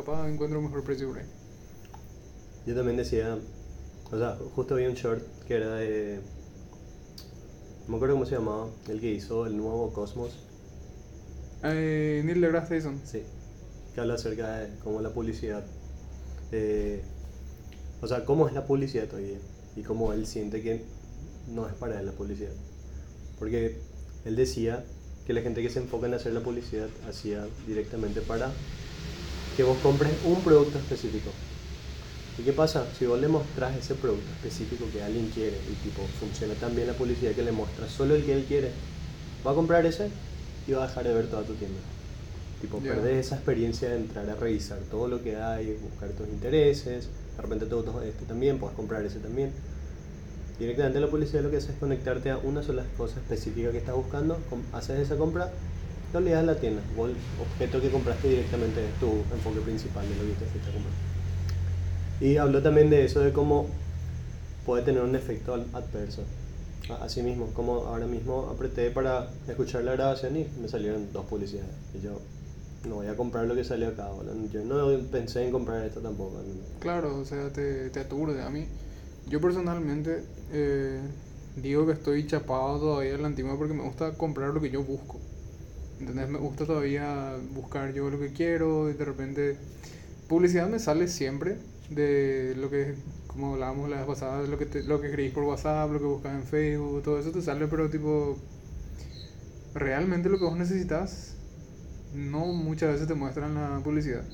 capaz encuentro un mejor precio por ahí. Yo también decía, o sea, justo vi un short que era de. No me acuerdo cómo se llamaba, el que hizo el nuevo Cosmos. Eh, Neil deGrasse Tyson. Sí, que habla acerca de cómo la publicidad. eh, o sea, cómo es la publicidad hoy día y cómo él siente que no es para él la publicidad. Porque él decía que la gente que se enfoca en hacer la publicidad hacía directamente para que vos compres un producto específico. ¿Y qué pasa? Si vos le mostrás ese producto específico que alguien quiere y tipo funciona tan bien la publicidad que le muestras solo el que él quiere, va a comprar ese y va a dejar de ver toda tu tienda. Tipo, Ya. perdés esa experiencia de entrar a revisar todo lo que hay, buscar tus intereses, de repente te gustó este también, puedes comprar ese también. Directamente la publicidad lo que hace es conectarte a una sola cosa específica que estás buscando, haces esa compra, te olvidas de la tienda, o el objeto que compraste directamente es tu enfoque principal de lo que te fuiste a comprar. Y habló también de eso, de cómo puede tener un efecto adverso. Así mismo, como ahora mismo apreté para escuchar la grabación y me salieron dos publicidades. Y yo no voy a comprar lo que salió acá. Yo no pensé en comprar esto tampoco. Claro, o sea, te, te aturde. A mí, yo personalmente eh, digo que estoy chapado todavía en la antigua porque me gusta comprar lo que yo busco. ¿Entendés? Me gusta todavía buscar yo lo que quiero y de repente publicidad me sale siempre de lo que, como hablábamos la vez pasada, lo que, te- lo que escribís por WhatsApp, lo que buscas en Facebook, todo eso te sale, pero tipo, realmente lo que vos necesitas, no muchas veces te muestran la publicidad.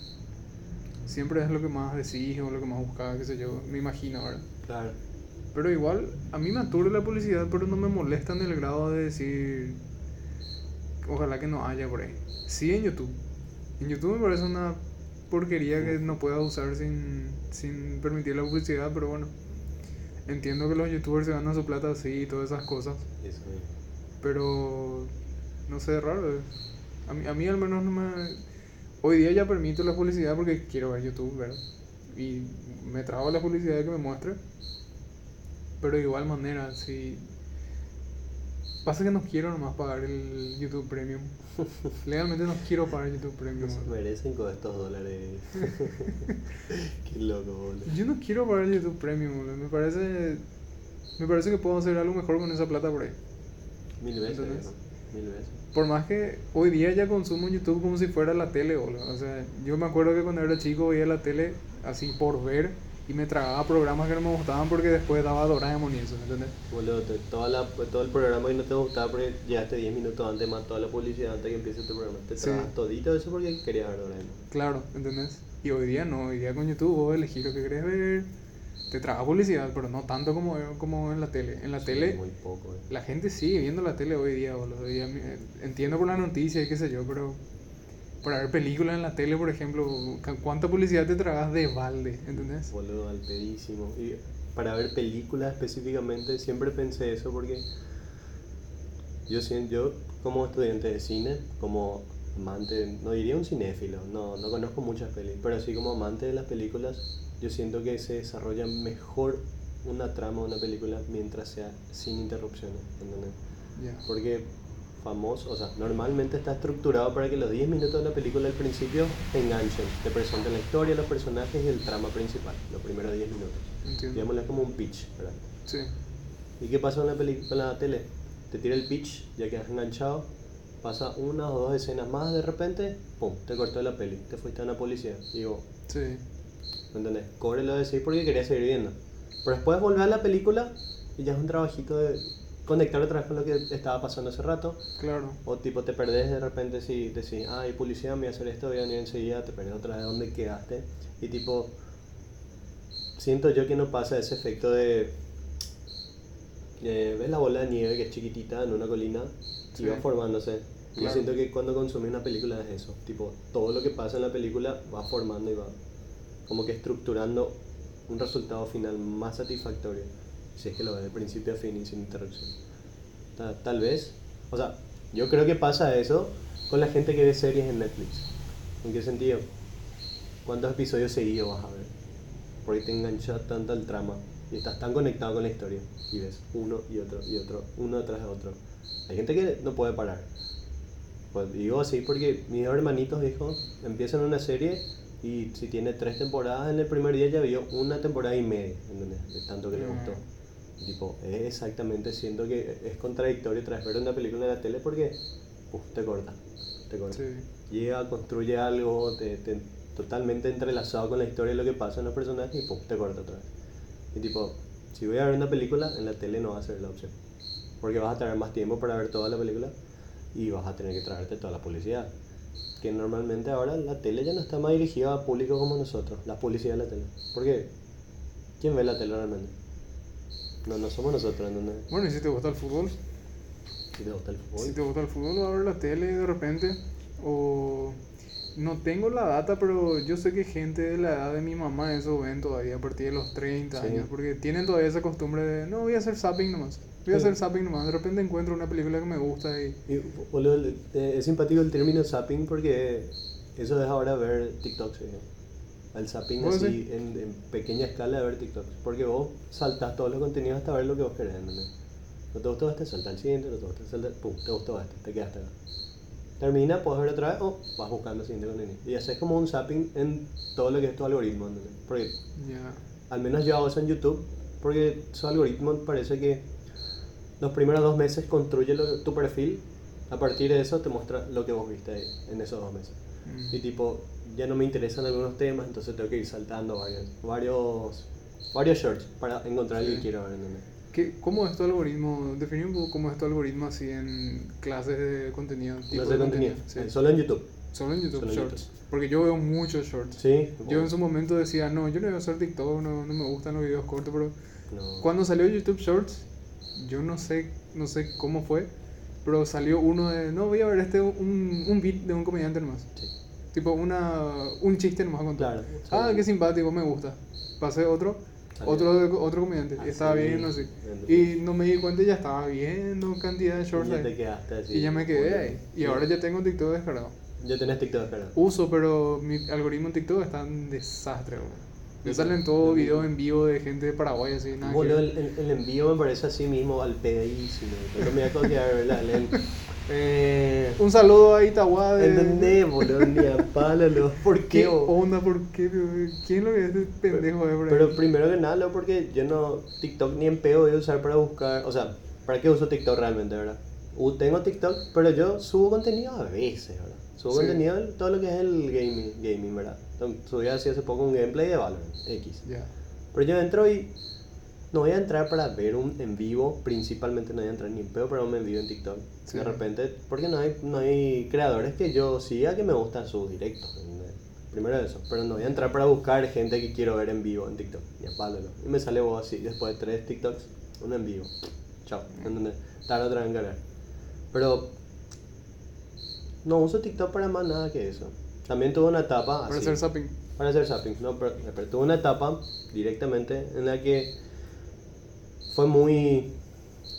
Siempre es lo que más decís o lo que más buscas, qué sé yo, me imagino, ¿verdad? Claro. Pero igual, a mí me aturde la publicidad, pero no me molesta en el grado de decir, ojalá que no haya por ahí. Sí en YouTube. En YouTube me parece una porquería que no pueda usar sin, sin permitir la publicidad, pero bueno. Entiendo que los youtubers se ganan su plata así y todas esas cosas, Eso mismo. pero no sé, raro. A mí, a mí al menos no me... Hoy día ya permito la publicidad porque quiero ver YouTube, ¿verdad? Y me trago la publicidad que me muestre. Pero de igual manera, si... Pasa que no quiero nomás pagar el YouTube Premium. Legalmente no quiero pagar YouTube Premium. Merecen con estos dólares. Qué loco, boludo. Yo no quiero pagar el YouTube Premium, boludo. Me parece... Me parece que puedo hacer algo mejor con esa plata por ahí. Mil veces, ¿Entendés? Mil veces. Por más que hoy día ya consumo YouTube como si fuera la tele, boludo. O sea, yo me acuerdo que cuando era chico veía la tele así por ver y me tragaba programas que no me gustaban porque después daba Doraemon y eso, ¿entendés? Boludo, toda la, todo el programa que no te gustaba porque llegaste 10 minutos antes más toda la publicidad antes que empiece tu programa. Te Sí. tragas todito eso porque querías ver Doraemon. Claro, ¿entendés? Y hoy día no, hoy día con YouTube vos elegís lo que querés ver, te traga publicidad, pero no tanto como, como en la tele. En la Sí, tele, Muy poco, eh. la gente sigue viendo la tele hoy día, boludo. Hoy día, eh, entiendo por la noticia y qué sé yo, pero para ver películas en la tele, por ejemplo, ¿cu- ¿cuánta publicidad te tragas de balde? ¿Entendés? Boludo, al pedísimo. Y para ver películas específicamente, siempre pensé eso porque yo, yo como estudiante de cine, como amante, no diría un cinéfilo, no, no conozco muchas pelis, pero así como amante de las películas, yo siento que se desarrolla mejor una trama de una película mientras sea sin interrupciones, ¿entendés? Ya. Porque famoso, o sea, normalmente está estructurado para que los 10 minutos de la película al principio te enganchen, te presenten la historia, los personajes y el trama principal, los primeros 10 minutos. Entiendo. Digámosle como un pitch, ¿verdad? Sí. ¿Y qué pasa en la, peli en la tele? Te tira el pitch, ya quedas enganchado, pasa una o dos escenas más, de repente, pum, te cortó la peli, te fuiste a una policía. Digo, Sí. ¿me entendés? Cobre lo decís porque quería seguir viendo. Pero después volver a la película y ya es un trabajito de conectar otra vez con lo que estaba pasando hace rato. Claro. O tipo te perdés de repente si decís, ah, hay publicidad, me voy a hacer esto, voy a venir enseguida, te perdés otra vez donde quedaste. Y tipo, siento yo que no pasa ese efecto de, de ves la bola de nieve que es chiquitita en una colina y Sí. va formándose. Y Yo Claro. siento que cuando consumís una película es eso, tipo, todo lo que pasa en la película va formando y va como que estructurando un resultado final más satisfactorio. Si es que lo ves de principio a fin y sin interrupción. Ta- Tal vez, o sea, yo creo que pasa eso con la gente que ve series en Netflix. ¿En qué sentido? ¿Cuántos episodios seguidos vas a ver? Porque te engancha tanto el trama y estás tan conectado con la historia y ves uno y otro y otro, uno tras otro. Hay gente que no puede parar. Pues digo así porque mis dos hermanitos, dijo, empiezan una serie Y si tiene tres temporadas, en el primer día ya vio una temporada y media, ¿entendés? De tanto que le gustó. Tipo, es exactamente, siento que es contradictorio tras ver una película en la tele porque uf, te corta, te corta. Sí. Llega, construye algo, te, te- totalmente entrelazado con la historia de lo que pasa en los personajes y pum, te corta otra vez. Y tipo, si voy a ver una película, en la tele no va a ser la opción. Porque vas a tener más tiempo para ver toda la película y vas a tener que traerte toda la publicidad. Que normalmente ahora la tele ya no está más dirigida a público como nosotros, la publicidad de la tele. Porque, ¿quién ve la tele realmente? No, no somos nosotros, ¿entendés? Bueno, y si te gusta el fútbol, Si te gusta el fútbol. si te gusta el fútbol, vas a ver la tele de repente. O no tengo la data, pero yo sé que gente de la edad de mi mamá eso ven todavía a partir de los 30 Sí. años. Porque tienen todavía esa costumbre de, no, voy a hacer zapping nomás. Voy a Sí. hacer zapping nomás. De repente encuentro una película que me gusta y... Y, boludo, es simpático el término zapping porque eso es ahora ver TikToks. eh. El zapping ¿Vos así decís? en, en pequeña escala de ver TikToks. Porque vos saltás todos los contenidos hasta ver lo que vos querés. ¿entendés? No te gustó este, salta al siguiente, no te gustó, salta, pum, te gustó este, te quedaste acá. Termina, puedes ver otra vez o vas buscando el siguiente contenido. Y haces como un zapping en todo lo que es tu algoritmo. ¿entendés? Porque Ya. al menos yo hago eso en YouTube, porque su algoritmo parece que los primeros dos meses construye lo- tu perfil, a partir de eso te muestra lo que vos viste ahí, en esos dos meses. Mm. Y tipo, ya no me interesan algunos temas, entonces tengo que ir saltando varios, varios, varios shorts para encontrar el Sí. que quiero ver. ¿Qué, ¿Cómo es tu algoritmo? Definí un poco cómo es tu algoritmo así en clases de contenido. tipo No sé contenido, Sí. eh, solo en YouTube. Solo en YouTube solo en Shorts. Porque yo veo muchos shorts. Sí, Yo en su momento decía, no, yo no voy a hacer TikTok, no, no me gustan los videos cortos, pero no. cuando salió YouTube Shorts, yo no sé, no sé cómo fue, pero salió uno de, no, voy a ver este, un, un beat de un comediante nomás. Sí. Tipo una, un chiste nomás a contar. Claro. Ah, qué simpático, me gusta. Pasé otro, otro, otro comediante, y estaba Así, bien, así. Y no me di cuenta y ya estaba viendo cantidad de shorts Y ya ahí. te quedaste así. Y ya me quedé ahí. Y Sí. ahora ya tengo TikTok descargado. Ya tenés TikTok descargado. Uso, pero mi algoritmo en TikTok está un desastre, bro. Me salen todos videos en vivo de gente de Paraguay, así, nada que el, el- el envío me parece así mismo al pedísimo. Pero me voy a copiar, ¿verdad? Eh, Un saludo a Itagua de... ¿Entendés, boludo? Ni a palo, lo- ¿Por ¿Qué qué? onda? ¿Por qué? ¿Quién lo que es este pendejo de por ahí? Pero primero que nada, porque yo no. TikTok ni en peo voy a usar para buscar. O sea, ¿para qué uso TikTok realmente, verdad? Tengo TikTok, pero yo subo contenido a veces, ¿verdad? Subo Sí. contenido en todo lo que es el gaming, gaming ¿verdad? Entonces, subí así hace poco un gameplay de Valorant X. Ya. Pero yo entro y no voy a entrar para ver un en vivo, principalmente no voy a entrar ni en pedo para un en vivo en TikTok. Sí. De repente, porque no hay, no hay creadores que yo siga que me gustan sus directos. Primero eso, pero no voy a entrar para buscar gente que quiero ver en vivo en TikTok. Ni a palo, ¿no? Y me sale vos así, después de tres TikToks, uno en vivo. Chao, ¿entendés? Tarde otra vez en cargar. Pero no uso TikTok para más nada que eso. También tuve una etapa Para así. hacer zapping. Para hacer zapping, no, pero, pero tuve una etapa directamente en la que fue muy.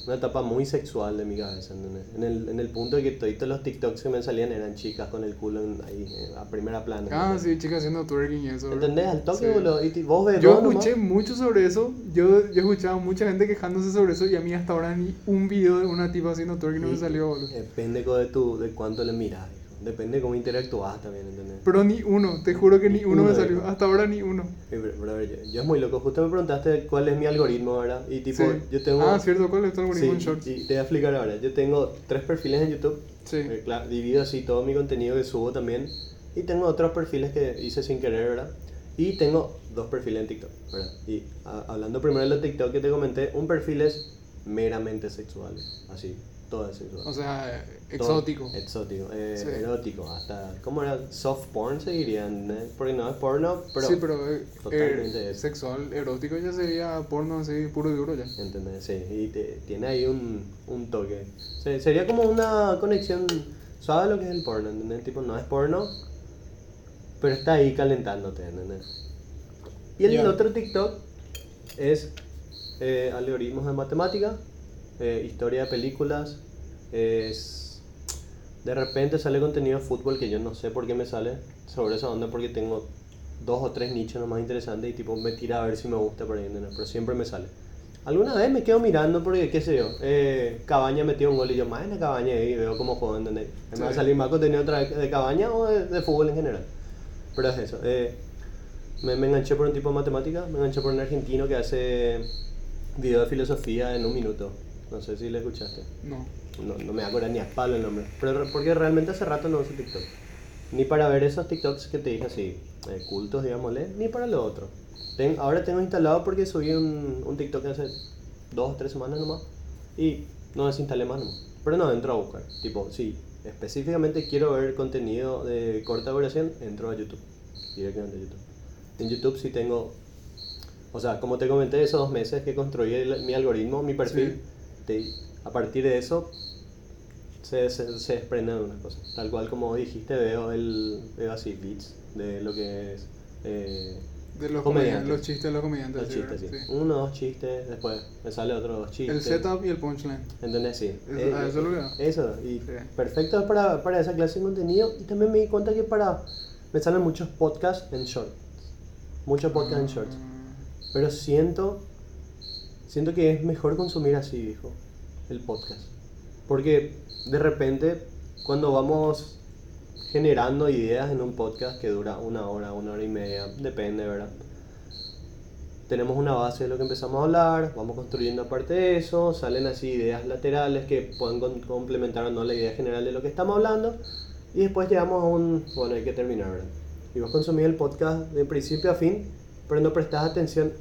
Una etapa muy sexual de mi cabeza, ¿entendés? En el, en el punto de que todos los TikToks que me salían eran chicas con el culo en- ahí a primera plana. Ah, ¿entendés? sí, chicas haciendo twerking y eso. bro. ¿Entendés? Al toque, Sí. boludo. Y vos ves Yo nomás. escuché mucho sobre eso. Yo, yo escuchaba mucha gente quejándose sobre eso y a mí hasta ahora ni un video de una tipa haciendo twerking no me salió, boludo. Depende de, tu, de cuánto le miras. Depende de cómo interactúas también, ¿entendés? Pero ni uno, te juro que ni Ni uno me uno, salió. hijo. Hasta ahora ni uno. Eh, bro- brother, yo, yo es muy loco. Justo me preguntaste cuál es mi algoritmo, ¿verdad? Y tipo, Sí. yo tengo. Ah, cierto, ¿cuál es tu algoritmo en Sí, shorts? y te voy a explicar ahora. Yo tengo tres perfiles en YouTube. Sí. Eh, claro, divido así todo mi contenido que subo también. Y tengo otros perfiles que hice sin querer, ¿verdad? Y tengo dos perfiles en TikTok, ¿verdad? Y a- hablando primero de los TikTok que te comenté, un perfil es meramente sexual. Así, todo es sexual. O sea, Todo exótico. Exótico, eh, Sí. erótico, hasta. ¿Cómo era? Soft porn se dirían, ¿eh? Porque no es porno, pero. sí, pero eh, totalmente eh, eso. sexual, erótico ya sería porno así puro y duro ya. ¿Entendés? Sí, y te- tiene ahí un, un toque. Se- sería como una conexión suave lo que es el porno, ¿entendés? Tipo, no es porno, pero está ahí calentándote, ¿entendés? Y el otro TikTok es eh, algoritmos de matemática, eh, historia de películas, es... De repente sale contenido de fútbol que yo no sé por qué me sale sobre esa onda porque tengo dos o tres nichos nomás interesantes y tipo me tira a ver si me gusta por ahí, ¿entendés? pero siempre me sale. Alguna vez me quedo mirando porque, qué sé yo, eh, Cabaña metió un gol y yo, más en la Cabaña y veo cómo juego, ¿entendés? Me va a Sí. salir más contenido otra vez de Cabaña o de, de fútbol en general. Pero es eso. eh, me, me enganché por un tipo de matemática, me enganché por un argentino que hace video de filosofía en un minuto. No sé si le escuchaste. No. No, no me acuerdo ni a palo el nombre. Pero porque realmente hace rato no uso TikTok. Ni para ver esos TikToks que te dije así, eh, cultos, digámosle, ni para lo otro. Ten- ahora tengo instalado porque subí un, un TikTok hace dos o tres semanas nomás. Y no desinstalé más nomás. Pero no, entro a buscar. Tipo, sí, específicamente quiero ver contenido de corta duración, entro a YouTube. Directamente a YouTube. En YouTube sí tengo o sea, como te comenté, esos dos meses que construí el- mi algoritmo, mi perfil, a partir de eso se, se, se desprenden unas cosas. Tal cual como dijiste, veo, el, veo así beats de lo que es eh, De los Comediantes. los chistes de los comediantes. los sí, chistes. Sí. sí. Uno, dos chistes, después me sale otro dos chistes. El setup y el punchline. ¿Entendés? Sí. Eso- a eso lo veo. Eso, y perfecto para, para esa clase de contenido. Y también me di cuenta que para me salen muchos podcasts en shorts. Muchos podcasts en shorts. Ah, Pero siento, siento que es mejor consumir así, dijo, el podcast. Porque de repente, cuando vamos generando ideas en un podcast que dura una hora, una hora y media, depende, ¿verdad? Tenemos una base de lo que empezamos a hablar, vamos construyendo aparte de eso, salen así ideas laterales que pueden complementar o no la idea general de lo que estamos hablando, y después llegamos a un, bueno, hay que terminar, ¿verdad? Y vos consumís el podcast de principio a fin, pero no prestás atención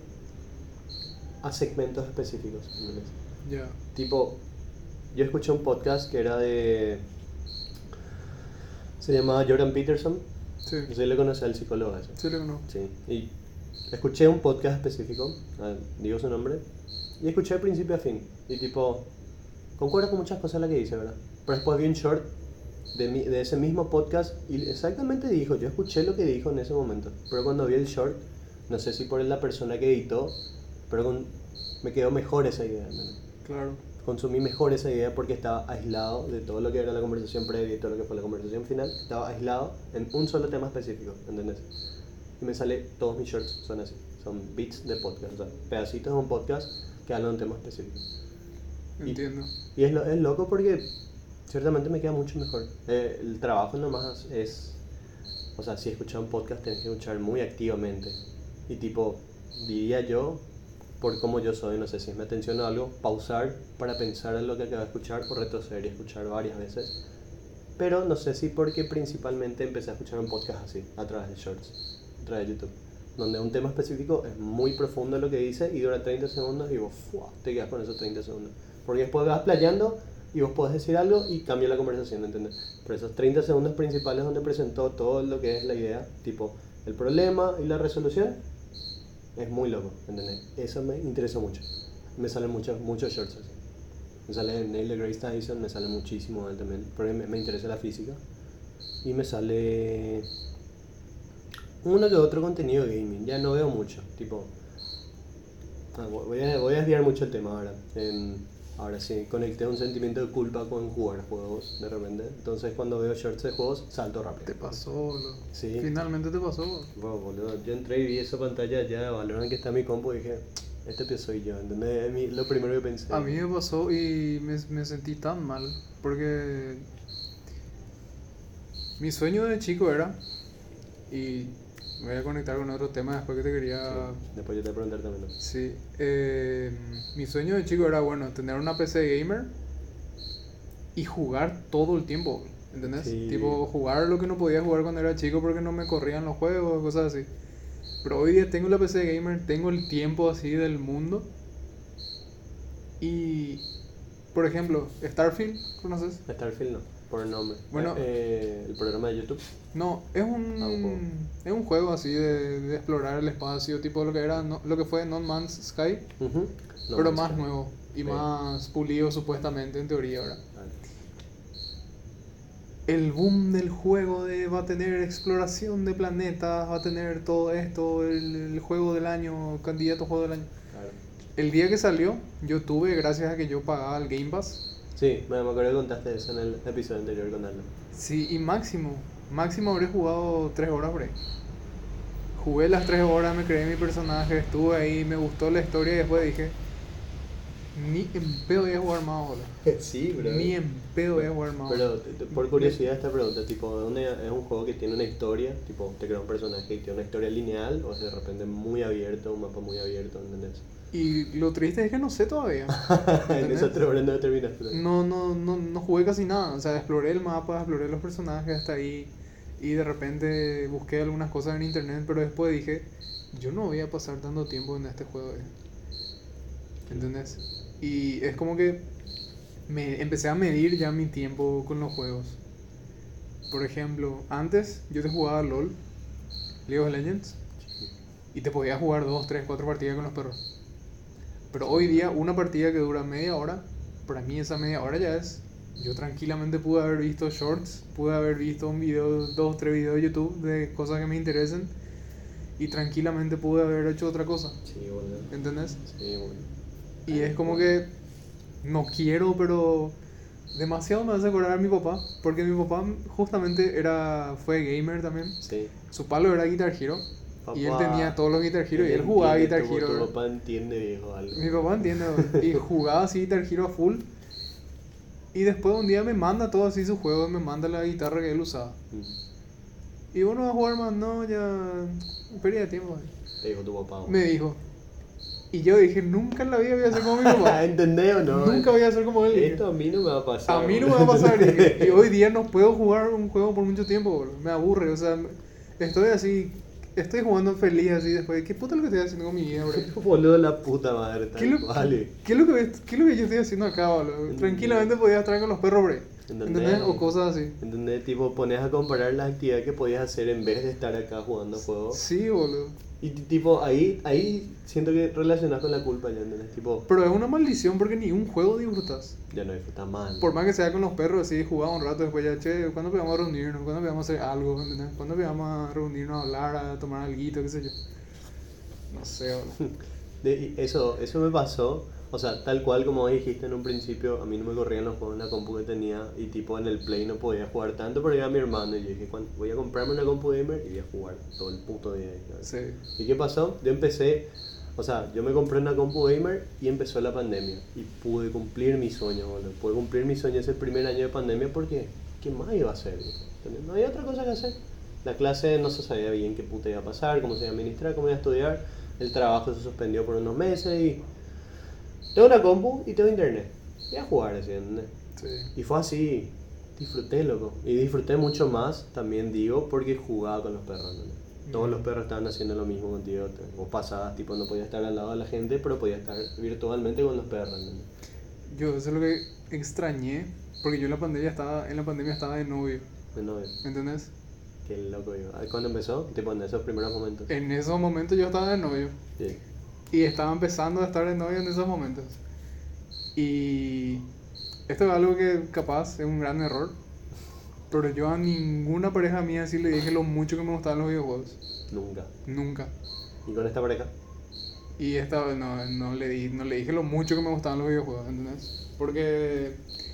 a segmentos específicos. Ya. Tipo, yo escuché un podcast que era de... Se llamaba Jordan Peterson. Sí. No sé si le conoce al psicólogo ese. Sí, lo conozco. Sí. Y escuché un podcast específico, digo su nombre, y escuché de principio a fin. Y tipo, concuerdo con muchas cosas las que dice, ¿verdad? Pero después vi un short de, mi- de ese mismo podcast y exactamente dijo, yo escuché lo que dijo en ese momento. Pero cuando vi el short, no sé si por la persona que editó, pero con- me quedó mejor esa idea. ¿entendés? Claro. consumí mejor esa idea porque estaba aislado de todo lo que era la conversación previa y todo lo que fue la conversación final. Estaba aislado en un solo tema específico, ¿entendés? Y me sale, todos mis shorts son así, son beats de podcast, o sea, pedacitos de un podcast que hablan de un tema específico. Y- Entiendo. Y es, lo- es loco porque ciertamente me queda mucho mejor. Eh, el trabajo nomás es, o sea, si escuchas un podcast tienes que escuchar muy activamente. Y tipo, diría yo, por cómo yo soy, no sé si es mi atención o algo, pausar para pensar en lo que acabo de escuchar o retroceder y escuchar varias veces. Pero no sé si porque principalmente empecé a escuchar un podcast así, a través de shorts, a través de YouTube. Donde un tema específico es muy profundo lo que dice y dura 30 segundos y vos ¡fua! te quedas con esos 30 segundos. Porque después vas playando y vos podés decir algo y cambia la conversación, ¿entendés? Pero esos 30 segundos principales donde presentó todo lo que es la idea, tipo el problema y la resolución, es muy loco, ¿entendés? Eso me interesó mucho. Me salen muchos, muchos shorts así. Me sale Neil deGrasse Tyson, me sale muchísimo él también, porque me, me interesa la física. Y me sale uno que otro contenido de gaming, ya no veo mucho, tipo... ah, vo- voy, a, voy a desviar mucho el tema ahora. En- ahora sí, conecté un sentimiento de culpa con jugar juegos de repente. Entonces cuando veo shorts de juegos, salto rápido. Te pasó, boludo. Sí. Finalmente te pasó. Wow, boludo, yo entré y vi esa pantalla ya de Valorant que está mi compu y dije, este pie soy yo, ¿entendés? Mi- lo primero que pensé. A mí me pasó y me, me sentí tan mal porque mi sueño de chico era, y me voy a conectar con otro tema después que te quería... Sí, Después yo te voy a preguntar también. Sí, eh, mi sueño de chico era, bueno, tener una PC gamer y jugar todo el tiempo, ¿entendés? Sí. Tipo, jugar lo que no podía jugar cuando era chico porque no me corrían los juegos, cosas así. Pero hoy día tengo la PC gamer, tengo el tiempo así del mundo. Y, por ejemplo, Starfield, ¿conoces? Starfield no, por el nombre. Bueno. Eh, el programa de YouTube. No, es un, Ah, un juego. es un juego así de, de explorar el espacio, tipo lo que era, no- lo que fue No Man's Sky. No, pero más nuevo y Sí. más pulido supuestamente en teoría. Vale. El boom del juego de va a tener exploración de planetas, va a tener todo esto, el, el juego del año, candidato a juego del año. Claro. El día que salió, yo tuve, gracias a que yo pagaba el Game Pass, Sí, me, acuerdo que contaste eso en el episodio anterior con sí, y máximo, máximo habré jugado 3 horas por. Jugué las 3 horas, me creé mi personaje, estuve ahí, me gustó la historia y después dije, Ni en pedo voy a jugar más, boludo. sí, bro. Ni en pedo voy a jugar más. Pero te- te- por curiosidad esta pregunta, tipo, ¿dónde es un juego que tiene una historia? Tipo, te crea un personaje y tiene una historia lineal o es de repente muy abierto, un mapa muy abierto, ¿entendés? Y lo triste es que no sé todavía. en ¿Entendés? esa tres horas no terminaste. No, no, no, no jugué casi nada. O sea, exploré el mapa, exploré los personajes hasta ahí. Y de repente busqué algunas cosas en internet, pero después dije, yo no voy a pasar tanto tiempo en este juego. eh". ¿Entendés? Y es como que me empecé a medir ya mi tiempo con los juegos. Por ejemplo, antes yo te jugaba LOL, League of Legends, y te podía jugar dos, tres, cuatro partidas con los perros. Pero hoy día una partida que dura media hora, para mí esa media hora ya es... Yo tranquilamente pude haber visto shorts, pude haber visto un video, dos, tres videos de YouTube de cosas que me interesen y tranquilamente pude haber hecho otra cosa, Sí, boludo. ¿entendés? Sí, boludo. Y es como que no quiero, pero demasiado me hace acordar a mi papá, porque mi papá justamente era fue gamer también. Sí. Su palo era Guitar Hero y él tenía todos los Guitar Hero y él jugaba Guitar tu- Hero. Tu papá entiende, viejo, algo. Mi papá entiende, y jugaba así Guitar Hero a full. Y después un día me manda todo así su juego, me manda la guitarra que él usaba. Mm. Y bueno, va a jugar más, no, ya. Pérdida de tiempo. Te dijo tu papá. Me dijo. Y yo dije, nunca en la vida voy a ser como mi papá. ¿Entendés o no? nunca voy a ser como él. Esto a mí no me va a pasar. A mí no me va a pasar. Y hoy día no puedo jugar un juego por mucho tiempo, bro. Me aburre, o sea, estoy así. Estoy jugando feliz así después. ¿Qué puta es lo que estoy haciendo con mi vida, bro? Boludo, la puta madre. ¿Qué lo, cual. ¿qué, es lo que, qué es lo que yo estoy haciendo acá, boludo? Tranquilamente podía estar con los perros, bro. ¿Entendés? ¿Entendés? O cosas así. ¿Entendés? Tipo, pones a comparar las actividades que podías hacer en vez de estar acá jugando juegos. Sí, boludo. Y ti- tipo, ahí, ahí siento que relacionas con la culpa, ¿ya entendés? Tipo, Pero es una maldición porque ni un juego disfrutas. ya no disfrutas más. Por más que sea con los perros, así jugaba un rato después ya, che, ¿cuándo a reunirnos? ¿Cuándo a hacer algo? ¿Entendés? ¿Cuándo vamos a reunirnos a hablar, a tomar algo, qué sé yo? No sé, boludo. De- y eso, eso me pasó, o sea, tal cual como dijiste en un principio, a mí no me corrían los juegos en la compu que tenía y tipo en el Play no podía jugar tanto, pero era mi hermano y yo dije, "Cuan- voy a comprarme una compu gamer y voy a jugar todo el puto día. ahí", ¿sabes? Sí. ¿Y qué pasó? Yo empecé, o sea, yo me compré una compu gamer y empezó la pandemia y pude cumplir mi sueño, boludo. Pude cumplir mi sueño ese primer año de pandemia porque, ¿qué más iba a hacer? No había otra cosa que hacer. La clase no se sabía bien qué puta iba a pasar, cómo se iba a administrar, cómo iba a estudiar. El trabajo se suspendió por unos meses y... Tengo una compu y tengo internet. Voy a jugar así, ¿entendés? Sí. Y fue así, disfruté, loco. Y disfruté mucho más, también digo, porque jugaba con los perros, ¿entendés? Todos los perros estaban haciendo lo mismo contigo. Vos pasabas, tipo, no podías estar al lado de la gente, pero podías estar virtualmente con los perros, ¿entendés? Yo eso es lo que extrañé, porque yo en la pandemia estaba, en la pandemia estaba de novio, De novio. ¿entendés? Qué loco yo. ¿Cuándo empezó? Tipo, en esos primeros momentos. En esos momentos yo estaba de novio. Sí. Y estaba empezando a estar de novio en esos momentos. Y esto es algo que capaz es un gran error. Pero yo a ninguna pareja mía así le dije lo mucho que me gustaban los videojuegos. Nunca. Nunca. ¿Y con esta pareja? Y esta vez no, no, le di, no le dije lo mucho que me gustaban los videojuegos, ¿entendés? Porque,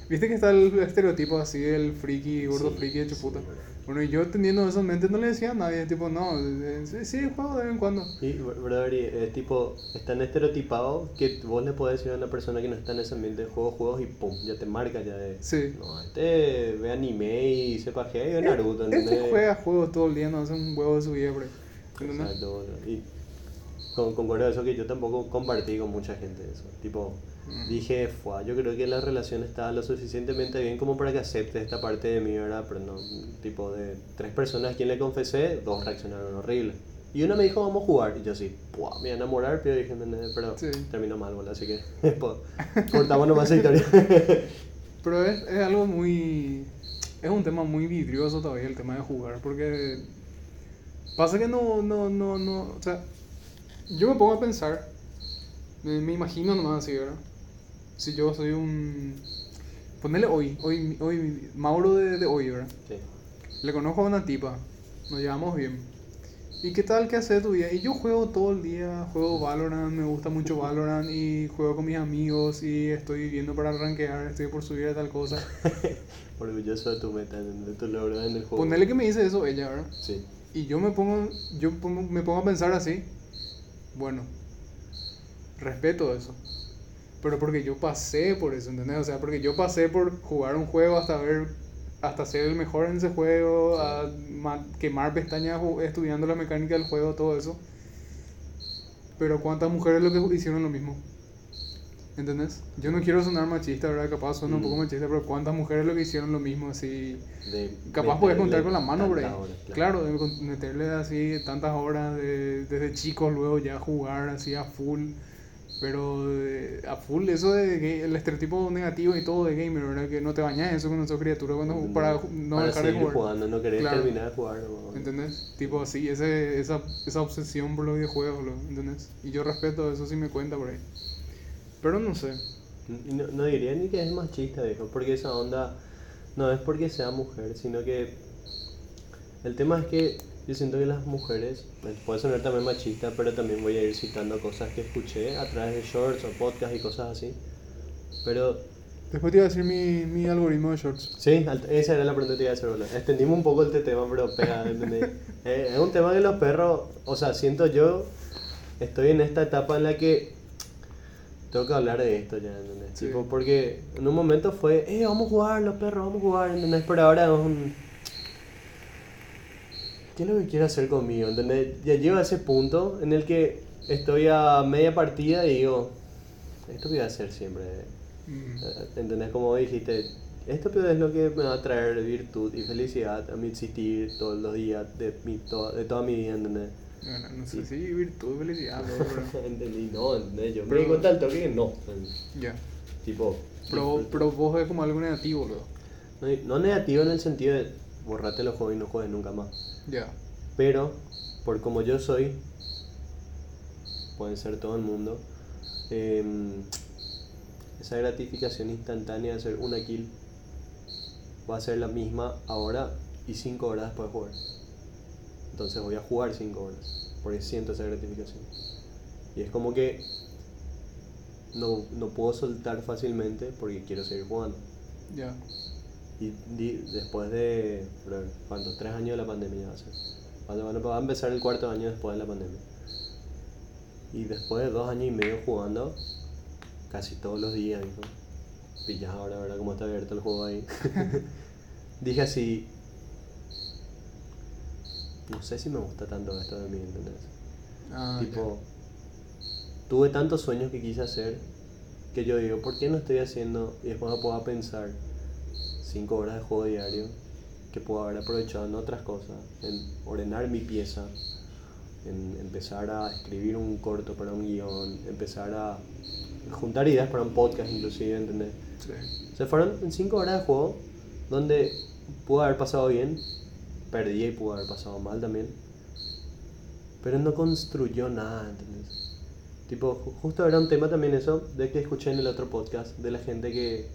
viste que está el estereotipo así del friki, gordo Sí, friki hecho puta. Bueno, y yo teniendo eso en mente no le decía a nadie, tipo, no, eh, sí, sí, juego de vez en cuando. Y, brother, es tipo, es tan estereotipado que vos le podés decir a una persona que no está en ese ambiente de juegos, juegos y pum, ya te marca ya de... Sí. No, este ve anime y se pajea y ve Naruto, Este ¿entendés? juega juegos todo el día, no hace un huevo de su vida. Exacto. Y con, concuerdo eso que yo tampoco compartí con mucha gente eso. Tipo, Mm. dije, Fua, yo creo que la relación está lo suficientemente bien como para que acepte esta parte de mí, ¿verdad? Pero no, tipo, de tres personas a quien le confesé, dos reaccionaron horrible. Y una me dijo, vamos a jugar. Y yo sí, Pua, me iba a enamorar, pero dije, pero Sí. terminó mal, boludo. Así que, cortamos nomás esa historia. Pero es, es algo muy... Es un tema muy vidrioso todavía el tema de jugar, porque pasa que no, no, no, no, o sea, yo me pongo a pensar, me, me imagino nomás así, ¿verdad? Si yo soy un... Ponele hoy, hoy, hoy, Mauro de, de hoy, ¿verdad? sí. Le conozco a una tipa, nos llevamos bien. ¿Y qué tal? ¿Qué hace de tu día? Y yo juego todo el día, juego Valorant, me gusta mucho Valorant y juego con mis amigos y estoy viviendo para rankear, estoy por subir a tal cosa. Orgulloso de tu meta, de tu logro en el juego. Ponele que me dice eso ella, ¿verdad? Sí. Y yo me pongo, yo pongo- me pongo a pensar así, bueno, respeto eso. Pero porque yo pasé por eso, ¿entendés? O sea, porque yo pasé por jugar un juego hasta ver, hasta ser el mejor en ese juego, a ma- quemar pestañas estudiando la mecánica del juego, todo eso. Pero ¿cuántas mujeres lo que hicieron lo mismo? ¿Entendés? Yo no quiero sonar machista, ¿verdad? Capaz suena un Mm. poco machista, pero ¿cuántas mujeres lo que hicieron lo mismo así? De Capaz podés contar con la mano por ahí. horas, claro. de meterle así tantas horas de- desde chicos, luego ya jugar así a full. Pero eh, a full, eso de el estereotipo negativo y todo de gamer, ¿verdad? Que no te bañas eso cuando sos criatura cuando, ¿entendés? para no Para dejar de jugar. jugando, no querés Claro. terminar de jugar. o- ¿Entendés? Tipo así, ese, esa, esa obsesión por los videojuegos, lo- ¿entendés? Y yo respeto eso si me cuenta por ahí. Pero no sé. No, no diría ni que es machista, viejo, porque esa onda no es porque sea mujer, sino que el tema es que yo siento que las mujeres, puede sonar también machista, pero también voy a ir citando cosas que escuché a través de shorts o podcasts y cosas así. Pero Después te iba a decir mi, mi algoritmo de shorts. sí, esa era la pregunta que te iba a hacer, boludo. Extendimos un poco este tema, pero pega, ¿entendés? Eh, es un tema que los perros, o sea, siento yo, estoy en esta etapa en la que tengo que hablar de esto ya, ¿entendés? Sí. Tipo, porque en un momento fue, eh, vamos a jugar, los perros, vamos a jugar, ¿entendés? Pero ahora es un... ¿Qué es lo que quiere hacer conmigo? ¿Entendés? Ya llego a ese punto en el que estoy a media partida y digo, esto voy a hacer siempre. Mm. Eh, ¿Entendés? Como dijiste, esto es lo que me va a traer virtud y felicidad a mi existir todos los días de, mi, to- de toda mi vida, ¿entendés? Bueno, no sé si virtud, felicidad, pero- Entendí, no, ¿entendés? Yo me Pero- di cuenta al toque que no. Ya. Tipo, Pero, disfruto. pero vos ves como algo negativo, luego. no, no negativo en el sentido de borrate los juegos y no juegues nunca más. Ya. Pero, por como yo soy, pueden ser todo el mundo, em, esa gratificación instantánea de hacer una kill va a ser la misma ahora y 5 horas después de jugar. Entonces voy a jugar 5 horas, porque siento esa gratificación. Y es como que no, no puedo soltar fácilmente porque quiero seguir jugando. Ya. Y después de, ¿cuántos? Tres años de la pandemia va a ser. Cuando bueno, va a empezar el cuarto año después de la pandemia. Y después de dos años y medio jugando, casi todos los días, dijo. Pillas ahora, ¿verdad? Cómo está abierto el juego ahí. Dije así, no sé si me gusta tanto esto de mí, ¿entendés? Ah, tipo, tuve tantos sueños que quise hacer que yo digo, ¿por qué no estoy haciendo? Y después me puedo pensar, cinco horas de juego diario que puedo haber aprovechado en otras cosas, en ordenar mi pieza, en empezar a escribir un corto para un guion, empezar a juntar ideas para un podcast inclusive, ¿entendés? Sí. Se fueron en 5 horas de juego donde pudo haber pasado bien, perdí y pudo haber pasado mal también. Pero no construyó nada, ¿entendés? Tipo, ju- justo era un tema también eso de que escuché en el otro podcast de la gente que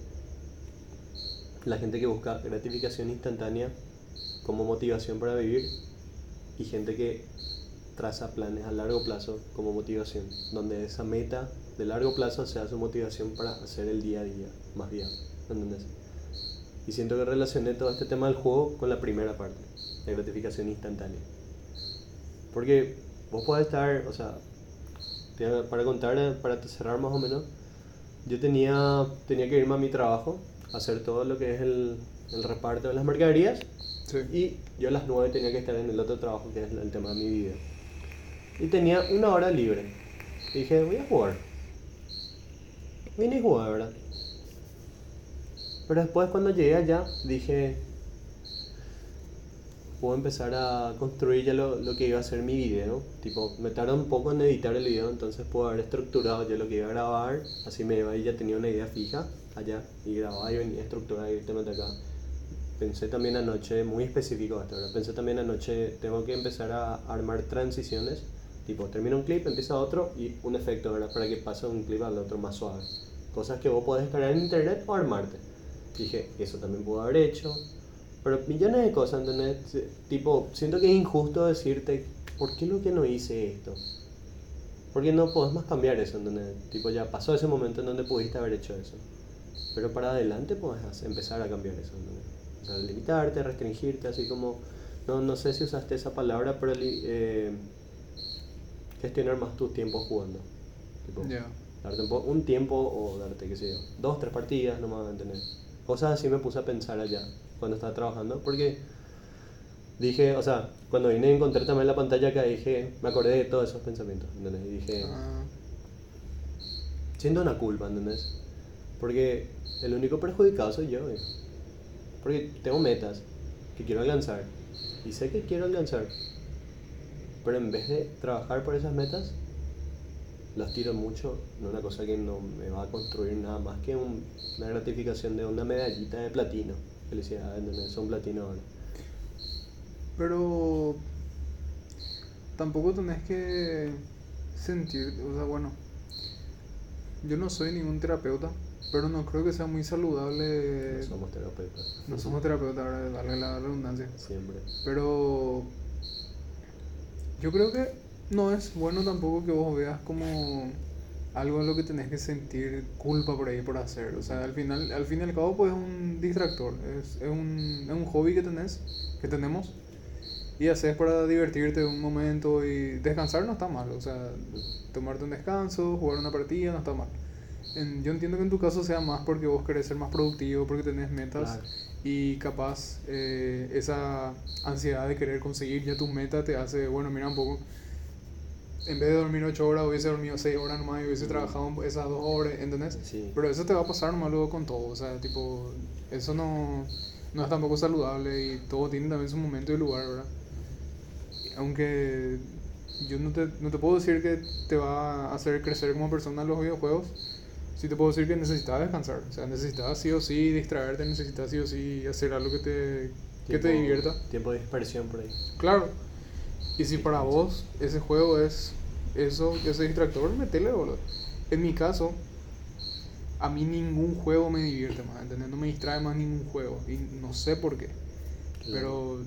la gente que busca gratificación instantánea como motivación para vivir y gente que traza planes a largo plazo como motivación, donde esa meta de largo plazo sea su motivación para hacer el día a día más viable, ¿entendés? Y siento que relacioné todo este tema del juego con la primera parte, de gratificación instantánea. Porque vos podés estar, o sea, para contar, para cerrar más o menos, yo tenía, tenía que irme a mi trabajo, hacer todo lo que es el, el reparto de las mercaderías, Sí. y yo a las 9 tenía que estar en el otro trabajo que es el tema de mi video. Y tenía una hora libre. Y dije, voy a jugar. Vine y jugué, ¿verdad? Pero después cuando llegué allá dije, puedo empezar a construir ya lo, lo que iba a ser mi video. Tipo, me tardó un poco en editar el video, entonces puedo haber estructurado ya lo que iba a grabar. Así me iba y ya tenía una idea fija allá. Y grababa y venía estructurado directamente acá. Pensé también anoche, muy específico esto, ¿verdad? Pensé también anoche, tengo que empezar a armar transiciones. Tipo, termina un clip, empieza otro y un efecto, ¿verdad? Para que pase un clip al otro más suave. Cosas que vos podés descargar en internet o armarte. Dije, eso también puedo haber hecho. Pero millones de cosas, ¿entendés? Tipo, siento que es injusto decirte, ¿por qué lo que no hice esto? Porque no podés más cambiar eso, ¿entendés? Tipo, ya pasó ese momento en donde pudiste haber hecho eso. Pero para adelante puedes empezar a cambiar eso, ¿entendés? O sea, limitarte, restringirte, así como, no, no sé si usaste esa palabra, pero eh, gestionar más tus tiempos jugando. Tipo. Darte un, un tiempo o darte, qué sé yo, dos, tres partidas nomás, ¿entendés? Cosas así me puse a pensar allá cuando estaba trabajando, porque dije, o sea, cuando vine a encontrar también la pantalla acá, dije, me acordé de todos esos pensamientos, ¿entendés? Y dije, Ah, siento una culpa, ¿entendés? Porque el único perjudicado soy yo. Porque tengo metas que quiero alcanzar. Y sé que quiero alcanzar. Pero en vez de trabajar por esas metas, las tiro mucho en una cosa que no me va a construir nada más que un- una gratificación de una medallita de platino. Felicidades, ¿entendés? Son platino ahora. Pero tampoco tenés que sentir, o sea, bueno, yo no soy ningún terapeuta, pero no creo que sea muy saludable. No somos terapeutas. No somos terapeutas, darle la redundancia. Siempre. Pero yo creo que no es bueno tampoco que vos veas como algo en lo que tenés que sentir culpa por ahí por hacer. O sea, al final, al fin y al cabo, pues es un distractor. Es, es, un, es un hobby que tenés, que tenemos. Y haces para divertirte un momento y descansar no está mal. O sea, tomarte un descanso, jugar una partida no está mal. En- yo entiendo que en tu caso sea más porque vos querés ser más productivo, porque tenés metas Claro. y capaz eh, esa ansiedad de querer conseguir ya tu meta te hace, bueno, mira un poco, en vez de dormir 8 horas hubiese dormido 6 horas nomás y hubiese trabajado esas 2 horas, ¿entendés? Sí. Pero eso te va a pasar nomás luego con todo, o sea, tipo, eso no, no es tampoco saludable y todo tiene también su momento y lugar, ¿verdad? Aunque yo no te, no te puedo decir que te va a hacer crecer como persona los videojuegos, sí te puedo decir que necesitas descansar, o sea, necesitas sí o sí distraerte, necesitas sí o sí hacer algo que te, que te Tiempo- divierta. Tiempo de dispersión por ahí. Claro. Y si para vos ese juego es eso, ese distractor, metele, boludo. En mi caso, a mí ningún juego me divierte más, ¿entendés? No me distrae más ningún juego. Y no sé por qué. Pero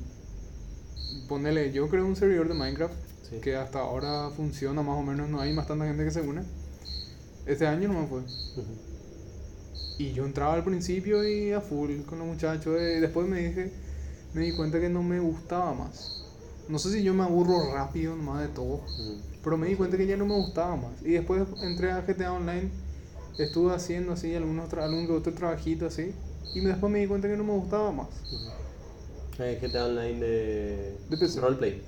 ponele, yo creo un servidor de Minecraft Sí. que hasta ahora funciona más o menos, no hay más tanta gente que se une. Este año no fue. Y yo entraba al principio y a full con los muchachos. Y después me dije, me di cuenta que no me gustaba más. No sé si yo me aburro rápido más de todo. Pero me di cuenta que ya no me gustaba más. Y después entré a GTA Online. Estuve haciendo así algunos algún que otro trabajito así. Y después me di cuenta que no me gustaba más. Eh, GTA Online de, De PC. roleplay.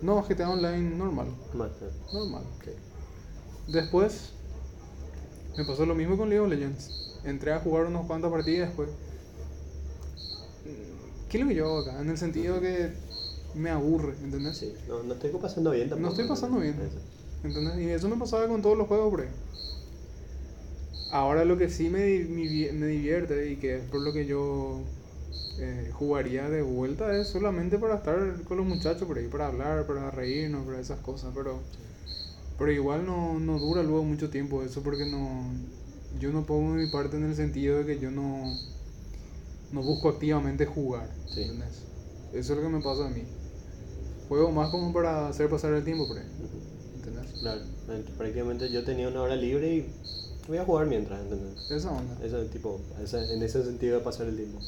No, GTA Online normal. Eh. Normal. Después me pasó lo mismo con League of Legends. Entré a jugar unos cuantas partidas después. Mm, ¿Qué es lo que yo hago acá? En el sentido que me aburre, ¿entendés? Sí, no, no estoy pasando bien tampoco. No estoy pasando bien. ¿Entendés? Y eso me pasaba con todos los juegos por ahí. Ahora lo que sí me, vi- me divierte y que es por lo que yo eh, jugaría de vuelta es solamente para estar con los muchachos por ahí, para hablar, para reírnos, para esas cosas, pero, pero igual no, no dura luego mucho tiempo eso porque no yo no pongo mi parte en el sentido de que yo no, no busco activamente jugar. Sí. ¿entendés? Eso es lo que me pasa a mí. Juego más como para hacer pasar el tiempo por ahí. ¿Entendés? Claro, eh, prácticamente yo tenía una hora libre y voy a jugar mientras, ¿entendés? Esa onda. Eso, tipo, ese- en ese sentido de pasar el tiempo.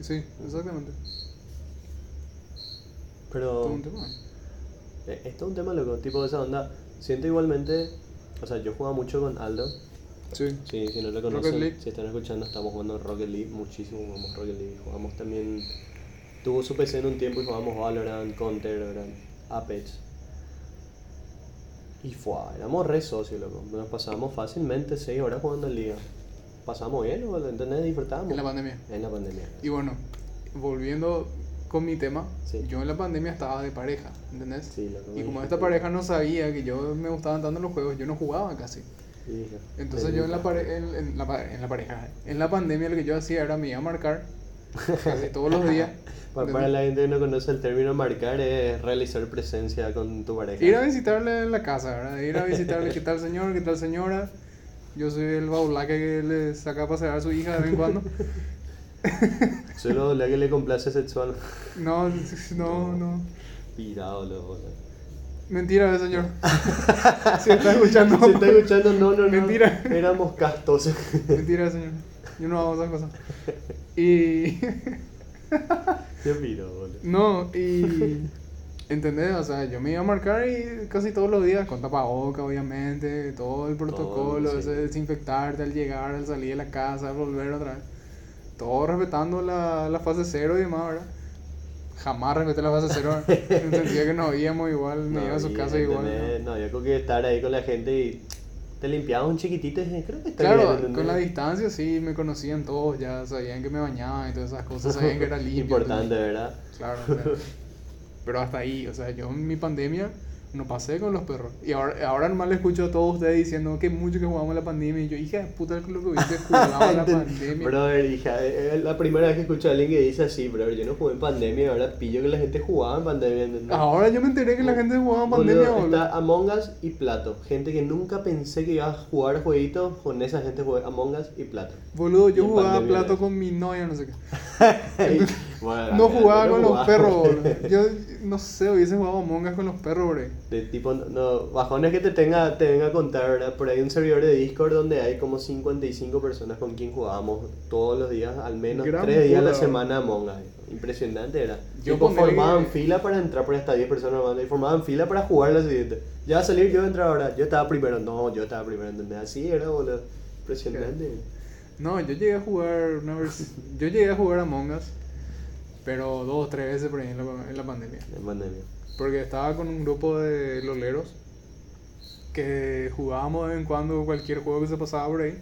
Sí, exactamente. Pero Todo un tema. eh, esto es un tema loco, tipo de esa onda. Siento igualmente, o sea, yo jugaba mucho con Aldo. Sí. Sí, si no lo conocen, si están escuchando, estamos jugando Rocket League, muchísimo jugamos Rocket League. Jugamos también, tuvo su PC en un tiempo y jugamos Valorant, Counter, ¿verdad? Apex. Y fue, éramos re socios, loco. Nos pasábamos fácilmente 6 horas jugando en liga. Pasamos bien, ¿no? ¿entendés? Disfrutábamos. En la pandemia. En la pandemia. Y bueno, volviendo con mi tema, Sí. yo en la pandemia estaba de pareja, ¿entendés? Sí, y como esta pareja no sabía que yo me gustaban tanto los juegos, yo no jugaba casi. Entonces "Te yo en la, gusta". pare- en, en la, en la pareja, en la pandemia lo que yo hacía era me iba a marcar casi todos los días. Pa- Para la gente que no conoce el término marcar es realizar presencia con tu pareja. Ir a visitarle en la casa, ¿verdad? Ir a visitarle qué tal señor, qué tal señora. Yo soy el baulaque que le saca a pasear a su hija de vez en cuando. Solo la que le complace sexual. No, no, no. Pirado, loco. Mentira, señor. Si está escuchando. Si está escuchando, no, no, no. Mentira. Éramos castos. Mentira, señor. Yo no hago esas cosas. Y. Qué piro, boludo. No, y. ¿Entendés? O sea, yo me iba a marcar y casi todos los días, con tapaboca, obviamente, todo el protocolo, sí. ese de desinfectarte al llegar, al salir de la casa, al volver otra vez. Todo respetando la, la fase cero y demás, ¿verdad? Jamás respeté la fase cero, en el sentido que nos íbamos igual, me iba a su casa igual. ¿no? No, yo creo que estar ahí con la gente y te limpiabas un chiquitito y creo que está Claro, con la distancia sí, me conocían todos, ya sabían que me bañaba y todas esas cosas, sabían que era limpio. Importante. ¿verdad? Claro, o sea, pero hasta ahí, o sea, yo en mi pandemia no pasé con los perros. Y ahora, ahora nomás le escucho a todos ustedes diciendo que mucho que jugamos la pandemia. Y yo, hija de puta, lo que hubiese jugado la pandemia. Brother, hija, es la primera vez que escucho a alguien que dice así, brother, yo no jugué en pandemia, ahora pillo que la gente jugaba en pandemia, ¿entendés? Ahora yo me enteré que la gente jugaba en pandemia, boludo. Está Among Us y Plato. Gente que nunca pensé que iba a jugar jueguitos, con esa gente jugué Among Us y Plato. Boludo, yo jugaba plato ¿eh? con mi novia, no sé qué. Bueno, No jugaba no con los jugaba. perros, boludo. Yo no sé, hubiese jugado Among Us con los perros, bro. De tipo, no, bajones que te tenga, te venga a contar, ¿verdad? Por ahí un servidor de Discord donde hay como 55 personas con quien jugábamos todos los días, al menos Gran 3 días a la semana Among Us. Impresionante era. Yo tipo, formaban que- fila para entrar por hasta 10 personas armando y formaban fila para jugar la siguiente. Ya va a salir, yo a entrar ahora. Yo estaba primero, no, yo estaba primero, ¿entendés? Así era, boludo. Impresionante. No, yo llegué a jugar una vez. Yo llegué a jugar Among Us, pero dos o tres veces por ahí en la, en la pandemia. En pandemia. Porque estaba con un grupo de loleros que jugábamos de vez en cuando cualquier juego que se pasaba por ahí.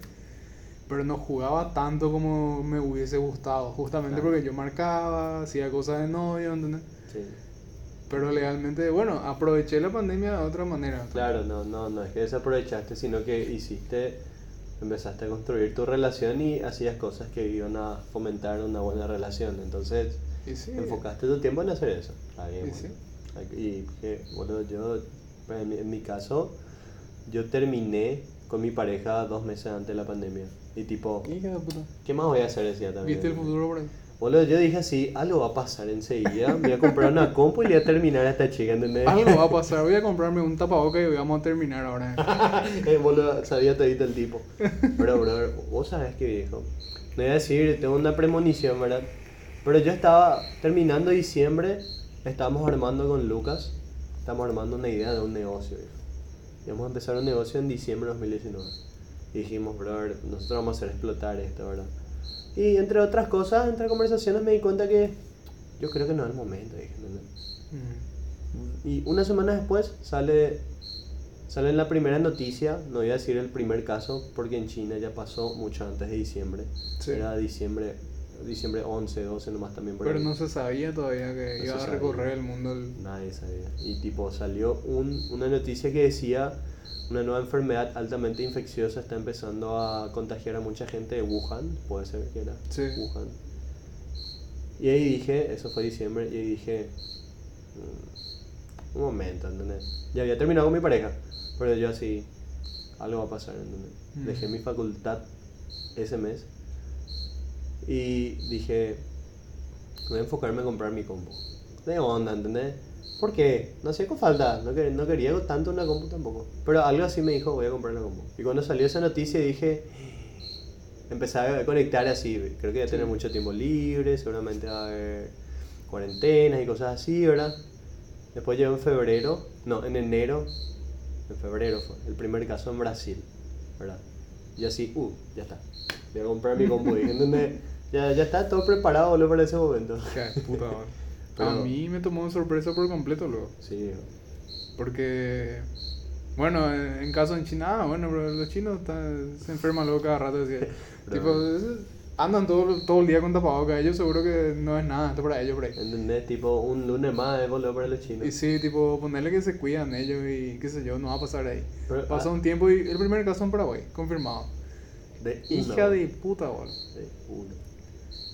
Pero no jugaba tanto como me hubiese gustado. Justamente Claro. porque yo marcaba, hacía cosas de novio, ¿entendés? Sí. Pero legalmente, bueno, aproveché la pandemia de otra manera. Claro, no, no, no es que desaprovechaste, sino que hiciste, empezaste a construir tu relación y hacías cosas que iban a fomentar una buena relación. Entonces, Y sí, enfocaste tu tiempo en hacer eso. Está bien, Y bueno. sí. Y yo, pues, en mi, en mi caso, yo terminé con mi pareja dos meses antes de la pandemia. Y tipo, hija de puta. ¿qué más voy a hacer ese día también? ¿Viste el futuro por ahí? Boludo, yo dije así, algo va a pasar enseguida. Voy a comprar una compu y voy a terminar a esta chica, ¿entendés? Algo va a pasar. Voy a comprarme un tapabocas y vamos a terminar ahora. eh, boludo, sabía todito el tipo. Pero, bro, vos sabés que viejo. No voy a decir, tengo una premonición, ¿verdad? Pero yo estaba terminando diciembre, estábamos armando con Lucas, estamos armando una idea de un negocio, viejo. Íbamos a empezar un negocio en diciembre de 2019. Y dijimos, brother, nosotros vamos a hacer explotar esto, ¿verdad? Y entre otras cosas, entre conversaciones me di cuenta que yo creo que no es el momento, dije, ¿entendés? Mm. Y una semana después sale, sale la primera noticia, no voy a decir el primer caso, porque en China ya pasó mucho antes de diciembre. Sí. Era diciembre, diciembre 11, 12 nomás también por Pero ahí. no se sabía todavía que No iba a recorrer el mundo. el- Nadie sabía. Y tipo salió un, una noticia que decía una nueva enfermedad altamente infecciosa está empezando a contagiar a mucha gente de Wuhan, puede ser que era Sí. Wuhan. Y ahí dije, eso fue diciembre, y ahí dije, mm, un momento, ¿entendés? Ya había terminado con mi pareja, pero yo así, algo va a pasar, ¿entendés? Mm. Dejé mi facultad ese mes y dije, voy a enfocarme en comprar mi compu. De onda, ¿entendés? ¿Por qué? No hacía falta, no, quer- no quería tanto una compu tampoco. Pero algo así me dijo, voy a comprar una compu. Y cuando salió esa noticia dije, empecé a conectar así, creo que voy a tener Sí. mucho tiempo libre, seguramente va a haber cuarentenas y cosas así, ¿verdad? Después llegó en febrero, no, en enero, en febrero fue, el primer caso en Brasil, ¿verdad? Y así, uh, ya está, voy a comprar mi compu, ¿entendés? Ya, ya está todo preparado boludo, para ese momento. De puta, boludo. A Pero- mí me tomó sorpresa por completo luego. Sí, Porque, bueno, en en caso en China, ah, bueno, pero los chinos están- se enferman luego cada rato. Así, tipo, es- andan todo, todo el día con tapabocas. Ellos seguro que no es nada, esto para ellos por ahí. ¿entendés? Tipo, un lunes más de boludo para los chinos. Y sí, tipo, ponerle que se cuidan ellos y qué sé yo, no va a pasar ahí. Pero, Pasa ah, un tiempo y el primer caso en Paraguay, confirmado. de Hija de puta, boludo. de uno.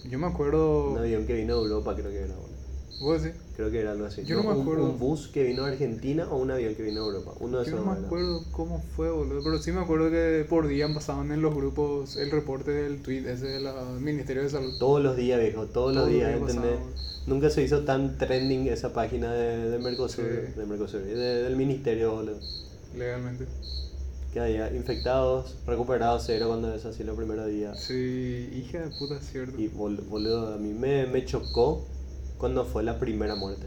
Yo me acuerdo. Un avión que vino de Europa, creo que era, boludo. ¿Vos decís? Creo que era algo así. Yo no me un- acuerdo. Un, bus que vino a Argentina o un avión que vino a Europa. Uno de Yo esos. no me era. acuerdo cómo fue, boludo. Pero sí me acuerdo que por día pasaban en los grupos el reporte del tweet ese del Ministerio de Salud. Todos los días, viejo, todos, Todos los días, días ¿entendés? Nunca se hizo tan trending esa página de, de Mercosur, Sí. de Mercosur, de- del ministerio, boludo. Legalmente. Que había infectados, recuperados cero cuando es así los primeros días. Sí, hija de puta, cierto. Y bol- boludo, a mí me, me chocó cuando fue la primera muerte.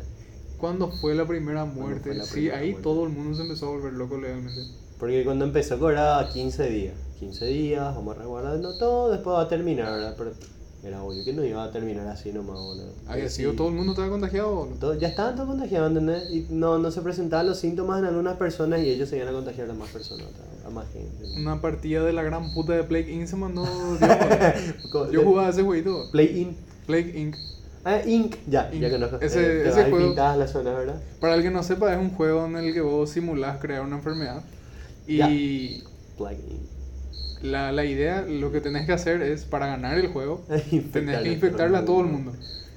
cuando fue la primera muerte. sí, primera ahí muerte. todo el mundo se empezó a volver loco legalmente. Porque cuando empezó cobraba 15 días. 15 días, vamos resguardando todo, después va a terminar, ¿verdad? Pero era obvio que no iba a terminar así nomás, boludo. Había sido todo el mundo estaba contagiado. boludo. todo- ya estaban todos contagiados, ¿entendés? Y no, no se presentaban los síntomas en algunas personas y ellos se iban a contagiar a más personas, a más gente. Una partida de la gran puta de Plague Inc. se mandó. Yo jugaba ese jueguito. Play In. Plague Inc. Ah, Inc. Ya, ya Inc. conozco. Ese- Eh, ese juego-. Para el que no sepa, es un juego en el que vos simulás crear una enfermedad. Y Plug In. La, la idea, lo que tenés que hacer es, para ganar el juego, tenés que infectarle a todo el mundo.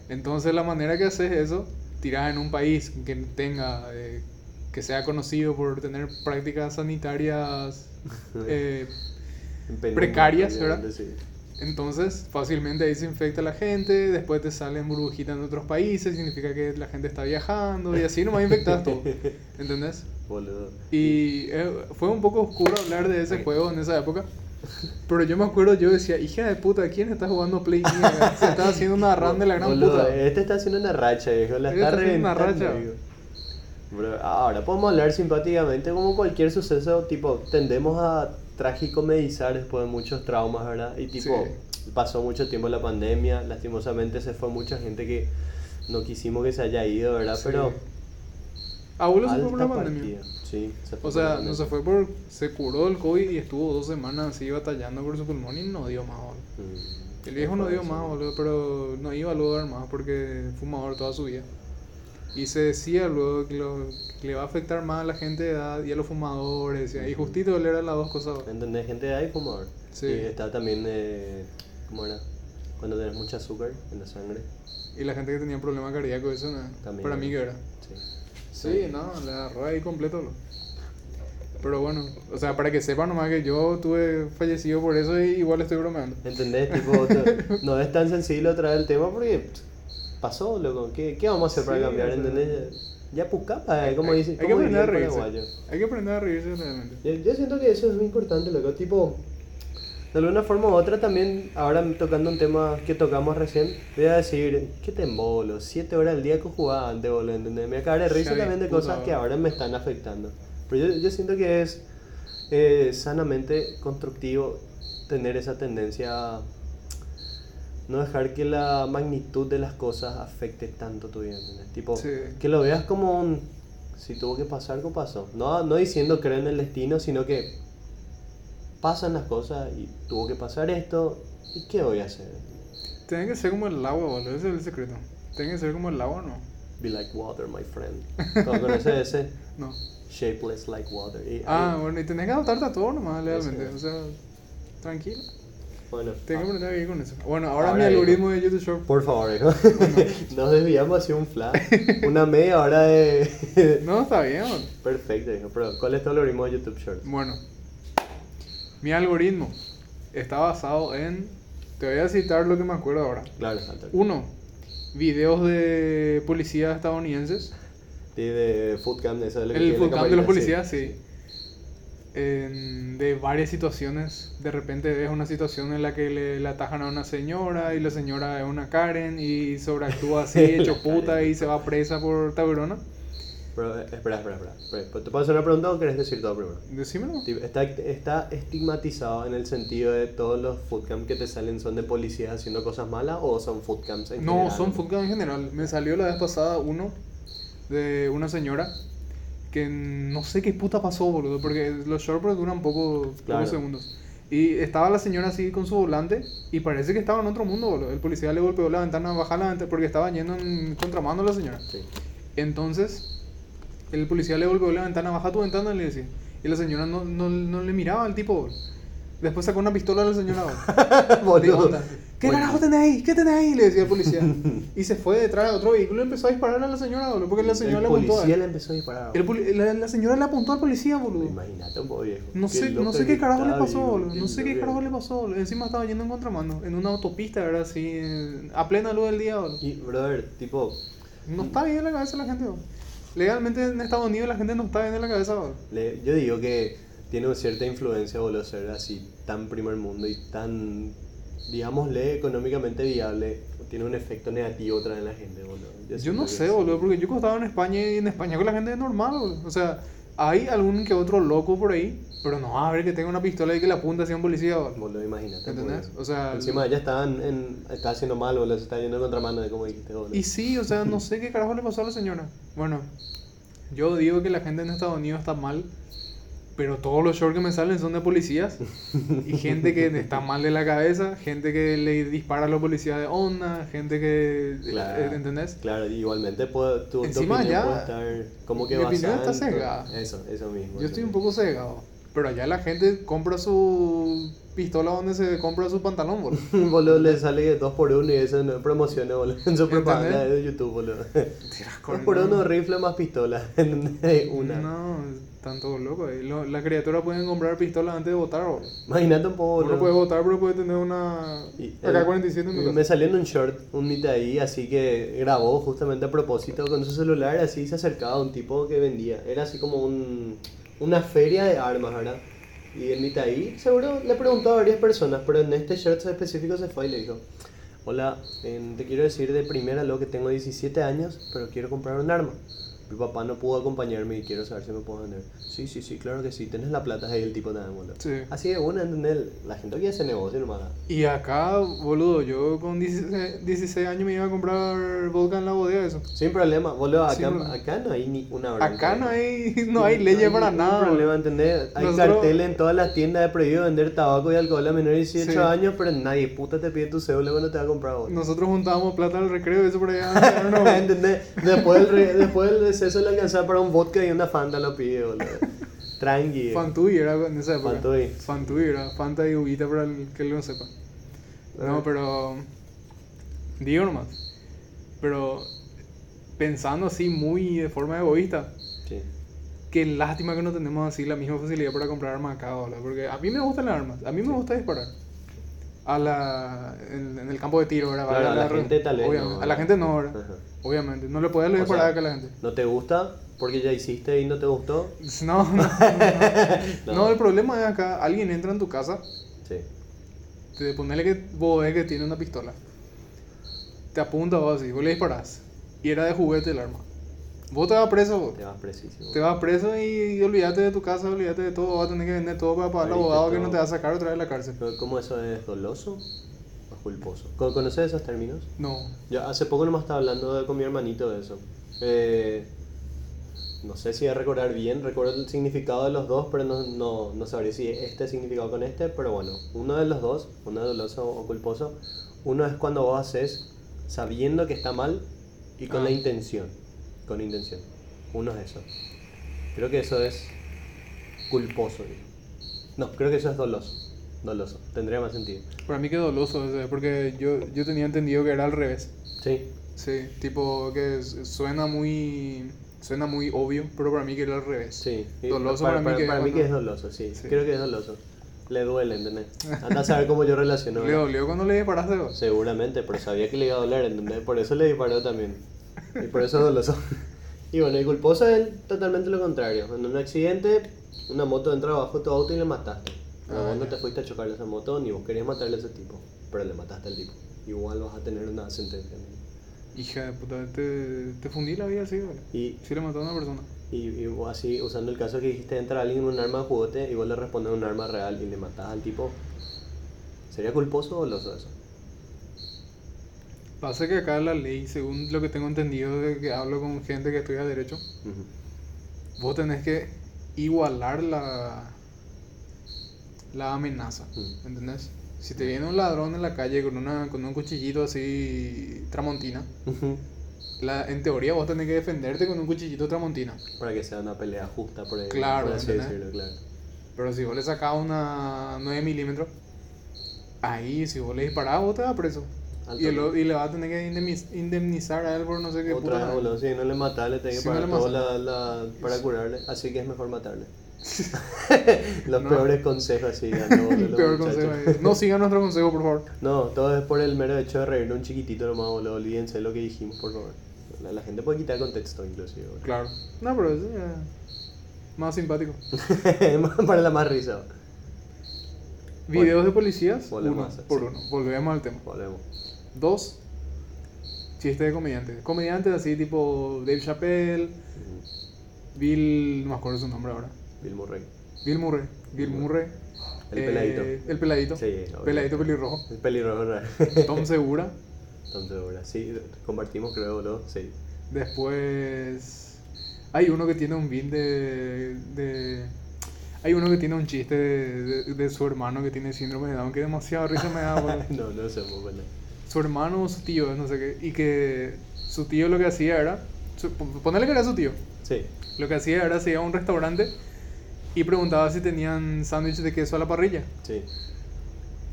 Entonces la manera que haces eso, tirás en un país que tenga, eh, que sea conocido por tener prácticas sanitarias, eh, precarias, ¿verdad? sí. entonces fácilmente ahí se infecta la gente, después te salen burbujitas en otros países, significa que la gente está viajando y así nomás infectas todo, ¿entendés? Boludo. Y eh, fue un poco oscuro hablar de ese juego en esa época. Pero yo me acuerdo, yo decía, hija de puta, ¿quién está jugando Play? Se está haciendo una run de la gran Boludo, puta. Este está haciendo una racha, viejo. La Este está está haciendo una racha. Bro, ahora podemos hablar simpáticamente como cualquier suceso, tipo, tendemos a tragicomedizar después de muchos traumas, ¿verdad? Y tipo, pasó mucho tiempo la pandemia, lastimosamente se fue mucha gente que no quisimos que se haya ido, ¿verdad? Sí. Pero... Abuelo se fue por la pandemia. partida. Sí, se fue O sea, no se fue por. Se curó del COVID y estuvo dos semanas así batallando por su pulmón y no dio más. Mm. El viejo no dio más, boludo, pero no iba a luego dar más porque fumador toda su vida. Y se decía luego que, lo- que le va a afectar más a la gente de edad y a los fumadores. Y justito él era las dos cosas. ¿Entendés? Gente de ahí fumador. Sí. Y está también, eh, ¿cómo era? Cuando tenés mucho azúcar en la sangre. Y la gente que tenía problemas cardíacos, eso no, También. para mí que era. Sí. Sí, no, le agarró ahí completo. lo. Pero bueno, o sea, para que sepan nomás que yo tuve fallecido por eso y igual estoy bromeando. ¿Entendés? Tipo, no es tan sencillo traer el tema porque pasó, loco. ¿Qué, qué vamos a hacer para Sí, cambiar? o sea, ¿Entendés? Ya pucapa, eh, como hay, dice. hay que como aprender a reírse. Hay que aprender a reírse realmente. Yo, yo siento que eso es muy importante, loco. Tipo, de alguna forma u otra también, ahora tocando un tema que tocamos recién, voy a decir, ¿qué te embolo? Siete horas al día que jugaba antes, boludo, ¿entendés? Me cagaré de risa también de cosas que ahora me están afectando. Pero yo, yo siento que es eh, sanamente constructivo tener esa tendencia a no dejar que la magnitud de las cosas afecte tanto tu vida, ¿entendés? Tipo, Sí. que lo veas como un... Si tuvo que pasar, ¿qué pasó? No, no diciendo creer en el destino, sino que pasan las cosas y tuvo que pasar esto, ¿y qué voy a hacer? Tiene que ser como el agua, boludo. Ese es el secreto. Tiene que ser como el agua, ¿no? Be like water, my friend. ¿No conoces ese? No. Shapeless like water. Y- Ah, ahí- bueno, y tenés que adaptarte a todo nomás, legalmente. O sea, tranquilo. bueno, Tengo que ah, aprender a vivir con eso. Bueno, ahora, Ahora mi algoritmo de YouTube Short. por favor, hijo. Nos desviamos hacia un flash. Una media hora de... No, está bien. Perfecto, hijo. Pero, ¿cuál es tu algoritmo de YouTube Shorts? Bueno, mi algoritmo está basado en. Te voy a citar lo que me acuerdo ahora. Claro. Uno, videos de policías estadounidenses. Sí, de Foodcam, eso es que El la footcam de los policías, sí. En- de varias situaciones. De repente ves una situación en la que le, le atajan a una señora y la señora es una Karen y sobreactúa así, hecho La puta y se va presa por taberona. Pero, eh, espera, espera, espera. espera. ¿Te puedo hacer una pregunta o querés decir todo primero? Decímelo. Está, está estigmatizado en el sentido de todos los foodcams que te salen son de policías haciendo cosas malas o son foodcams en No, general? son foodcam en general. Me salió la vez pasada uno de una señora que no sé qué puta pasó, boludo, porque los shorts duran poco, Claro. pocos segundos. Y estaba la señora así con su volante y parece que estaba en otro mundo, boludo. El policía le golpeó la ventana, baja la ventana, porque estaba yendo en contramano la señora. Sí. Entonces, el policía le golpeó la ventana, baja tu ventana, le decía. Y la señora no, no, no le miraba al tipo, boludo. Después sacó una pistola a la señora, boludo. ¿Qué carajo tenés ahí? ¿Qué tenés ahí? Le decía el policía. y se fue detrás de otro vehículo y empezó a disparar a la señora, boludo. Porque la señora el le apuntó a policía le empezó a disparar. El la, la señora le apuntó al policía, boludo. Imagínate un poco viejo. No sé, no sé qué carajo le pasó, boludo. No sé qué carajo le pasó, boludo. Encima estaba yendo en contramano. En una autopista, ¿verdad? Así, a plena luz del día, boludo. Y, brother, tipo, No está bien en la cabeza la gente, boludo. Legalmente en Estados Unidos la gente no está bien en la cabeza, le- yo digo que tiene cierta influencia, boludo, ser así tan primer mundo y tan digámosle, económicamente viable, tiene un efecto negativo otra en la gente, boludo. Yo no sé, boludo, porque yo cuando estaba en España y en España con la gente es normal, boludo. O sea, hay algún que otro loco por ahí, pero no va a ver que tenga una pistola y que la apunta hacia un policía, boludo. Imagínate. ¿Entendés? boludo. O sea, Encima ya estaban en, está haciendo mal, boludo, se está yendo en contramano de como dijiste, boludo. Y sí, o sea, no sé qué carajo le pasó a la señora. Bueno, yo digo que la gente en Estados Unidos está mal, pero todos los shorts que me salen son de policías. y gente que está mal de la cabeza, gente que le dispara a los policías de onda, gente que... Claro. eh, ¿Entendés? Claro, igualmente puede, tu, tu Encima opinión ya, puede estar como que mi opinión está sesgada. Eso, eso mismo. Yo estoy un poco cegado. Pero allá la gente compra su pistola donde se compra su pantalón, boludo. boludo, le sale dos por uno y eso no es promociones, boludo. En su propaganda de YouTube, boludo. Dos por uno, rifle más pistola. Una. No, están todos locos. Las criaturas pueden comprar pistolas antes de votar, boludo. Imagínate un poco, boludo. puede votar, pero puede tener una Y AK-47 en tu el- casa. me salió en un short un mita ahí, así que grabó justamente a propósito con su celular, así se acercaba a un tipo que vendía. Era así como un, una feria de armas, ¿verdad? Y el mita ahí, seguro le preguntó a varias personas, pero en este short específico se fue y le dijo, hola, em, te quiero decir de primera lo que tengo 17 años, pero quiero comprar un arma. Mi papá no pudo acompañarme y quiero saber si me puedo vender. Sí, sí, sí, claro que sí, tenés la plata ahí el tipo también, boludo. Sí. Así de una, ¿entendés? La gente quiere hacer negocio, nomás. Y acá, boludo, yo con 16, 16 años me iba a comprar vodka en la bodega, eso. Sin problema, boludo, acá, acá no hay ni una bronca. Acá no hay, no hay leyes para nada. problema, boludo. ¿entendés? Hay Nosotros- carteles en todas las tiendas de prohibido vender tabaco y alcohol a menores de 18 Sí. años, pero nadie puta te pide tu cédula cuando te va a comprar boludo. Nosotros juntábamos plata al recreo eso por allá. no, no. ¿Entendés? Después del, después del receso le alcanzaba para un vodka y una Fanta lo pide, boludo. Tranqui. Fantui era en esa época. Fantui. Fantui era Fanta y Ubita para el que no sepa. No, pero. Digo nomás. Pero. Pensando así muy de forma egoísta. Sí. Qué lástima que no tenemos así la misma facilidad para comprar armas acá, boludo, Porque a mí me gustan las armas. A mí me gusta disparar. A la, en, en el campo de tiro, ¿verdad? Claro, a la re- gente tal vez no, A la ¿verdad? gente no, ¿verdad? Ajá. Obviamente. No le puedes disparar sea, acá a la gente. ¿No te gusta porque ya hiciste y no te gustó? No, no, no, no. No. No, el problema es acá. Alguien entra en tu casa. Sí. Te ponele que vos ves que tiene una pistola. Te apunta vos así, vos le disparás. Y era de juguete el arma. Vos te vas preso, vos. Te vas preciso. Te vas preso y, y olvídate de tu casa, olvídate de todo. Vas a tener que vender todo para pagar al abogado que no te va a sacar otra vez de la cárcel. Pero ¿Cómo eso es doloso o culposo? ¿Con- ¿Conoces esos términos? No. Yo hace poco nomás estaba hablando de- con mi hermanito de eso. Eh, no sé si de recordar bien, recuerdo el significado de los dos, pero no, no, no sabría si este significado con este, pero bueno, uno de los dos, uno es doloso o culposo, uno es cuando vos haces sabiendo que está mal y con Ah. la intención, con intención. Uno es eso. Creo que eso es culposo. No, creo que eso es doloso. Doloso, tendría más sentido. Para mí que doloso porque yo, yo tenía entendido que era al revés. Sí, Sí, tipo que suena muy suena muy obvio, pero para mí que era al revés. Sí, Doloso para, para mí que para mí cuando- que es doloso, sí. Sí. Creo que es doloso. Le duele, ¿entendés? Anda a saber cómo yo relaciono. Le dolió cuando le disparaste vos. Seguramente, pero sabía que le iba a doler, ¿entendés? Por eso le disparó también. Y por eso es doloso. Y bueno, y culposo es totalmente lo contrario. En un accidente, una moto entra bajo tu auto y le mataste. Ah, vos no te fuiste a chocarle a esa moto ni vos querías matarle a ese tipo. Pero le mataste al tipo. Igual vas a tener una sentencia. Hija de puta, te, te fundí la vida así, güey. Y Sí le mató a una persona. Y, y vos así, usando el caso que dijiste, entra alguien con un arma de juguete y vos le respondes un arma real y le matás al tipo, ¿sería culposo o doloso eso? Pasa que acá la ley, según lo que tengo entendido de que hablo con gente que estudia derecho, vos tenés que igualar la, la amenaza, Mm. ¿entendés? Si te viene un ladrón en la calle con, una, con un cuchillito así tramontina, la, en teoría vos tenés que defenderte con un cuchillito tramontina. Para que sea una pelea justa por, ahí, Claro, por así decirlo, claro. Pero si vos le sacás una 9 milímetros, ahí si vos le disparás, vos te vas preso. Y, el y le vas a tener que indemniz- indemnizar a él por no sé qué Otra puta vez, boludo, si no le matás, le tenés que Si no pagar le todo la- para curarle, así que es mejor matarle. Los No. peores consejos así, dando, boludo, El peor consejo. No sigan nuestro consejo, por favor. No, todo es por el mero hecho de reírnos un chiquitito nomás, boludo. Olvídense de lo que dijimos, por favor. La, la gente puede quitar contexto, inclusive. Claro. No, pero eso ya- Más simpático. para la más risa. Videos de policías, Volvemos uno a por sí. uno. Volvemos al tema. Volvemos. Dos, chistes de comediantes. Comediantes así tipo Dave Chappelle, Mm, Bill, no me acuerdo su nombre ahora. Bill Murray. Bill Murray. Bill Murray. El eh, peladito. El peladito. Sí, obvio. Peladito pelirrojo. El pelirrojo. Tom Segura. Entonces, ahora sí, compartimos, creo, boludo. Sí. Después hay uno que tiene un bin de, de- Hay uno que tiene un chiste de, de- de su hermano que tiene síndrome de Down que demasiado risa me da. boludo. no, no sé, muy buena. su hermano o su tío, no sé qué. Y que su tío lo que hacía era... su- Ponele que era su tío. Sí. Lo que hacía era se iba a un restaurante y preguntaba si tenían sándwich de queso a la parrilla. Sí.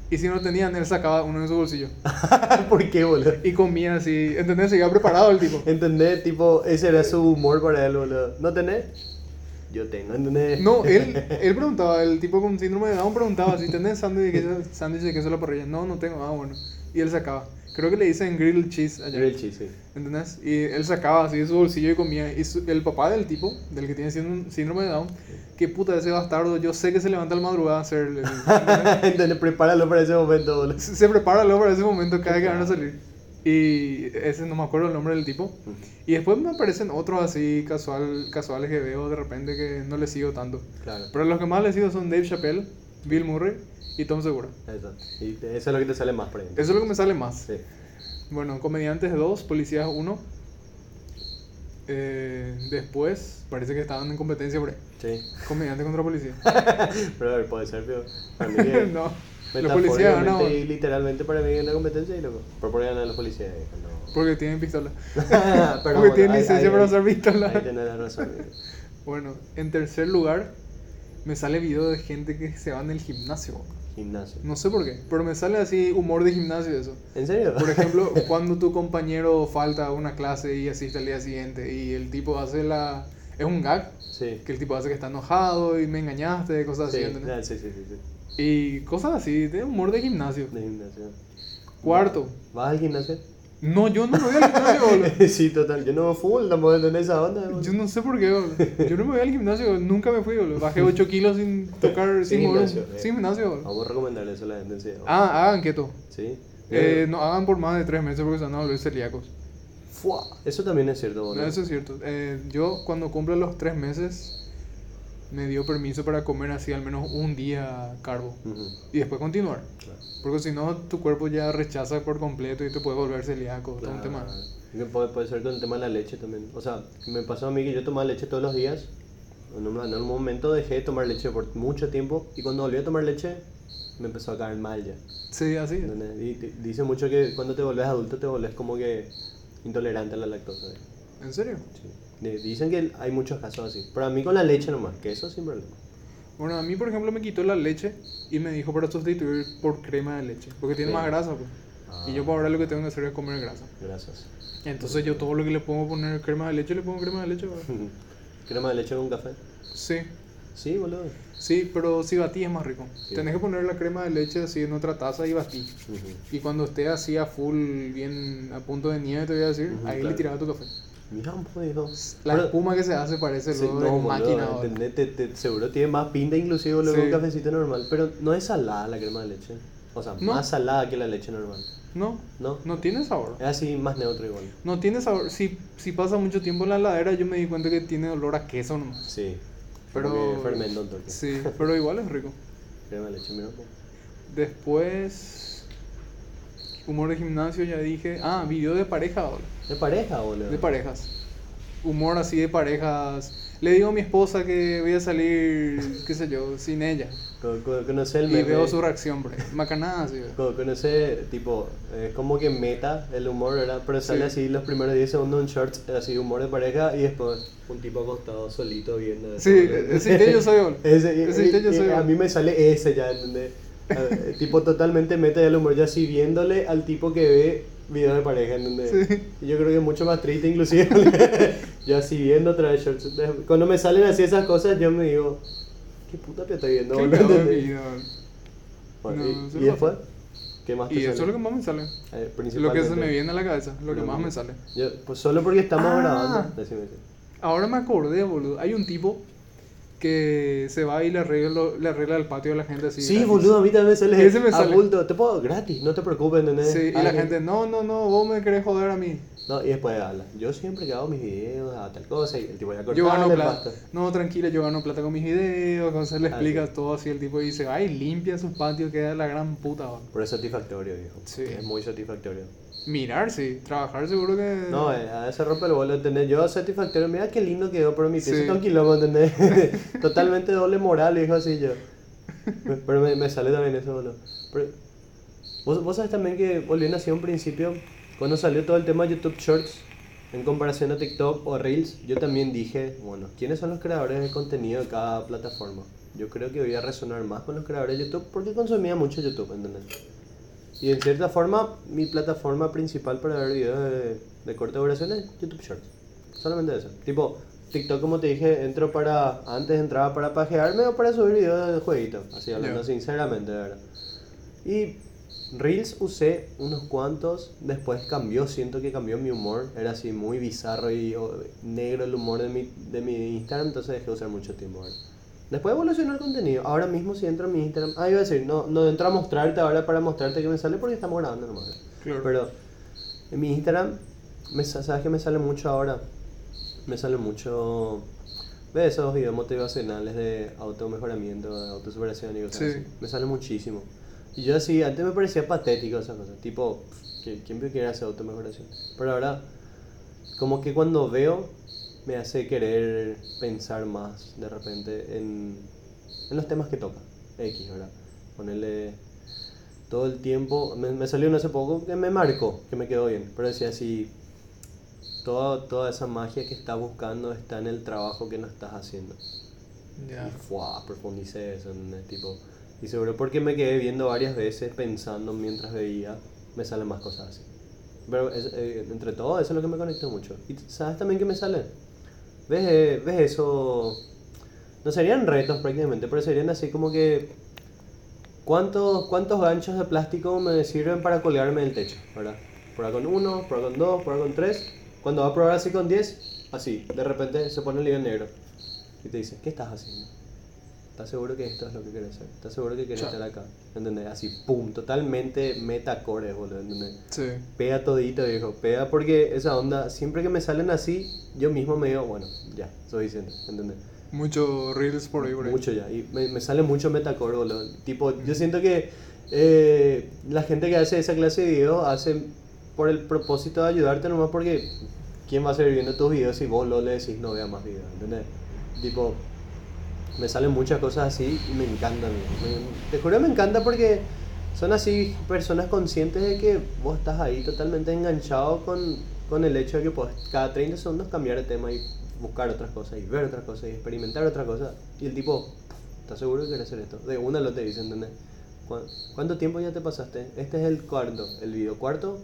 Y si no tenían, él sacaba uno de su bolsillo. ¿Por qué, boludo? Y comía así, ¿entendés? Se iba preparado el tipo. ¿Entendés? Tipo, ese era su humor para él, boludo. ¿No tenés? Yo tengo, ¿entendés? No, él, él preguntaba, el tipo con síndrome de Down preguntaba si tenés sándwich de queso, sándwich de queso a la parrilla. No, no tengo. Ah, bueno. Y él sacaba. Creo que le dicen grilled cheese allá. Grilled cheese, sí. ¿Entendés? Y él sacaba así de su bolsillo y comía. Y su- el papá del tipo, del que tiene síndrome de Down, que puta ese bastardo, yo sé que se levanta al madrugada a hacer. el- ¿entendés? ¿Entendés? Prepáralo para ese momento, boludo. se se prepara luego para ese momento cada vez que van a salir. Y ese no me acuerdo el nombre del tipo. Y después me aparecen otros así casual, casuales que veo de repente que no les sigo tanto. Claro. Pero los que más les sigo son Dave Chappelle, Bill Murray y Tom Segura. Eso. Y eso es lo que te sale más, por ejemplo. Eso es lo que me sale más. Sí. Bueno, comediantes 2, policías 1. Eh, después, parece que estaban en competencia por. Sí. Comediante contra policía. Pero a ver, puede ser, pero para mí que no, los policías metafóricamente y literalmente para mí es una competencia y loco. Pero por ahí ganan los policías. eh, No. porque tienen pistola. Pero porque bueno, tienen licencia ahí- para usar pistola. Ahí tenés la razón. amigo. Bueno, en tercer lugar, me sale video de gente que se va en el gimnasio. Gimnasio. No sé por qué, pero me sale así humor de gimnasio eso. ¿En serio? Por ejemplo, cuando tu compañero falta a una clase y asiste al día siguiente y el tipo hace la... Es un gag, Sí. que el tipo hace que está enojado y me engañaste, cosas Sí, así, ¿entendés? sí, sí, sí, sí. Y cosas así, de humor de gimnasio. De gimnasio. Cuarto, ¿Vas al gimnasio? No, yo no me voy al gimnasio, boludo. sí, total. Yo no me full, estamos en esa onda. boludo. Yo no sé por qué, boludo. Yo no me voy al gimnasio, nunca me fui, boludo. Bajé 8 kilos sin tocar, sin, Sin mover gimnasio, eh. sin gimnasio, boludo. Vamos a recomendarle eso a la gente. sí. Ah, hagan keto. Sí. Eh, no hagan por más de 3 meses porque se van a volver celíacos. Fua. Eso también es cierto, boludo. No, eso es cierto. Eh, yo cuando cumplo los 3 meses me dio permiso para comer así al menos un día carbo Ujú, y después continuar. claro. Porque si no, tu cuerpo ya rechaza por completo y te puede volver celíaco. Todo un Claro. tema. Puede, puede ser con el tema de la leche también. O sea, me pasó a mí que yo tomaba leche todos los días. En un, en un momento dejé de tomar leche por mucho tiempo y cuando volví a tomar leche me empezó a caer mal ya. Sí, así. es. Y te- dice mucho que cuando te volvés adulto te volvés como que intolerante a la lactosa. ¿En serio? Sí. Dicen que hay muchos casos así. Pero a mí con la leche nomás, que eso sin problema. Bueno, a mí, por ejemplo, me quitó la leche y me dijo para sustituir por crema de leche. Porque tiene Sí. más grasa, pues. Y yo por ahora lo que tengo que hacer es comer grasa. Gracias. Entonces yo todo lo que le pongo poner crema de leche, le pongo crema de leche. ¿Crema de leche con café? Sí, Sí, boludo. sí, pero si batí es más rico. Sí. Tenés que poner la crema de leche así en otra taza y batí. Ujú. Y cuando esté así a full, bien a punto de nieve, te voy a decir, ahí le tiraba tu café. Mira un poco. La Pero- espuma que se hace parece Sí, luego no, de máquina. Te- te- seguro tiene más pinta inclusive Sí. un cafecito normal. Pero no es salada la crema de leche. O sea, No. más salada que la leche normal. No, ¿No? no tiene sabor. Es así más neutro igual. No tiene sabor. Si, si pasa mucho tiempo en la heladera, yo me di cuenta que tiene olor a queso nomás. Sí. Pero- fermenta un toque. Sí, pero igual es rico. Crema de leche, mira. Después, humor de gimnasio, ya dije. Ah, video de pareja ahora. ¿De pareja, boludo? De parejas. Humor así de parejas. Le digo a mi esposa que voy a salir, qué sé yo, sin ella. Co- co- Conoce el Y meme. veo su reacción, bro. Macanada, sí. bro. Co- Conoce, tipo, es como que meta el humor, ¿verdad? Pero sale Sí. así los primeros 10 segundos en shorts, así humor de pareja y después un tipo acostado solito viendo. Sí, ese que yo soy, bro. Ese, y- Ese que yo y- soy, y a mí me sale ese ya, ¿entendés? Eh, tipo totalmente meta el humor, ya así viéndole al tipo que ve videos de pareja, ¿entendés? Sí. Y yo creo que es mucho más triste inclusive. yo así viendo otra vez shorts. Cuando me salen así esas cosas, yo me digo, ¿qué puta te estoy viendo? Qué boludo?" cagado de ¿entendés? vida, bro. Bueno, No, y, eso y después, ¿qué más te Y eso sale? es lo que más me sale. Lo que se me viene a la cabeza, lo que más me sale. Yo, pues solo porque estamos Ah. grabando. Decime, decime. Ahora me acordé, boludo. Hay un tipo que se va y le arregla, le arregla el patio a la gente así. Sí, gratis. boludo, a mí también sale. Ese me a sale. bulto. Te puedo gratis, no te preocupes, ¿entendés? Sí, y la gente, no, no, no, vos me querés joder a mí. No, y después habla. Yo siempre que hago mis videos a tal cosa y el tipo ya Yo gano plata. No, tranquila, yo gano plata con mis videos. Entonces le Ah, explica todo así el tipo y se va y limpia su patio, queda la gran puta. va. Pero es satisfactorio, viejo. Sí. Es muy satisfactorio. Mirar, sí. Trabajar seguro que. No, eh, a ese rompe el bolo, ¿entendés? Yo satisfactorio, mira qué lindo quedó, pero mi pieza Sí. está un quilombo, ¿entendés? Totalmente doble moral, hijo, así yo. Pero me, me sale también eso, boludo. ¿vos, vos sabés también que, volviendo así a un principio, cuando salió todo el tema de YouTube Shorts, en comparación a TikTok o Reels, yo también dije, bueno, ¿quiénes son los creadores de contenido de cada plataforma? Yo creo que voy a resonar más con los creadores de YouTube porque consumía mucho YouTube, ¿entendés? Y en cierta forma, mi plataforma principal para ver videos de, de corta duración es YouTube Shorts. Solamente eso. Tipo, TikTok, como te dije, entro para. Antes entraba para pajearme o para subir videos de jueguito. Así hablando sinceramente, de verdad. Y Reels usé unos cuantos. Después cambió, siento que cambió mi humor. Era así muy bizarro y o, negro el humor de mi, de mi Instagram. Entonces dejé de usar mucho tiempo. ¿verdad? Después evolucionó el contenido. Ahora mismo si entro a mi Instagram. Ah, iba a decir, no, no entro a mostrarte ahora para mostrarte que me sale porque estamos grabando nomás. Claro. Pero en mi Instagram, me, sa- ¿sabes qué me sale mucho ahora? Me sale mucho. ¿Ves esos videos motivacionales de automejoramiento, de autosuperación y cosas Sí. así? Me sale muchísimo. Y yo así, antes me parecía patético esa cosa. Tipo, pff, ¿qui- ¿quién quiere hacer automejoración? Pero ahora, como que cuando veo, me hace querer pensar más de repente en, en los temas que toca. X, ¿verdad? Ponerle todo el tiempo. Me, me salió uno hace poco que me marcó, que me quedó bien. Pero decía así: toda, toda esa magia que estás buscando está en el trabajo que no estás haciendo. Ya. Y fuá, profundicé eso, ¿entendés? Tipo, y seguro porque me quedé viendo varias veces pensando mientras veía, me salen más cosas así. Pero es- eh, entre todo, eso es lo que me conectó mucho. ¿Y sabes también qué me sale? ¿Ves, ¿Ves eso? No serían retos prácticamente, pero serían así como que... ¿Cuántos, ¿Cuántos ganchos de plástico me sirven para colgarme del techo? ¿verdad? Prueba con uno, prueba con dos, prueba con tres. Cuando va a probar así con diez, así, de repente se pone el nivel negro. Y te dice, ¿qué estás haciendo? ¿Estás seguro que esto es lo que quieres hacer? ¿Estás seguro que Chao. estar acá? ¿Entendés? Así, pum, totalmente metacore, boludo, ¿entendés? Sí. Pega todito, viejo. Pega porque esa onda, siempre que me salen así, yo mismo me digo, bueno, ya, suficiente, ¿entendés? Mucho reels por ahí, por ahí. Mucho ya. Y me, me sale mucho metacore, boludo. Tipo, yo siento que eh, la gente que hace esa clase de videos hace por el propósito de ayudarte nomás porque ¿quién va a seguir viendo tus videos si vos lo le decís no vea más videos? ¿Entendés? Tipo, me salen muchas cosas así y me encanta. Me, te juro me encanta porque son así personas conscientes de que vos estás ahí totalmente enganchado con, con el hecho de que puedes cada 30 segundos cambiar de tema y buscar otras cosas y ver otras cosas y experimentar otras cosas. Y el tipo, ¿estás seguro que quieres hacer esto? De una lo te dice, ¿entendés? ¿Cuán- ¿Cuánto tiempo ya te pasaste? Este es el cuarto, el video cuarto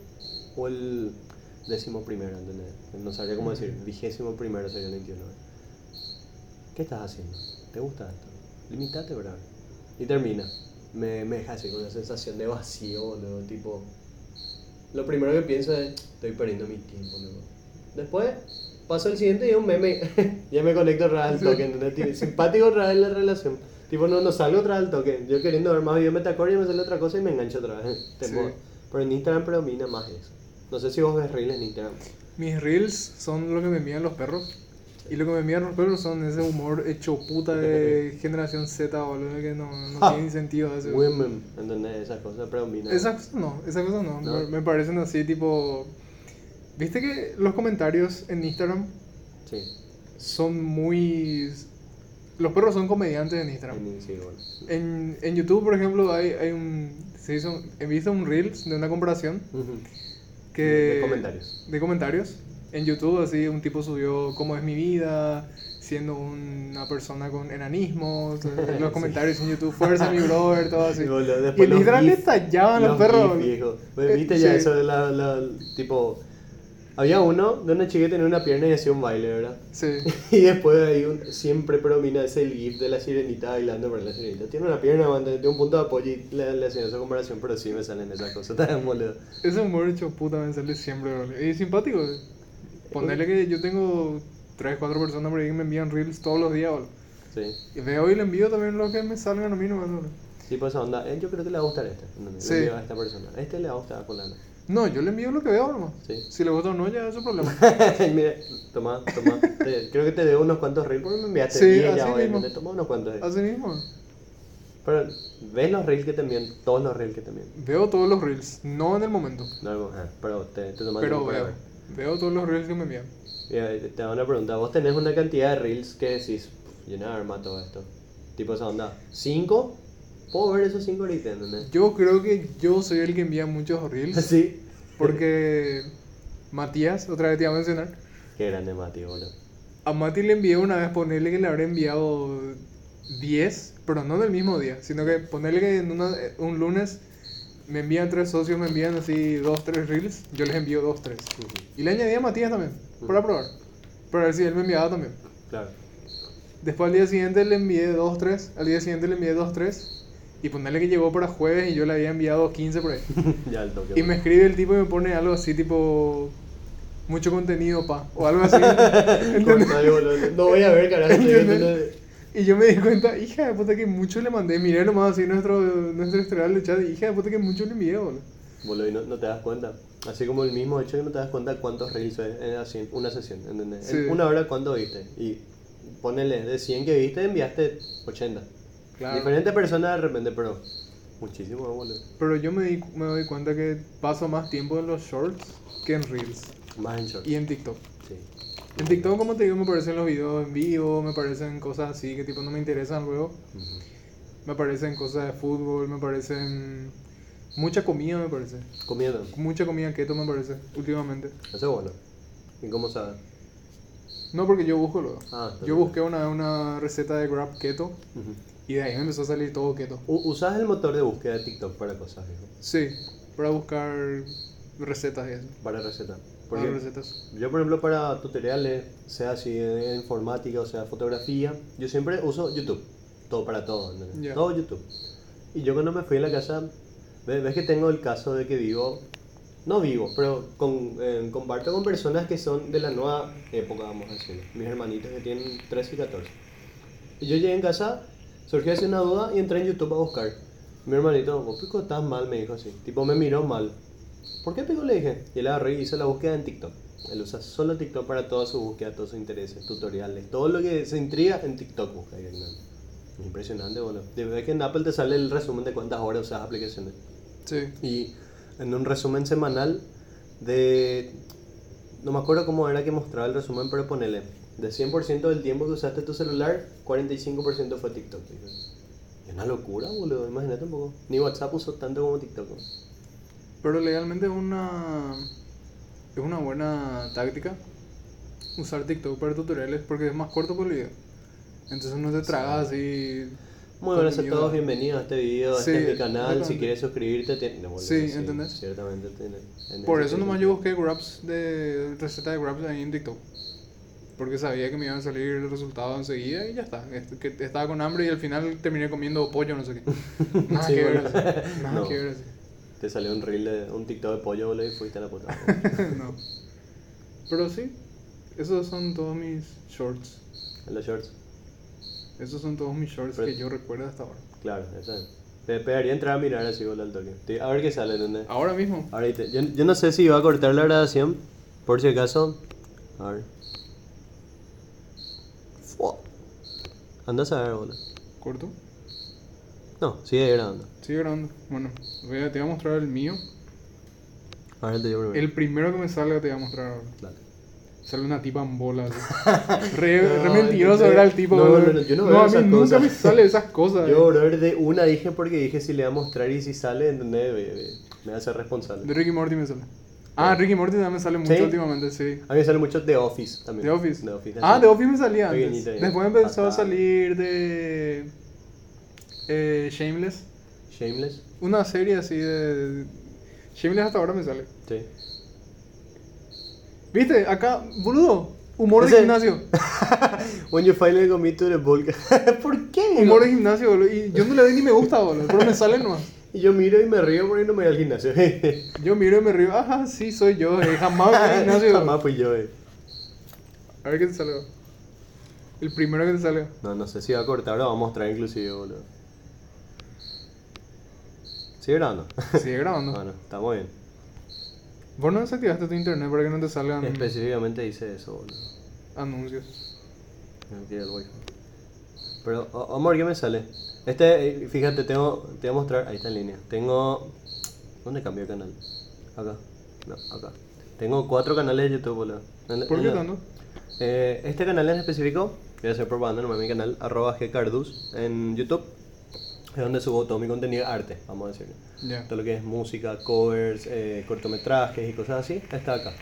o el décimo primero, ¿entendés? No sabría cómo decir, vigésimo primero sería el 21. ¿Qué estás haciendo? ¿Te gusta esto? Limitate, bro. Y termina. Me, me deja así con una sensación de vacío, boludo. Tipo, lo primero que pienso es, estoy perdiendo mi tiempo, luego. Después, paso el siguiente y un meme. ya me conecto otra vez al toque, ¿entendés? Simpático otra vez la relación. Tipo, no, no salgo otra vez al toque. Yo queriendo ver más videos metacore y me sale otra cosa y me engancho otra vez. Sí. Pero en Instagram predomina más eso. No sé si vos ves reels en Instagram. Mis reels son lo que me envían los perros. Y lo que me envían los perros son ese humor hecho puta de generación Z, boludo, que no, no Ja. tiene ni sentido ese. Women, ¿entendés? Esas cosas predominan. Esas cosas no, esas cosas no. ¿No? Me, me parecen así tipo... ¿Viste que los comentarios en Instagram Sí. son muy... Los perros son comediantes en Instagram. En- sí, bueno. En, en YouTube, por ejemplo, hay, hay un... Se hizo, he visto un Reels de una comparación que... De comentarios. De comentarios. En YouTube, así, un tipo subió cómo es mi vida, siendo una persona con enanismos, eh, los Sí. comentarios en YouTube, fuerza mi brother, todo así. Y, boludo, Y después en los Instagram le gif- tallaban los, los perros. boludo. viejo. Eh, ¿Viste ya sí. eso de la, la- Tipo... Había uno de una chica que tenía una pierna y hacía un baile, ¿verdad? Sí. Y después ahí un- siempre predomina ese el gif de la sirenita bailando, pero la sirenita tiene una pierna, tiene un punto de apoyo y le, le hacían esa comparación, pero sí me salen esas cosas, tan boludo. Ese humor hecho puta me sale siempre, boludo. Y simpático. eh. Ponerle que yo tengo 3, 4 personas por ahí que me envían reels todos los días, boludo. Sí. Y veo y le envío también lo que me salgan a mí no me Tipo esa onda, eh, yo creo que le va a gustar este. Sí. Le envío a esta persona. A este le va a gustar a fulano. No, yo le envío lo que veo nomás. Sí. Si le gusta o no, ya es su problema. Mira, toma, toma. Te- creo que te debo unos cuantos reels porque me enviaste Sí, 10 así ya, mismo. obviamente. Toma unos cuantos. Así mismo. Pero, ¿ves los reels que te envían? Todos los reels que te envían. Veo todos los reels, no en el momento, No, ah, pero te, te tomas pero tiempo para veo. ver. Veo todos los reels que me envían. Mira, te hago una pregunta. Vos tenés una cantidad de reels que decís, "Pff, yo no arma todo esto. Tipo esa onda. ¿Cinco? Puedo ver esos cinco ahorita, ¿entendés? Yo creo que yo soy el que envía muchos reels, Sí. porque Matías, otra vez te iba a mencionar, Qué grande Mati, boludo. a Mati le envié una vez, ponerle que le habré enviado 10, pero no en el mismo día, sino que ponerle que en una- un lunes me envían tres socios, me envían así dos, tres reels, yo les envío dos, tres. Y le añadí a Matías también, para probar, para ver si él me enviaba también. Claro. Después al día siguiente le envié 2, 3. Al día siguiente le envié 2, 3. Y ponerle que llegó para jueves y yo le había enviado 15 por ahí. ya el toque. Y me escribe el tipo y me pone algo así tipo... Mucho contenido, pa. O algo así. No voy a ver, carajo. Y yo me di cuenta, hija de puta que mucho le mandé. Miré nomás así nuestro, nuestro historial de chat hija de puta que mucho le envié, boludo. Boludo, y no, no te das cuenta. Así como el mismo hecho que no te das cuenta cuántos reels es en así- una sesión, ¿entendés? Sí. En una hora, ¿cuánto viste? Y ponele, de 100 que viste, enviaste 80. Claro. Diferente persona de repente, pero muchísimo, boludo. Pero yo me, di, me doy cuenta que paso más tiempo en los shorts que en reels. Más en short. Y en TikTok. En TikTok, como te digo, me aparecen los videos en vivo, me aparecen cosas así que tipo no me interesan luego. Me aparecen cosas de fútbol, me aparecen mucha comida, me parece. Comiendo. Mucha comida keto me parece, últimamente. Eso es bueno. ¿Y cómo sabes? No porque yo busco luego. Ah, Yo bien. busqué una, una receta de Grab keto y de ahí me empezó a salir todo keto. ¿Usas el motor de búsqueda de TikTok para cosas? Sí, para buscar recetas y eso. Para recetas. Porque recetas. yo, por ejemplo, para tutoriales, sea así de informática o sea fotografía, yo siempre uso YouTube. Todo para todo, ¿entendés? Ya. Todo YouTube. Y yo cuando me fui a la casa, ve- ves que tengo el caso de que vivo, no vivo, pero con, eh, comparto con personas que son de la nueva época, vamos a decirlo. Mis hermanitos que tienen 13 y 14. Y yo llegué en casa, surgió así una duda y entré en YouTube a buscar. Mi hermanito, vos pico estás mal, me dijo así. Tipo, me miró mal. ¿Por qué pico? Le dije. Y él agarré y hizo la búsqueda en TikTok. Él usa solo TikTok para toda su búsqueda, todos sus intereses, tutoriales, todo lo que se intriga en TikTok busca directamente. Es impresionante, boludo. De verdad que en Apple te sale el resumen de cuántas horas usas aplicaciones. Sí. Y en un resumen semanal de... No me acuerdo cómo era que mostraba el resumen, pero ponele. De 100% del tiempo que usaste tu celular, 45% fue TikTok. Es una locura, boludo. Imagínate un poco. Ni WhatsApp usó tanto como TikTok. ¿no? Pero legalmente es una, es una buena táctica usar TikTok para tutoriales porque es más corto por el video. Entonces no te tragas así. Muy buenas a todos, bienvenidos a este video, Sí, este es mi canal. Si quieres suscribirte, te... no, boludo, Sí, ¿entendés? Ciertamente. Por eso nomás yo busqué grabs de receta de grabs ahí en TikTok. Porque sabía que me iban a salir el resultado enseguida y ya está. Est- que estaba con hambre y al final terminé comiendo pollo, no sé qué. Nada Sí, que ver bueno. así. Nada No. que ver así. Te salió un reel de un TikTok de pollo, boludo, y fuiste a la puta. no. Pero sí, esos son todos mis shorts. los shorts. Esos son todos mis shorts Pero- que yo recuerdo hasta ahora. Claro, eso es. Te pegaría entrar a mirar así, boludo, al toque. A ver qué sale, ¿entendés? Ahora mismo. Ahorita, yo, yo no sé si iba a cortar la grabación, por si acaso. A ver. Anda a saber, boludo. ¿Corto? No, sigue grabando. Sigue grabando. Bueno, voy a- te voy a mostrar el mío. A ver, te digo primero. El primero que me salga te voy a mostrar ahora. Dale. Sale una tipa en bolas. así. Re, No, re mentiroso yo- era el tipo. no, bro. no, no, yo no veo a mí esas nunca cosas. me sale esas cosas. Yo, brother, de una dije porque dije si le voy a mostrar y si sale, ¿entendés? Me, me, me a ser responsable. De Ricky Morty me sale. Ah, Ricky Morty también me sale mucho ¿Sí? últimamente, sí. A mí me sale mucho The Office también. The Office. The Office ah. The Office me salía antes. Después empezó a Patada. salir de. Eh, Shameless. Shameless. Una serie así de. Shameless hasta ahora me sale. Sí. ¿Viste? Acá, boludo. Humor de gimnasio. When you finally commit to the bulk. ¿Por qué? Humor de gimnasio, boludo. Y yo no le doy ni me gusta, boludo. Pero me sale nomás. Y yo miro y me río porque no me voy al gimnasio. Yo miro y me río. Ajá, sí, soy yo. eh, Jamás voy al gimnasio. Jamás fui yo, eh. A ver qué te sale. El primero que te salga. No, no sé si va a cortar o va a mostrar inclusive, boludo. ¿Sigue grabando? Sigue grabando. bueno, está muy bien. Vos no desactivaste tu internet para que no te salgan Específicamente dice eso, boludo. anuncios. Me metí el wifi. Pero, o- amor, ¿qué me sale? Este, eh, fíjate, tengo, te voy a mostrar, ahí está en línea. Tengo, ¿dónde cambió el canal? Acá, no, acá. Tengo cuatro canales de YouTube, boludo. En- ¿Por en qué la- tanto? Eh, este canal en específico, voy a hacer propaganda nomás mi canal, arroba gcardus en YouTube. Es donde subo todo mi contenido de arte, vamos a decirlo. Ya. Todo lo que es música, covers, eh, cortometrajes y cosas así, está acá.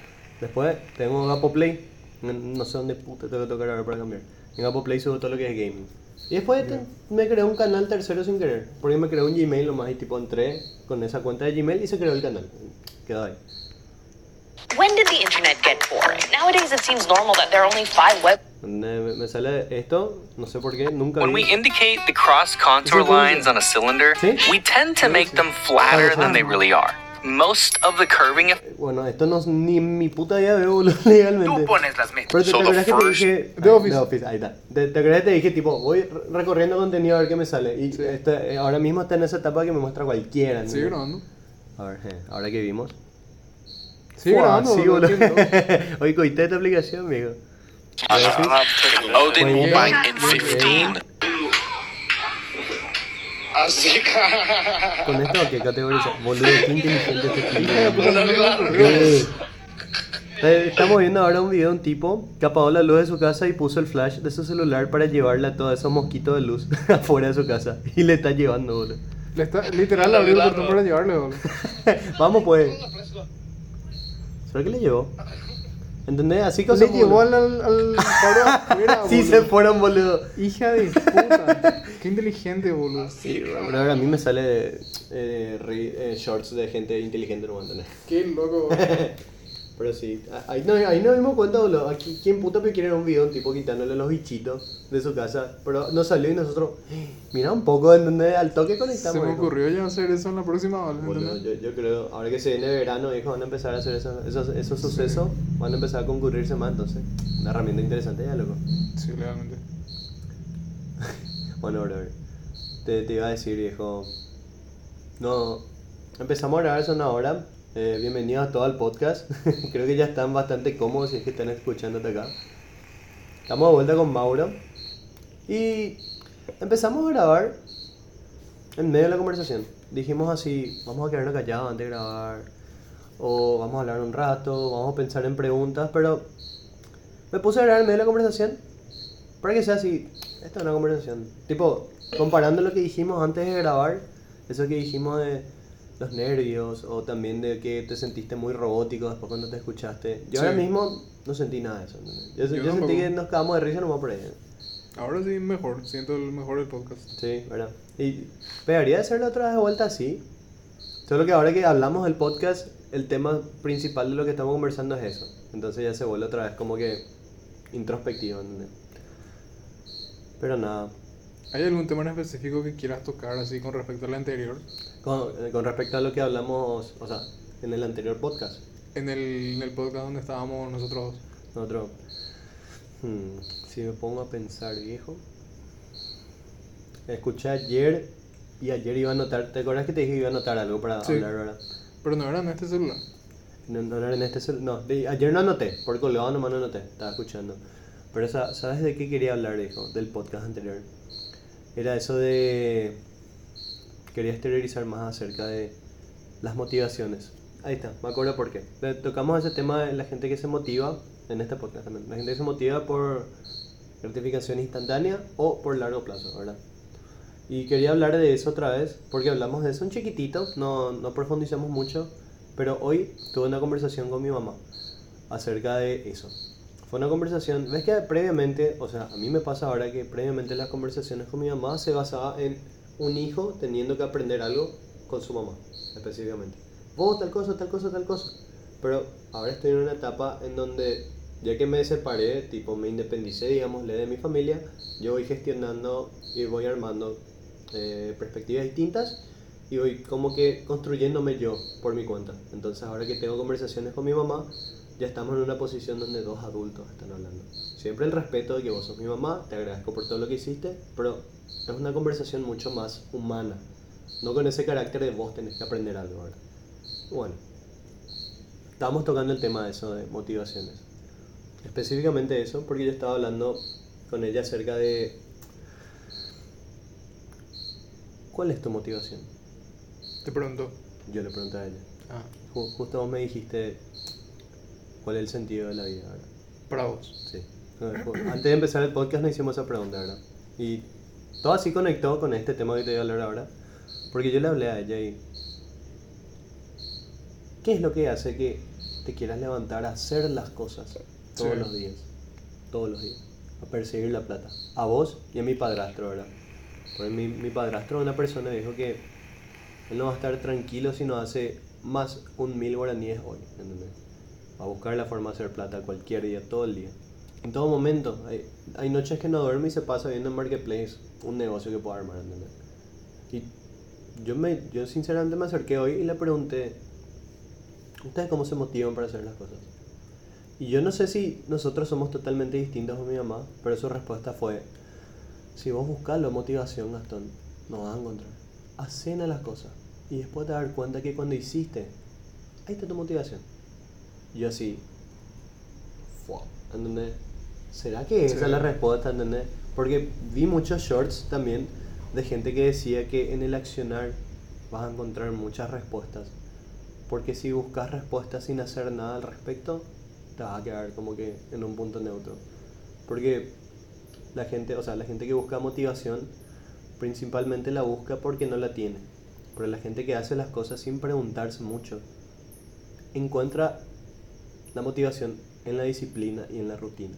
Después tengo Gapo Play, no- sé dónde puta tengo que tocar ahora para cambiar. En Gapo Play subo todo lo que es gaming. Y después te- me creé un canal tercero sin querer, porque me creé un Gmail nomás y tipo entré con esa cuenta de Gmail y se creó el canal. Quedó ahí. When did the internet get boring? Nowadays, it seems normal that there are only five web. Me, sale esto, no sé por qué, nunca When vi. we indicate the cross contour lines on a cylinder, we tend to make them flatter than they really are. Most of the curving effect Bueno, esto no es ni en mi puta idea veo boludo, legalmente. Tú pones las metas. Pero te, So te the acuerdas que te first- dije. The Ah, Office. The Office, ahí está. Te, te acuerdas que te dije, tipo, voy re- recorriendo contenido a ver qué me sale. Y Sí. este, eh, ahora mismo está en esa etapa que me muestra cualquiera. Grabando. A ver, eh, ahora que vimos. Sigue Fua, grabando, sí, boludo. boludo. coité esta aplicación, amigo. Odin Muy will bien. buy in Muy bien. 15. ¿Con esto qué categoriza? Boludo, qué inteligente este tipo. Eh, Estamos viendo ahora un video de un tipo que apagó la luz de su casa y puso el flash de su celular para llevarle a todos esos mosquitos de luz afuera de su casa. Y le está llevando, boludo. Le está, literal, abrió el portón para llevarle, boludo. Vamos pues. ¿Será que le llevó? ¿Entendés? Así que Le llevó al, al, al paro afuera, Sí boludo. se fueron, boludo. Hija de puta. Qué inteligente, boludo. Sí, pero ahora a mí me sale eh, re- eh, shorts de gente inteligente, no ¿entendés? Qué loco. Pero sí, ahí, no, ahí nos dimos cuenta, boludo. Aquí, ¿quién puta que quiere un video de un tipo quitándole los bichitos de su casa? Pero nos salió y nosotros, "Eh, mira un poco, ¿entendés? Al toque Se conectamos. me hijo. ocurrió ya hacer eso en la próxima, boludo. Yo, yo creo, ahora que se viene verano, hijo, van a empezar a hacer esos, esos, esos sucesos, van a empezar a concurrirse más, entonces, una herramienta interesante ya, loco. Sí, legalmente. Bueno, bro, te, te iba a decir, viejo, no, empezamos a grabar hace una hora, eh, bienvenidos a todo el podcast, creo que ya están bastante cómodos si es que están escuchando acá. Estamos de vuelta con Mauro y empezamos a grabar en medio de la conversación. Dijimos así, vamos a quedarnos callados antes de grabar, o vamos a hablar un rato, vamos a pensar en preguntas, pero me puse a grabar en medio de la conversación para que sea así, esta es una conversación. Tipo, comparando lo que dijimos antes de grabar, eso que dijimos de los nervios, o también de que te sentiste muy robótico después cuando te escuchaste. Yo Sí. ahora mismo no sentí nada de eso. Yo, Yo sentí que nos cagamos de risa nomás por ahí. Ahora sí, mejor. Siento el mejor del podcast. Sí, ¿verdad? Y pegaría de hacerlo otra vez de vuelta así. Solo que ahora que hablamos del podcast, el tema principal de lo que estamos conversando es eso. Entonces ya se vuelve otra vez como que introspectivo. Pero nada. ¿Hay algún tema en específico que quieras tocar así con respecto al anterior? Con, con respecto a lo que hablamos, o sea, en el anterior podcast, En el, en el podcast donde estábamos nosotros dos. nosotros, hmm, si me pongo a pensar, viejo, escuché ayer y ayer iba a anotar, ¿te acuerdas que te dije que iba a anotar algo para Sí. hablar ahora? Pero no era en este celular. No, no era en este cel- no, de- ayer no anoté, por colgado nomás no anoté, estaba escuchando. Pero sa- ¿sabes de qué quería hablar, viejo? Del podcast anterior. Era eso de... Quería exteriorizar más acerca de las motivaciones. Ahí está, me acuerdo por qué. Tocamos ese tema de la gente que se motiva en este podcast también. La gente que se motiva por gratificación instantánea o por largo plazo, ¿verdad? Y quería hablar de eso otra vez, porque hablamos de eso un chiquitito, no, no profundizamos mucho, pero hoy tuve una conversación con mi mamá acerca de eso. Fue una conversación, ves que previamente, o sea, a mí me pasa ahora que previamente las conversaciones con mi mamá se basaba en un hijo teniendo que aprender algo con su mamá, específicamente. Vos tal cosa, tal cosa, tal cosa. Pero ahora estoy en una etapa en donde, ya que me separé, tipo me independicé, digámosle, de mi familia, yo voy gestionando y voy armando eh, perspectivas distintas y voy como que construyéndome yo por mi cuenta. Entonces ahora que tengo conversaciones con mi mamá, ya estamos en una posición donde dos adultos están hablando. Siempre el respeto de que vos sos mi mamá, te agradezco por todo lo que hiciste, pero es una conversación mucho más humana. No con ese carácter de vos tenés que aprender algo, ¿verdad? Bueno, estábamos tocando el tema de eso, de motivaciones. Específicamente eso, porque yo estaba hablando con ella acerca de... ¿Cuál es tu motivación? Te pregunto. Yo le pregunté a ella. Ah, Ju- Justo vos me dijiste cuál es el sentido de la vida, ¿verdad? para vos. Sí. Antes de empezar el podcast nos hicimos esa pregunta, ¿verdad? Y todo así conectó con este tema que te voy a hablar ahora. Porque yo le hablé a ella y... ¿Qué es lo que hace que te quieras levantar a hacer las cosas todos Sí. los días? Todos los días. A perseguir la plata. A vos y a mi padrastro, ¿verdad? Porque mi, mi padrastro, una persona, dijo que él no va a estar tranquilo si no hace más un mil guaraníes hoy, ¿entendés? A buscar la forma de hacer plata cualquier día, todo el día. En todo momento. Hay, hay noches que no duerme y se pasa viendo en Marketplace un negocio que pueda armar, ¿entendés? Y yo, me, yo sinceramente me acerqué hoy y le pregunté, ¿ustedes cómo se motivan para hacer las cosas? Y yo no sé si nosotros somos totalmente distintos a mi mamá, pero su respuesta fue, si vos buscas la motivación, Gastón, no vas a encontrar. Hacen a las cosas. Y después te vas a dar cuenta que cuando hiciste, ahí está tu motivación. Y yo así, ¿entendés? ¿Será que esa es la respuesta, ¿entendés? Porque vi muchos shorts también de gente que decía que en el accionar vas a encontrar muchas respuestas. Porque si buscas respuestas sin hacer nada al respecto, te vas a quedar como que en un punto neutro. Porque la gente, o sea, la gente que busca motivación, principalmente la busca porque no la tiene. Pero la gente que hace las cosas sin preguntarse mucho, encuentra la motivación en la disciplina y en la rutina.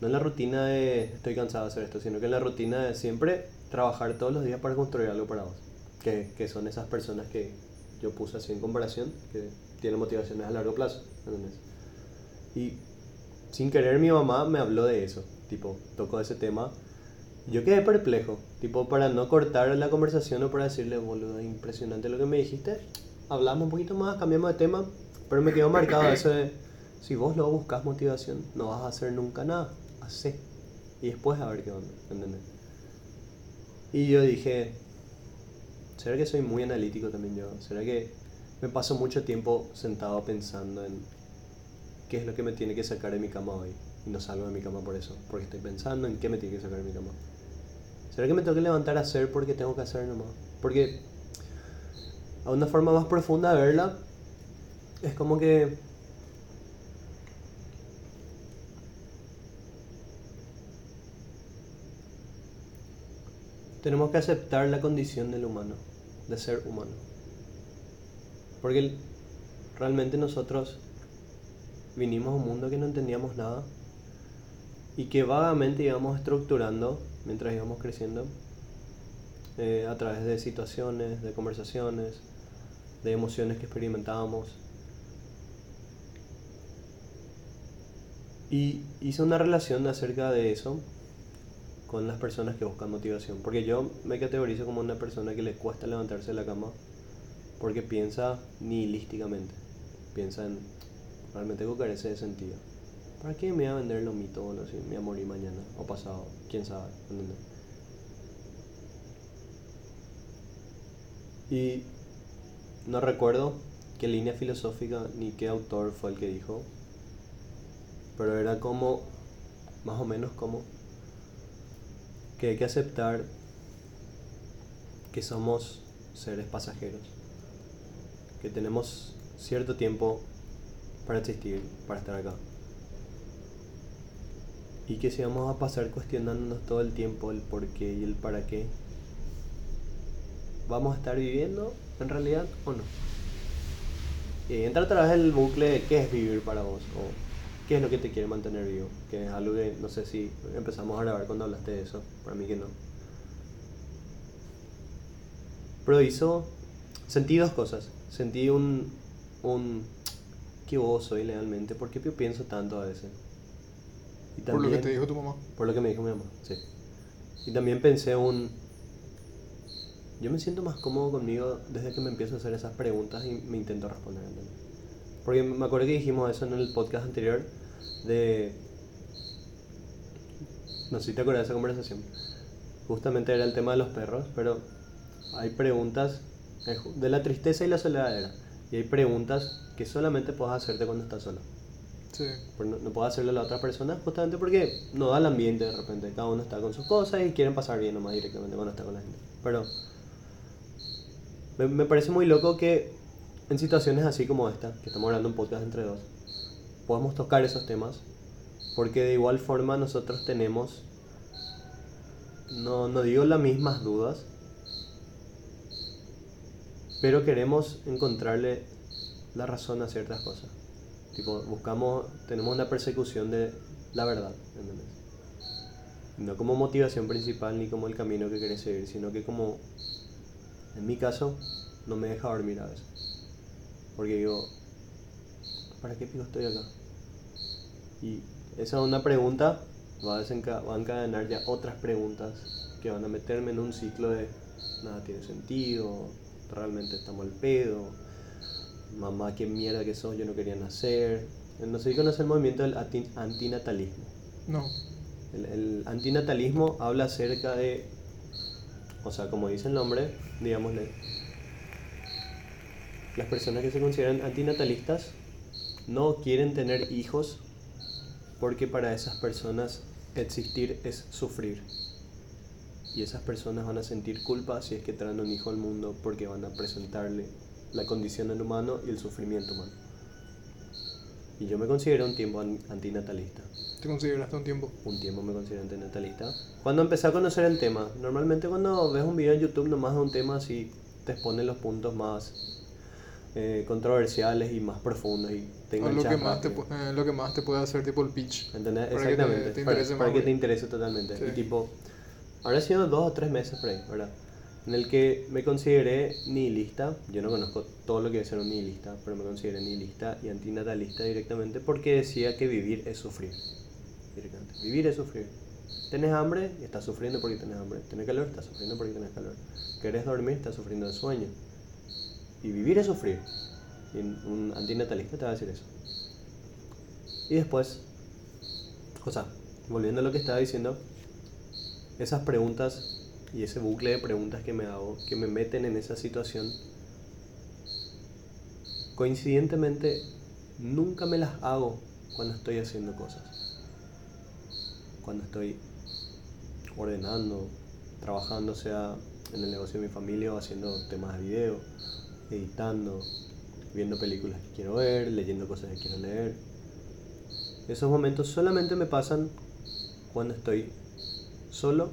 No en la rutina de estoy cansado de hacer esto, sino que en la rutina de siempre trabajar todos los días para construir algo para vos. Que, que son esas personas que yo puse así en comparación, que tienen motivaciones a largo plazo. Y sin querer mi mamá me habló de eso, tipo, tocó ese tema. Yo quedé perplejo, tipo, para no cortar la conversación o para decirle, boludo, impresionante lo que me dijiste. Hablamos un poquito más, cambiamos de tema, pero me quedó marcado eso de, si vos luego buscas motivación, no vas a hacer nunca nada, hacé. Y después a ver qué onda, ¿entendés? Y yo dije, ¿será que soy muy analítico también yo? ¿Será que me paso mucho tiempo sentado pensando en qué es lo que me tiene que sacar de mi cama hoy? Y no salgo de mi cama por eso, porque estoy pensando en qué me tiene que sacar de mi cama. ¿Será que me tengo que levantar a hacer porque tengo que hacer nomás? Porque a una forma más profunda de verla, es como que tenemos que aceptar la condición del humano, de ser humano. Porque realmente nosotros vinimos a un mundo que no entendíamos nada y que vagamente íbamos estructurando mientras íbamos creciendo eh, a través de situaciones, de conversaciones, de emociones que experimentábamos. Y hice una relación acerca de eso con las personas que buscan motivación. Porque yo me categorizo como una persona que le cuesta levantarse de la cama porque piensa nihilísticamente. Piensa en, realmente algo carece de sentido. ¿Para qué me voy a vender lo mito o no sé, me voy a morir mañana o pasado? ¿Quién sabe? ¿Entendés? Y no recuerdo qué línea filosófica ni qué autor fue el que dijo, pero era como, más o menos como, que hay que aceptar que somos seres pasajeros, que tenemos cierto tiempo para existir, para estar acá. Y que si vamos a pasar cuestionándonos todo el tiempo el por qué y el para qué, ¿vamos a estar viviendo en realidad o no? Y entra a través del bucle de qué es vivir para vos qué es lo que te quiere mantener vivo, que es algo que no sé si empezamos a grabar cuando hablaste de eso, para mí que no. Pero hizo, sentí dos cosas, sentí un, un, ¿qué vos soy legalmente? ¿Por qué yo pienso tanto a veces? Y Por lo que también- te dijo tu mamá. por lo que me dijo mi mamá, sí. Y también pensé un... Yo me siento más cómodo conmigo desde que me empiezo a hacer esas preguntas y me intento responder. Porque me acuerdo que dijimos eso en el podcast anterior de... No sé si te acuerdas de esa conversación. Justamente era el tema de los perros, pero hay preguntas de la tristeza y la soledad era. Y hay preguntas que solamente puedes hacerte cuando estás solo. Sí. No, no puedo hacerle a la otra persona justamente porque no da el ambiente de repente. Cada uno está con sus cosas y quieren pasar bien nomás directamente cuando está con la gente. Pero me, me parece muy loco que en situaciones así como esta, que estamos hablando un podcast entre dos, podamos tocar esos temas. Porque de igual forma nosotros tenemos, no, no digo las mismas dudas, pero queremos encontrarle la razón a ciertas cosas. Tipo, buscamos, tenemos una persecución de la verdad. No como motivación principal ni como el camino que querés seguir, sino que como, en mi caso, no me deja dormir a veces. Porque digo, ¿para qué pico estoy acá? Y esa es una pregunta, va a, va a encadenar ya otras preguntas que van a meterme en un ciclo de nada tiene sentido, realmente estamos al pedo, mamá, qué mierda que sos, yo no quería nacer. No sé si conoces el movimiento del antinatalismo. No. El, el antinatalismo habla acerca de, o sea, como dice el nombre, digámosle, las personas que se consideran antinatalistas no quieren tener hijos porque para esas personas existir es sufrir. Y esas personas van a sentir culpa si es que traen un hijo al mundo porque van a presentarle la condición del humano y el sufrimiento humano. Y yo me considero un tiempo an- antinatalista ¿Te consideraste un tiempo? un tiempo me considero antinatalista. Cuando empecé a conocer el tema, normalmente cuando ves un video en YouTube nomás de un tema así te expone los puntos más eh, controversiales y más profundos y te O lo que, más te, rápido. eh, lo que más te puede hacer tipo el pitch. ¿Entendés? para que te- Exactamente. te para para que te interese totalmente. Sí. Y tipo, habrá sido dos o tres meses por ahí, ¿verdad? En el que me consideré nihilista. Yo no conozco todo lo que es ser un nihilista, pero me consideré nihilista y antinatalista directamente porque decía que vivir es sufrir. Directamente. Vivir es sufrir. Tenés hambre y estás sufriendo porque tenés hambre. Tenés calor, estás sufriendo porque tenés calor. Querés dormir, estás sufriendo de sueño. Y vivir es sufrir. Y un antinatalista te va a decir eso. Y después, o volviendo a lo que estaba diciendo, esas preguntas y ese bucle de preguntas que me hago, que me meten en esa situación, coincidentemente nunca me las hago cuando estoy haciendo cosas. Cuando estoy ordenando, trabajando, sea en el negocio de mi familia o haciendo temas de video, editando, viendo películas que quiero ver, leyendo cosas que quiero leer. Esos momentos solamente me pasan cuando estoy solo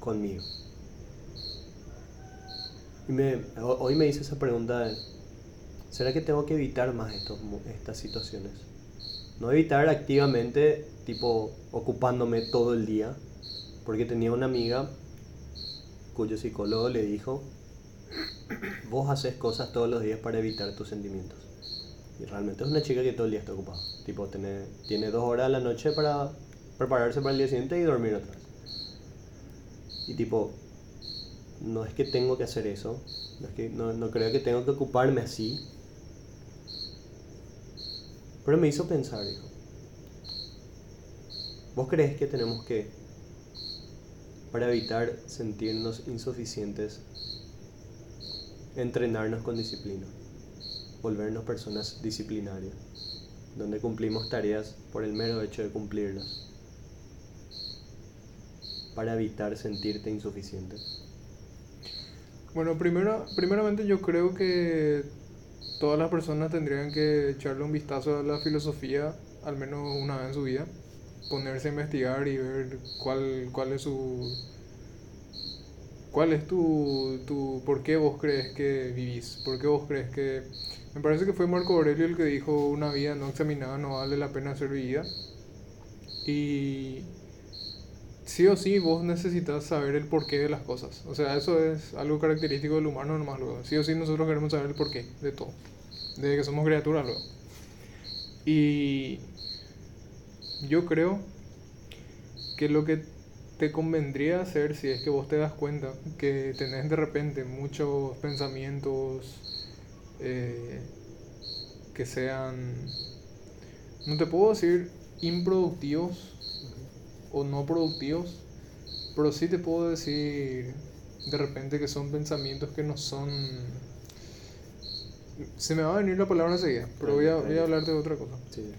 conmigo. Y me, ho- hoy me hice esa pregunta ¿será que tengo que evitar más estos, estas situaciones? No evitar activamente, tipo ocupándome todo el día, porque tenía una amiga cuyo psicólogo le dijo, vos haces cosas todos los días para evitar tus sentimientos. Y realmente es una chica que todo el día está ocupada. Tipo, tiene, tiene dos horas a la noche para prepararse para el día siguiente y dormir vez. Y tipo, no es que tengo que hacer eso. No, es que, no, no creo que tengo que ocuparme así. Pero me hizo pensar, hijo. ¿Vos crees que tenemos que, para evitar sentirnos insuficientes, entrenarnos con disciplina? Volvernos personas disciplinarias, donde cumplimos tareas por el mero hecho de cumplirlas, para evitar sentirte insuficiente. Bueno, primero, primeramente yo creo que todas las personas tendrían que echarle un vistazo a la filosofía al menos una vez en su vida, ponerse a investigar y ver cuál, cuál es su... ¿Cuál es tu, tu... ¿Por qué vos crees que vivís? ¿Por qué vos crees que... Me parece que fue Marco Aurelio el que dijo una vida no examinada no vale la pena ser vivida. Y sí o sí vos necesitas saber el porqué de las cosas. O sea, eso es algo característico del humano nomás luego. Sí o sí nosotros queremos saber el porqué de todo. Desde que somos criaturas luego. Y yo creo que lo que te convendría hacer si es que vos te das cuenta que tenés de repente muchos pensamientos eh, que sean, no te puedo decir improductivos o no productivos, pero sí te puedo decir de repente que son pensamientos que no son... Se me va a venir la palabra enseguida, pero voy a, voy a hablarte de otra cosa. Sí.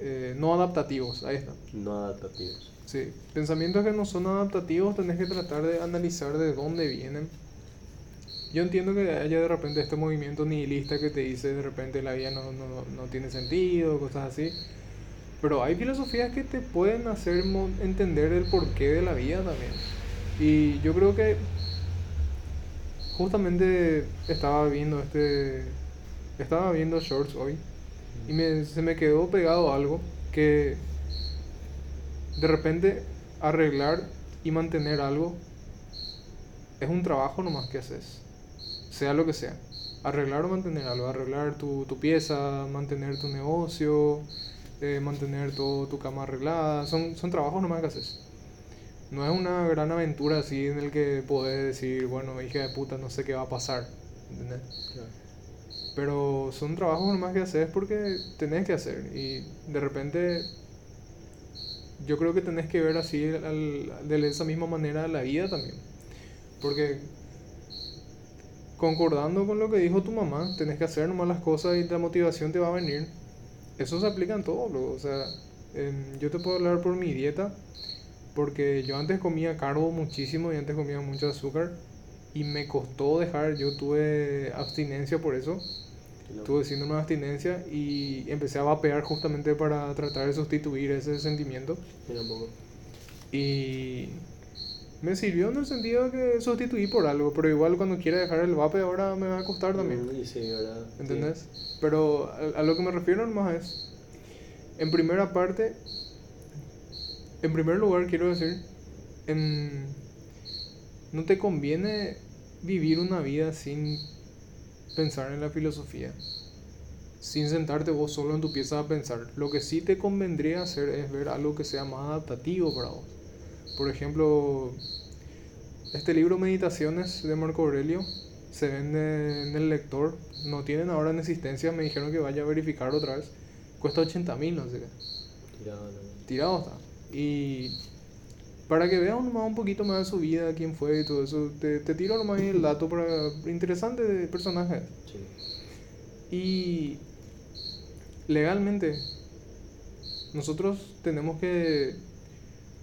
Eh, no adaptativos, ahí está. No adaptativos. Sí, pensamientos que no son adaptativos tenés que tratar de analizar de dónde vienen. Yo entiendo que haya de repente este movimiento nihilista que te dice de repente la vida no, no, no tiene sentido, cosas así. Pero hay filosofías que te pueden hacer entender el porqué de la vida también. Y yo creo que justamente estaba viendo este estaba viendo shorts hoy y se me quedó pegado algo que de repente arreglar y mantener algo es un trabajo nomás que haces sea lo que sea arreglar o mantener algo arreglar tu, tu pieza mantener tu negocio eh, mantener todo tu cama arreglada son, son trabajos nomás que haces no es una gran aventura así en el que podés decir, bueno, hija de puta, no sé qué va a pasar. ¿entendés? Claro. Pero son trabajos nomás que haces porque tenés que hacer. Y de repente yo creo que tenés que ver así al- de esa misma manera la vida también. Porque concordando con lo que dijo tu mamá, tenés que hacer nomás las cosas y la motivación te va a venir. Eso se aplica en todo, loco. O sea, em, yo te puedo hablar por mi dieta. Porque yo antes comía carbo muchísimo y antes comía mucho azúcar. Y me costó dejar, yo tuve abstinencia por eso. Tuve síndrome de abstinencia y empecé a vapear justamente para tratar de sustituir ese sentimiento. Mira un poco. Y me sirvió en el sentido de que sustituí por algo, pero igual cuando quiera dejar el vape ahora me va a costar también. Mm, Y sí, ¿verdad? ¿Entendés? Pero a, a lo que me refiero nomás es, en primera parte, en primer lugar quiero decir, en, no te conviene vivir una vida sin pensar en la filosofía, sin sentarte vos solo en tu pieza a pensar. Lo que sí te convendría hacer es ver algo que sea más adaptativo para vos. Por ejemplo, este libro Meditaciones de Marco Aurelio se vende en el lector. No tienen ahora en existencia. Me dijeron que vaya a verificar otra vez. Cuesta 80 mil, no sé qué. Tirado, ¿no? Tirado está. Y para que vean nomás un poquito más de su vida, quién fue y todo eso, te, te tiro nomás el dato para, interesante de personaje. Sí. Y legalmente, nosotros tenemos que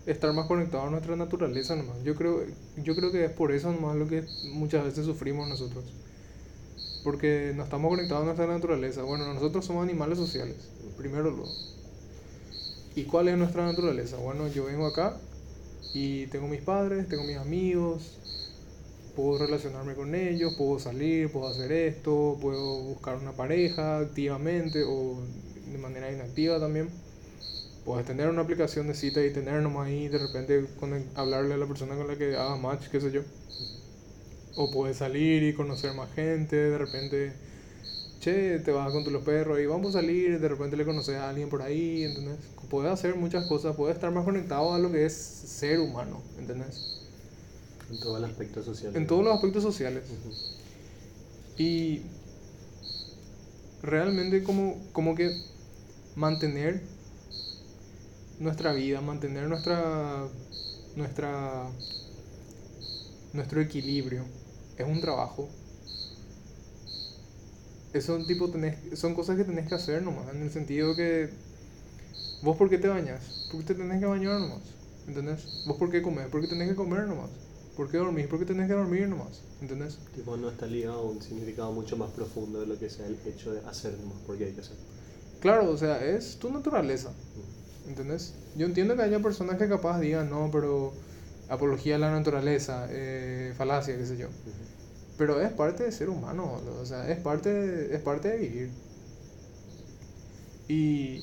estar más conectados a nuestra naturaleza nomás. Yo creo, yo creo que es por eso nomás lo que muchas veces sufrimos nosotros. Porque no estamos conectados a nuestra naturaleza. Bueno, nosotros somos animales sociales, primero luego. ¿Y cuál es nuestra naturaleza? Bueno, yo vengo acá y tengo mis padres, tengo mis amigos, puedo relacionarme con ellos, puedo salir, puedo hacer esto, puedo buscar una pareja activamente o de manera inactiva también. Puedes tener una aplicación de cita y tener nomás ahí de repente con- hablarle a la persona con la que hagas match, qué sé yo. O puedes salir y conocer más gente, de repente, che, te vas con los perros y vamos a salir, de repente le conoces a alguien por ahí, ¿entendés? Puedes hacer muchas cosas, puedes estar más conectado a lo que es ser humano, ¿entendés? En todo el aspecto social. En todos los aspectos sociales. Y realmente como, como que mantener nuestra vida, mantener nuestra, nuestra, nuestro equilibrio es un trabajo. Eso tipo tenés, son cosas que tenés que hacer nomás, en el sentido que vos por qué te bañas, porque te tenés que bañar nomás, ¿entendés? Vos por qué comes, porque tenés que comer nomás, por qué dormís, porque tenés que dormir nomás, ¿entendés? Tipo, no está ligado a un significado mucho más profundo de lo que sea el hecho de hacer nomás porque hay que hacer. Claro, o sea, es tu naturaleza, ¿entendés? Yo entiendo que haya personas que capaz digan, no, pero apología a la naturaleza, eh, falacia, qué sé yo. Ujú. Pero es parte de ser humano, o sea, es parte de, es parte de vivir. Y,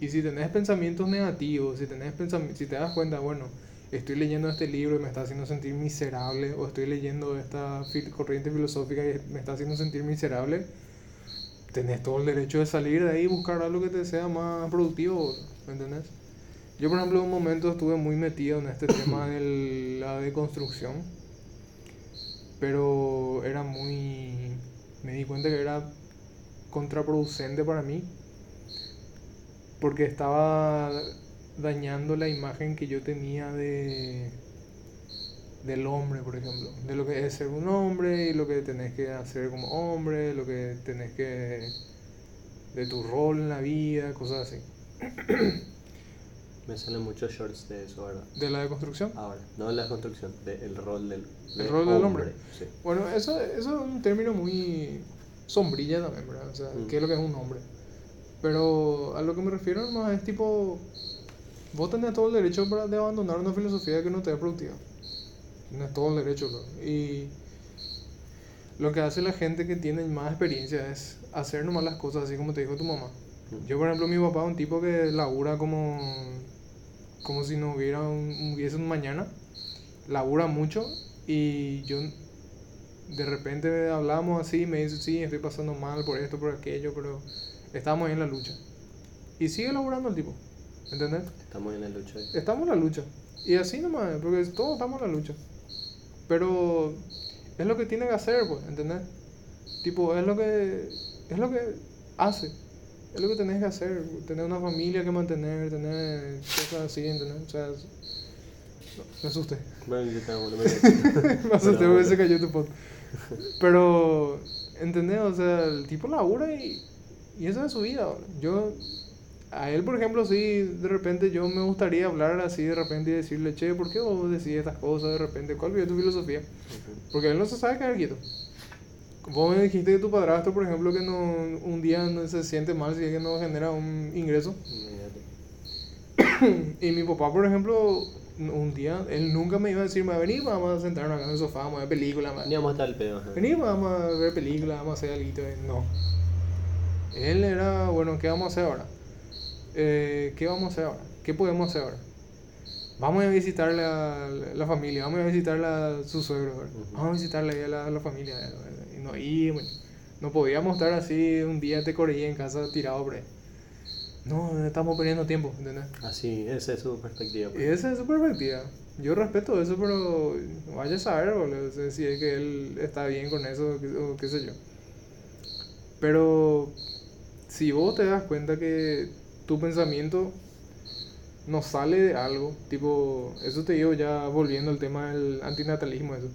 y si tenés pensamientos negativos, si, tenés pensam- si te das cuenta, bueno, estoy leyendo este libro y me está haciendo sentir miserable, o estoy leyendo esta fil- corriente filosófica y me está haciendo sentir miserable, tenés todo el derecho de salir de ahí y buscar algo que te sea más productivo, ¿me entendés? Yo, por ejemplo, en un momento estuve muy metido en este tema de la deconstrucción, pero era muy... Me di cuenta que era contraproducente para mí porque estaba dañando la imagen que yo tenía de del hombre, por ejemplo, de lo que es ser un hombre y lo que tenés que hacer como hombre, lo que tenés que de tu rol en la vida, cosas así. Me salen muchos shorts de eso, ¿verdad? De la deconstrucción. Ahora, no en la construcción, del rol del, El de rol del hombre. Sí. Bueno, eso, eso es un término muy sombrilla también, ¿verdad? O sea, Mm. ¿qué es lo que es un hombre? Pero a lo que me refiero más es tipo, vos tenés todo el derecho para, de abandonar una filosofía que no te es productiva. Tienes todo el derecho. ¿no? Y lo que hace la gente que tiene más experiencia es hacer nomás las cosas así como te dijo tu mamá. Mm. Yo, por ejemplo, mi papá es un tipo que labura como, como si no hubiera un, hubiese un mañana. Labura mucho y yo de repente hablamos así y me dice, sí, estoy pasando mal por esto, por aquello, pero estamos en la lucha. Y sigue laburando el tipo, ¿entendés? Estamos en la lucha. ahí. Estamos en la lucha. Y así nomás, porque todos estamos en la lucha. Pero es lo que tiene que hacer, pues, ¿entendés? Tipo, es lo que es lo que hace. Es lo que tenés que hacer. Tener una familia que mantener, tener cosas así, ¿entendés? O sea, no, me asusté. Bueno, yo tengo media. me asusté porque se cayó tu pod. Pero, ¿entendés? O sea, el tipo labura y, y esa es su vida. Yo, a él, por ejemplo, sí, de repente yo me gustaría hablar así de repente y decirle, che, ¿por qué vos decís estas cosas de repente? ¿Cuál es tu filosofía? Porque él no se sabe quedar quieto. Vos me dijiste que tu padrastro, por ejemplo, que no un día no se siente mal si es que no genera un ingreso. Y mi papá, por ejemplo, un día, él nunca me iba a decir, vení, vamos a sentarnos acá en el sofá, vamos a ver película. ma- Ni vamos a estar el pedo. Vení, vamos a ver película, vamos a hacer algo. No. Él era, bueno, ¿qué vamos a hacer ahora? Eh, ¿Qué vamos a hacer ahora? ¿Qué podemos hacer ahora? Vamos a visitar la, la familia, vamos a visitar a su suegro, vamos a visitarle a la, la familia. Y no, y, bueno, no podíamos estar así un día te corrí en casa tirado por ahí. No, estamos perdiendo tiempo, ¿entendés? Así, esa es su perspectiva. Y esa es su perspectiva. Yo respeto eso, pero vaya a saber, boludo, si es que él está bien con eso o qué sé yo. Pero si vos te das cuenta que tu pensamiento no sale de algo, tipo, eso te digo ya volviendo al tema del antinatalismo, eso.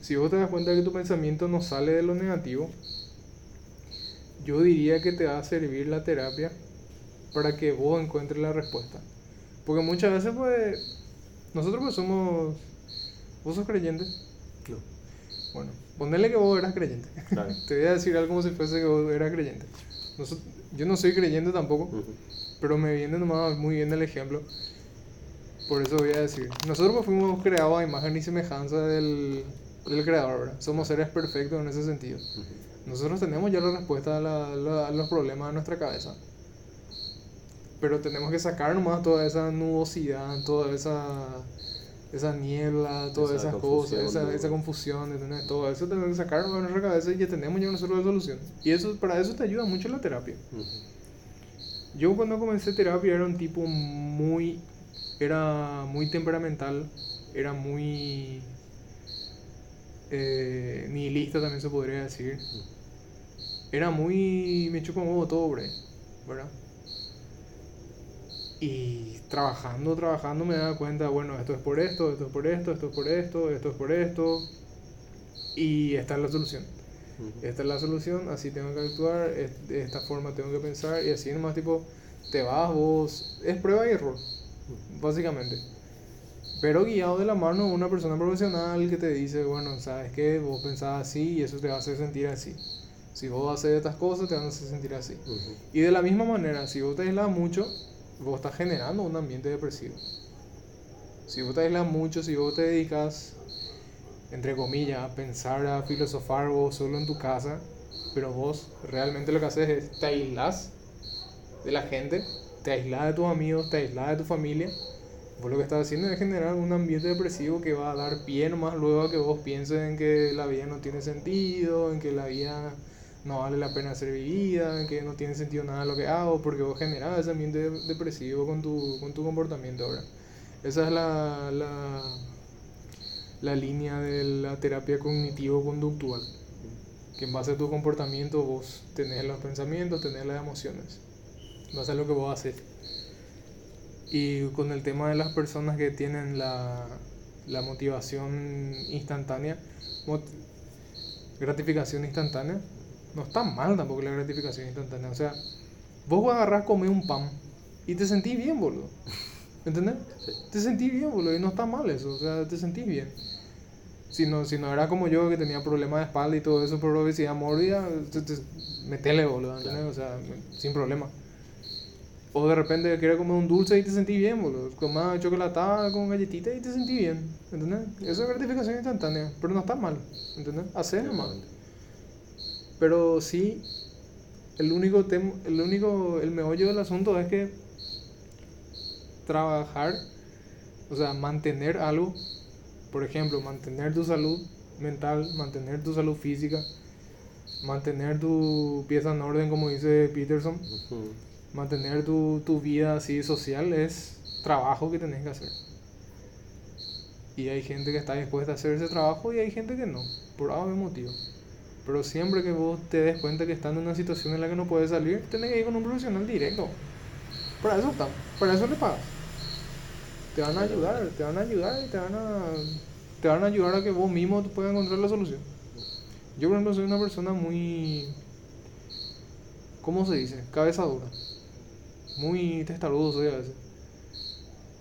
Si vos te das cuenta que tu pensamiento no sale de lo negativo, yo diría que te va a servir la terapia para que vos encuentres la respuesta. Porque muchas veces, pues, nosotros pues somos... ¿Vos sos creyente? No, Bueno, ponele que vos eras creyente. claro. te voy a decir algo como si fuese que vos eras creyente. Yo no soy creyente tampoco, pero me viene nomás muy bien el ejemplo. Por eso voy a decir. Nosotros pues, fuimos creados a imagen y semejanza del, del creador, ¿verdad? Somos seres perfectos en ese sentido. Nosotros tenemos ya la respuesta a, la- la- a los problemas de nuestra cabeza. Pero tenemos que sacar nomás toda esa nubosidad, toda esa, esa niebla, todas Esa esas cosas, esa, esa confusión, ¿entendés? todo eso tenemos que sacar nomás de nuestra cabeza y ya tenemos ya nosotros la solución. Y eso, para eso te ayuda mucho la terapia. Yo cuando comencé terapia era un tipo muy, era muy temperamental, era muy eh, nihilista también se podría decir. Era muy, me chupa un huevo todo, ¿verdad? Y trabajando, trabajando me daba cuenta, bueno, esto es por esto, esto es por esto, esto es por esto, esto es por esto. Y esta es la solución. Esta es la solución, así tengo que actuar, es- de esta forma tengo que pensar y así nomás tipo, te vas vos, es prueba y error, básicamente. Pero guiado de la mano de una persona profesional que te dice, bueno, sabes que vos pensás así y eso te va a hacer sentir así. Si vos haces estas cosas te van a hacer sentir así. Ujú. Y de la misma manera, si vos te aislas mucho, vos estás generando un ambiente depresivo. Si vos te aislas mucho, si vos te dedicas, entre comillas, a pensar, a filosofar vos solo en tu casa, pero vos realmente lo que haces es te aislas de la gente, te aislas de tus amigos, te aislas de tu familia, vos lo que estás haciendo es generar un ambiente depresivo que va a dar pie nomás luego a que vos pienses en que la vida no tiene sentido, en que la vida no vale la pena ser vivida, que no tiene sentido nada lo que hago, porque vos generas ese ambiente de- depresivo con tu, con tu comportamiento ahora. Esa es la, la, la línea de la terapia cognitivo-conductual, Que en base a tu comportamiento vos tenés los pensamientos, tenés las emociones. En base a lo que vos haces. Y con el tema de las personas que tienen la, la motivación instantánea, gratificación instantánea, no está mal tampoco la gratificación instantánea. O sea, vos agarrás, comer un pan y te sentís bien, boludo. ¿Entendés? Te sentís bien, boludo, y no está mal eso, o sea, te sentís bien. Si no, si no era como yo que tenía problemas de espalda y todo eso por obesidad mórbida, te, te- metele, boludo, ¿entendés? O sea, sin problema. O de repente quieres comer un dulce y te sentís bien, boludo. Comer chocolatada con galletita y te sentís bien, ¿entendés? Eso es gratificación instantánea, pero no está mal, ¿entendés? Hacer nomás. Pero sí, el único tema, el único, el meollo del asunto es que trabajar, o sea, mantener algo, por ejemplo, mantener tu salud mental, mantener tu salud física, mantener tu pieza en orden, como dice Peterson, mantener tu, tu vida así social es trabajo que tenés que hacer. Y hay gente que está dispuesta a hacer ese trabajo y hay gente que no, por algún motivo. Pero siempre que vos te des cuenta que estás en una situación en la que no puedes salir, tenés que ir con un profesional directo. Para eso están, para eso le pagas. Te van a ayudar, te van a ayudar y te van a, te van a ayudar a que vos mismo puedas encontrar la solución. Yo, por ejemplo, soy una persona muy. ¿Cómo se dice? Cabeza dura. Muy testarudo soy a veces.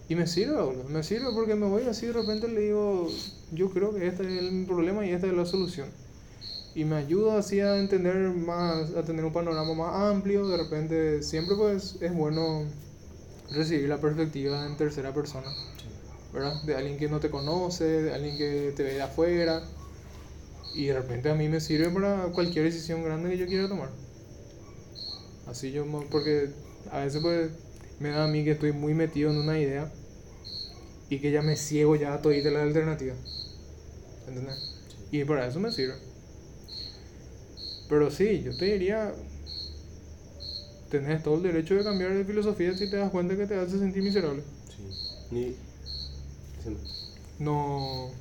Y me sirve, boludo. Me sirve porque me voy así de repente le digo, yo creo que este es el problema y esta es la solución. Y me ayuda así a entender más, a tener un panorama más amplio. De repente, siempre pues es bueno recibir la perspectiva en tercera persona. ¿Verdad? De alguien que no te conoce, de alguien que te ve de afuera. Y de repente a mí me sirve para cualquier decisión grande que yo quiera tomar. Así yo, porque a veces pues me da a mí que estoy muy metido en una idea y que ya me ciego ya a todita la alternativa. ¿Entendés? Y para eso me sirve. Pero sí, yo te diría, tenés todo el derecho de cambiar de filosofía si te das cuenta que te hace sentir miserable. Sí. Ni... No,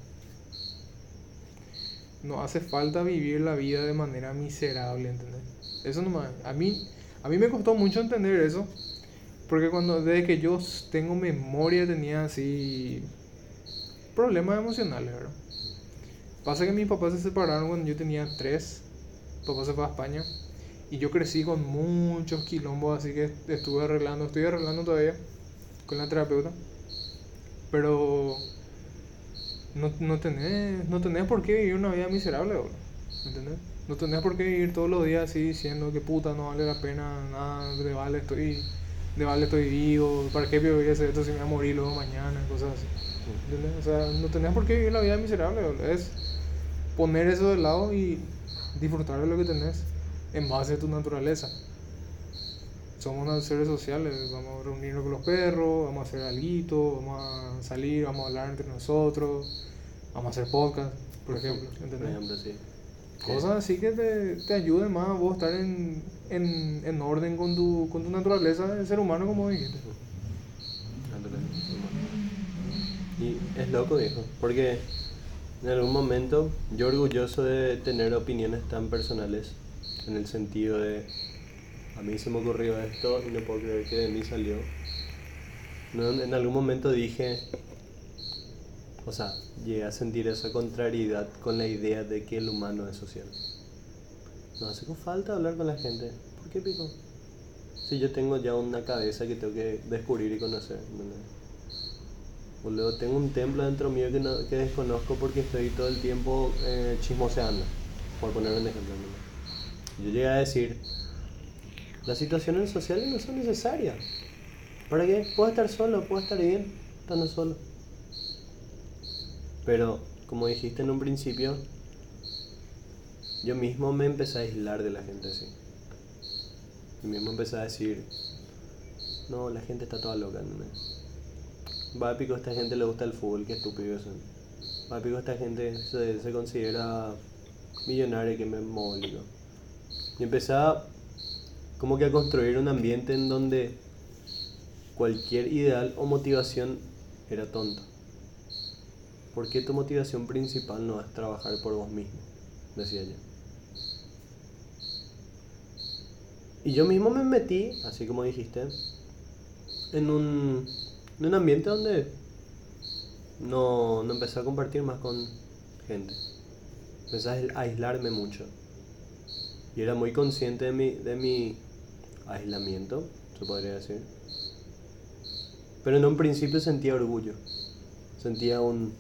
no hace falta vivir la vida de manera miserable, ¿entendés? Eso nomás. A mí, a mí me costó mucho entender eso. Porque cuando, desde que yo tengo memoria, tenía así problemas emocionales, ¿verdad? Pasa que mis papás se separaron cuando yo tenía tres. Papá se fue a España. Y yo crecí con muchos quilombos, así que estuve arreglando, estoy arreglando todavía con la terapeuta. Pero no, no, tenés, no tenés por qué vivir una vida miserable, boludo. ¿Entendés? No tenés por qué vivir todos los días así diciendo que puta no vale la pena nada, de vale estoy, de vale estoy vivo, ¿para qué voy a hacer esto si me voy a morir luego mañana? Cosas así. O sea, no tenés por qué vivir la vida miserable, boludo. Es poner eso de lado y disfrutar de lo que tenés en base a tu naturaleza. Somos unos seres sociales, vamos a reunirnos con los perros, vamos a hacer algo, vamos a salir, vamos a hablar entre nosotros, vamos a hacer podcast, por ejemplo, Por ¿entendés? ejemplo, sí. Cosas así que te, te ayuden más a vos estar en, en, en orden con tu, con tu naturaleza de ser humano, como dijiste. Y es loco, viejo, porque en algún momento yo orgulloso de tener opiniones tan personales, en el sentido de, a mí se me ocurrió esto y no puedo creer que de mí salió. No, en algún momento dije, o sea, llegué a sentir esa contrariedad con la idea de que el humano es social. No hace falta hablar con la gente. ¿Por qué pico? Si yo tengo ya una cabeza que tengo que descubrir y conocer. ¿entendés? Boludo, tengo un templo dentro mío que, no, que desconozco porque estoy todo el tiempo eh, chismoseando. Por poner un ejemplo. Yo llegué a decir, las situaciones sociales no son necesarias. ¿Para qué? Puedo estar solo, puedo estar bien estando solo. Pero, como dijiste en un principio, yo mismo me empecé a aislar de la gente así. Yo mismo empecé a decir, no, la gente está toda loca, ¿no? Va pico, esta gente le gusta el fútbol, qué estúpido son. Va pico, esta gente se, se considera millonaria, que me mólico. Y empecé a, como que a construir un ambiente en donde cualquier ideal o motivación era tonta. ¿Por qué tu motivación principal no es trabajar por vos mismo? Decía yo. Y yo mismo me metí, así como dijiste, en un, en un ambiente donde no, no empecé a compartir más con gente. Empecé a aislarme mucho. Y era muy consciente de mi, de mi aislamiento, se podría decir. Pero en un principio sentía orgullo. Sentía un...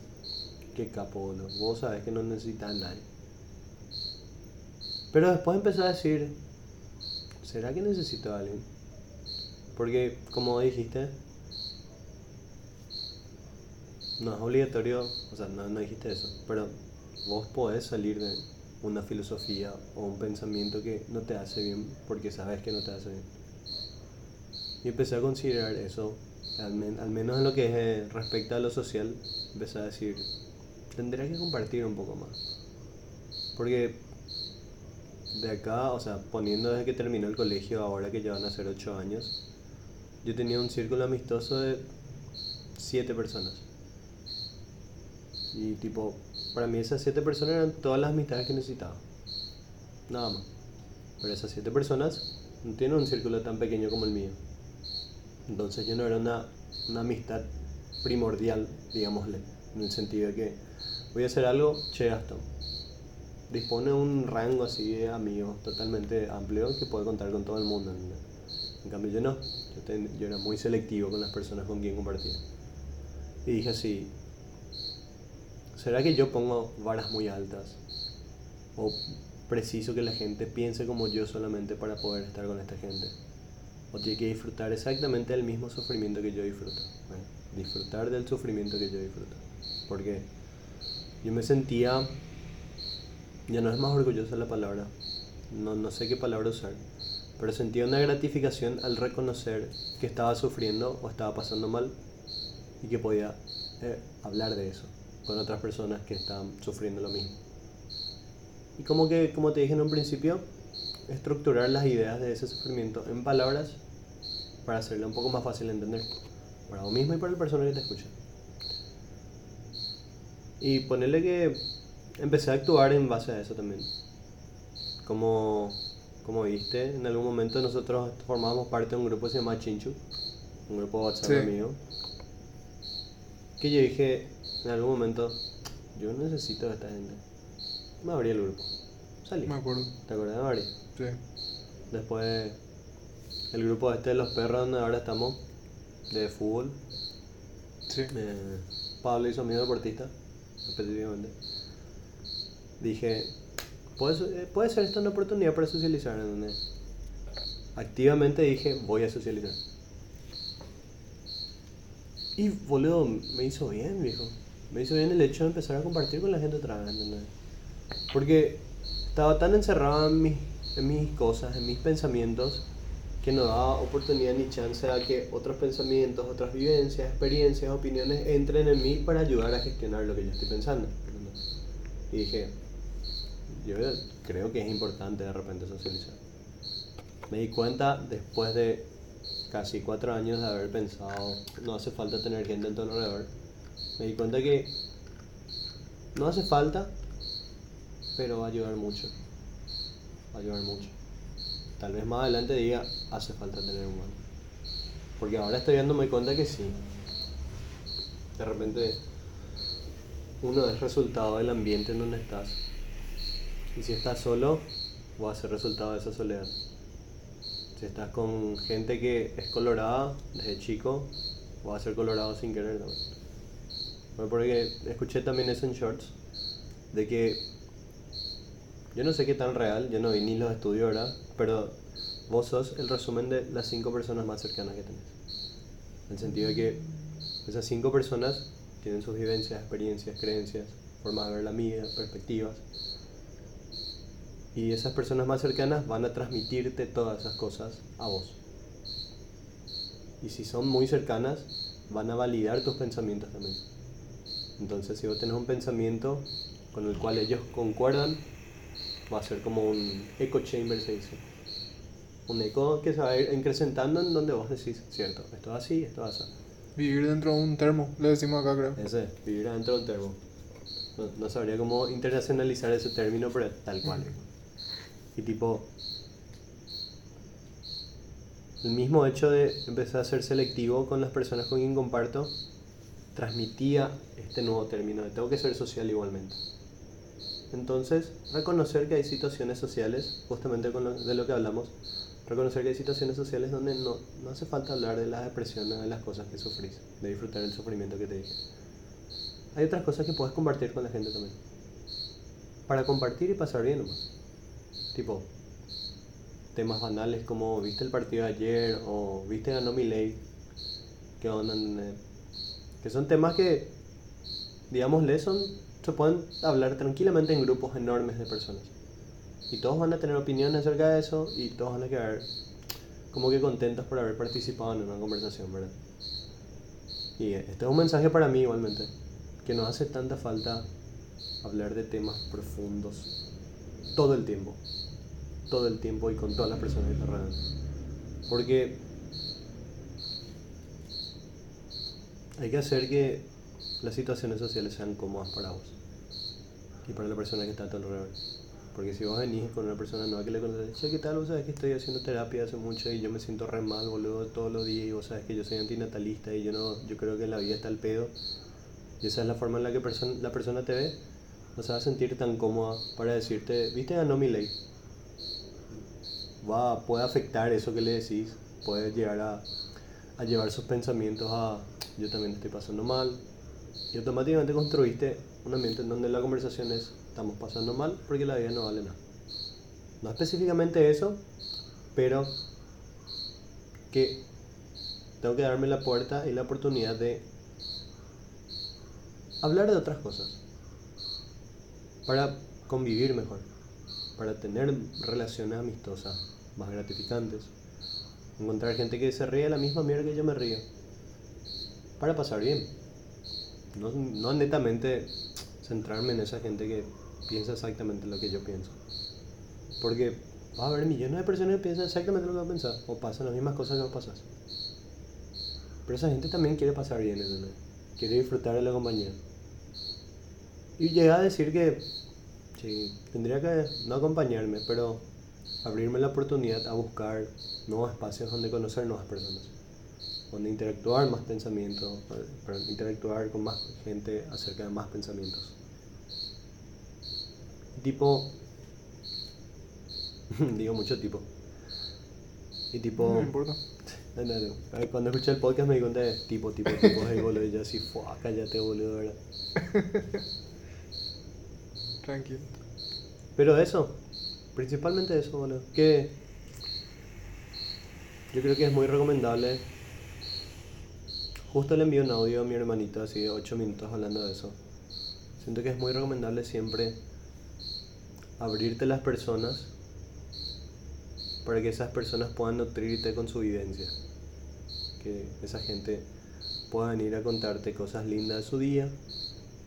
Qué capo, boludo. Vos sabés que no necesitas a nadie. Pero después empecé a decir... ¿Será que necesito a alguien? Porque, como dijiste, no es obligatorio, o sea, no, no dijiste eso, pero vos podés salir de una filosofía o un pensamiento que no te hace bien porque sabes que no te hace bien. Y empecé a considerar eso, al, men- al menos en lo que es, eh, respecta a lo social, empecé a decir, tendría que compartir un poco más. Porque de acá, o sea, poniendo desde que terminó el colegio, ahora que ya van a ser 8 años, yo tenía un círculo amistoso de 7 personas. Y tipo, para mí esas 7 personas eran todas las amistades que necesitaba. Nada más. Pero esas 7 personas no tienen un círculo tan pequeño como el mío. Entonces yo no era una, una amistad primordial, digámosle, en el sentido de que voy a hacer algo, che Gastón. Dispone un rango así de amigos totalmente amplio que puede contar con todo el mundo. En cambio yo no, yo, yo era muy selectivo con las personas con quien compartía. Y dije así, ¿será que yo pongo varas muy altas? ¿O preciso que la gente piense como yo solamente para poder estar con esta gente? ¿O tiene que disfrutar exactamente del mismo sufrimiento que yo disfruto? Disfrutar del sufrimiento que yo disfruto. Porque yo me sentía, ya no es más orgullosa la palabra, no, no sé qué palabra usar, pero sentía una gratificación al reconocer que estaba sufriendo o estaba pasando mal y que podía eh, hablar de eso con otras personas que estaban sufriendo lo mismo. Y como que, como te dije en un principio, estructurar las ideas de ese sufrimiento en palabras para hacerlo un poco más fácil de entender para vos mismo y para la persona que te escucha. Y ponerle que empecé a actuar en base a eso también. Como, como viste, en algún momento nosotros formábamos parte de un grupo que se llama Chinchu, un grupo de WhatsApp Sí. mío. Que yo dije en algún momento, yo necesito a esta gente. Me abrí el grupo. Salí. Me acuerdo. ¿Te acuerdas de Mari? Sí. Después el grupo este de los perros donde ahora estamos, de fútbol. Sí. Eh, Pablo hizo amigo deportista, específicamente. Dije, ¿puede, eh, puede ser esta una oportunidad para socializar, ¿entendés? Activamente dije, voy a socializar. Y boludo, me hizo bien, viejo. Me hizo bien el hecho de empezar a compartir con la gente otra vez, ¿entendés? Porque estaba tan encerrado en mis, en mis cosas, en mis pensamientos, que no daba oportunidad ni chance a que otros pensamientos, otras vivencias, experiencias, opiniones entren en mí para ayudar a gestionar lo que yo estoy pensando. Y dije, yo creo que es importante de repente socializar. Me di cuenta después de casi cuatro años de haber pensado, no hace falta tener gente en todo alrededor. Me di cuenta que no hace falta, pero va a ayudar mucho. Va a ayudar mucho. Tal vez más adelante diga, hace falta tener un humano. Porque ahora estoy dándome cuenta que sí. De repente, uno es resultado del ambiente en donde estás. Y si estás solo, va a ser resultado de esa soledad. Si estás con gente que es colorada desde chico, va a ser colorado sin querer. Porque escuché también eso en Shorts, de que yo no sé qué tan real, yo no vi ni los estudios, ¿verdad? Pero vos sos el resumen de las cinco personas más cercanas que tenés. En el sentido de que esas cinco personas tienen sus vivencias, experiencias, creencias, formas de ver la vida, perspectivas. Y esas personas más cercanas van a transmitirte todas esas cosas a vos. Y si son muy cercanas, van a validar tus pensamientos también. Entonces, si vos tenés un pensamiento con el cual ellos concuerdan, va a ser como un echo chamber, se dice. Un eco que se va a ir incrementando en donde vos decís, cierto, esto es así, esto es así. Vivir dentro de un termo, le decimos acá, creo. Ese, vivir adentro de un termo. No, no sabría cómo internacionalizar ese término, pero tal cual. Y tipo, el mismo hecho de empezar a ser selectivo con las personas con quien comparto transmitía este nuevo término de tengo que ser social igualmente. Entonces, reconocer que hay situaciones sociales, justamente con lo- de lo que hablamos, reconocer que hay situaciones sociales donde no, no hace falta hablar de las depresiones, de las cosas que sufrís, de disfrutar del sufrimiento que te dije. Hay otras cosas que puedes compartir con la gente también. Para compartir y pasar bien nomás. Tipo, temas banales como viste el partido ayer o viste ganó mi ley. ¿Qué onda? Que son temas que, digámosle, son, se pueden hablar tranquilamente en grupos enormes de personas. Y todos van a tener opiniones acerca de eso y todos van a quedar como que contentos por haber participado en una conversación, ¿verdad? Y este es un mensaje para mí igualmente, que no hace tanta falta hablar de temas profundos todo el tiempo, todo el tiempo y con todas las personas que te rodean. Porque hay que hacer que las situaciones sociales sean cómodas para vos y para la persona que está a tu alrededor. Porque si vos venís con una persona nueva que le conoces, che, ¿qué tal? Vos sabés que estoy haciendo terapia hace mucho y yo me siento re mal, boludo, todos los días y vos sabés que yo soy antinatalista y yo no, yo creo que en la vida está el pedo. Y esa es la forma en la que la persona te ve, no se va a sentir tan cómoda para decirte, viste, ganó mi ley. Va, puede afectar eso que le decís, puede llegar a llevar sus pensamientos a, yo también estoy pasando mal. Y automáticamente construiste un ambiente en donde la conversación es, estamos pasando mal porque la vida no vale nada. No específicamente eso, pero que tengo que darme la puerta y la oportunidad de hablar de otras cosas para convivir mejor, para tener relaciones amistosas más gratificantes, encontrar gente que se ríe de la misma mierda que yo me río, para pasar bien. No, no netamente centrarme en esa gente que piensa exactamente lo que yo pienso. Porque va a haber millones de personas que piensan exactamente lo que vos pensás, o pasan las mismas cosas que vos pasás. Pero esa gente también quiere pasar bien, ¿entendés? Quiere disfrutar de la compañía. Y llega a decir que sí, tendría que no acompañarme, pero abrirme la oportunidad a buscar nuevos espacios donde conocer nuevas personas, donde interactuar más pensamientos, perdón, interactuar con más gente acerca de más pensamientos. Tipo, digo mucho tipo. Y tipo, No importa. no, no, no. A ver, Cuando escuché el podcast me di cuenta de tipo, tipo, tipo, hey, boludo, y yo así, fuá, cállate, boludo, ¿verdad? Tranquilo. Pero eso, principalmente eso, boludo. Que yo creo que es muy recomendable. Justo le envié un audio a mi hermanito, así de 8 minutos hablando de eso. Siento que es muy recomendable siempre abrirte las personas para que esas personas puedan nutrirte con su vivencia. Que esa gente pueda venir a contarte cosas lindas de su día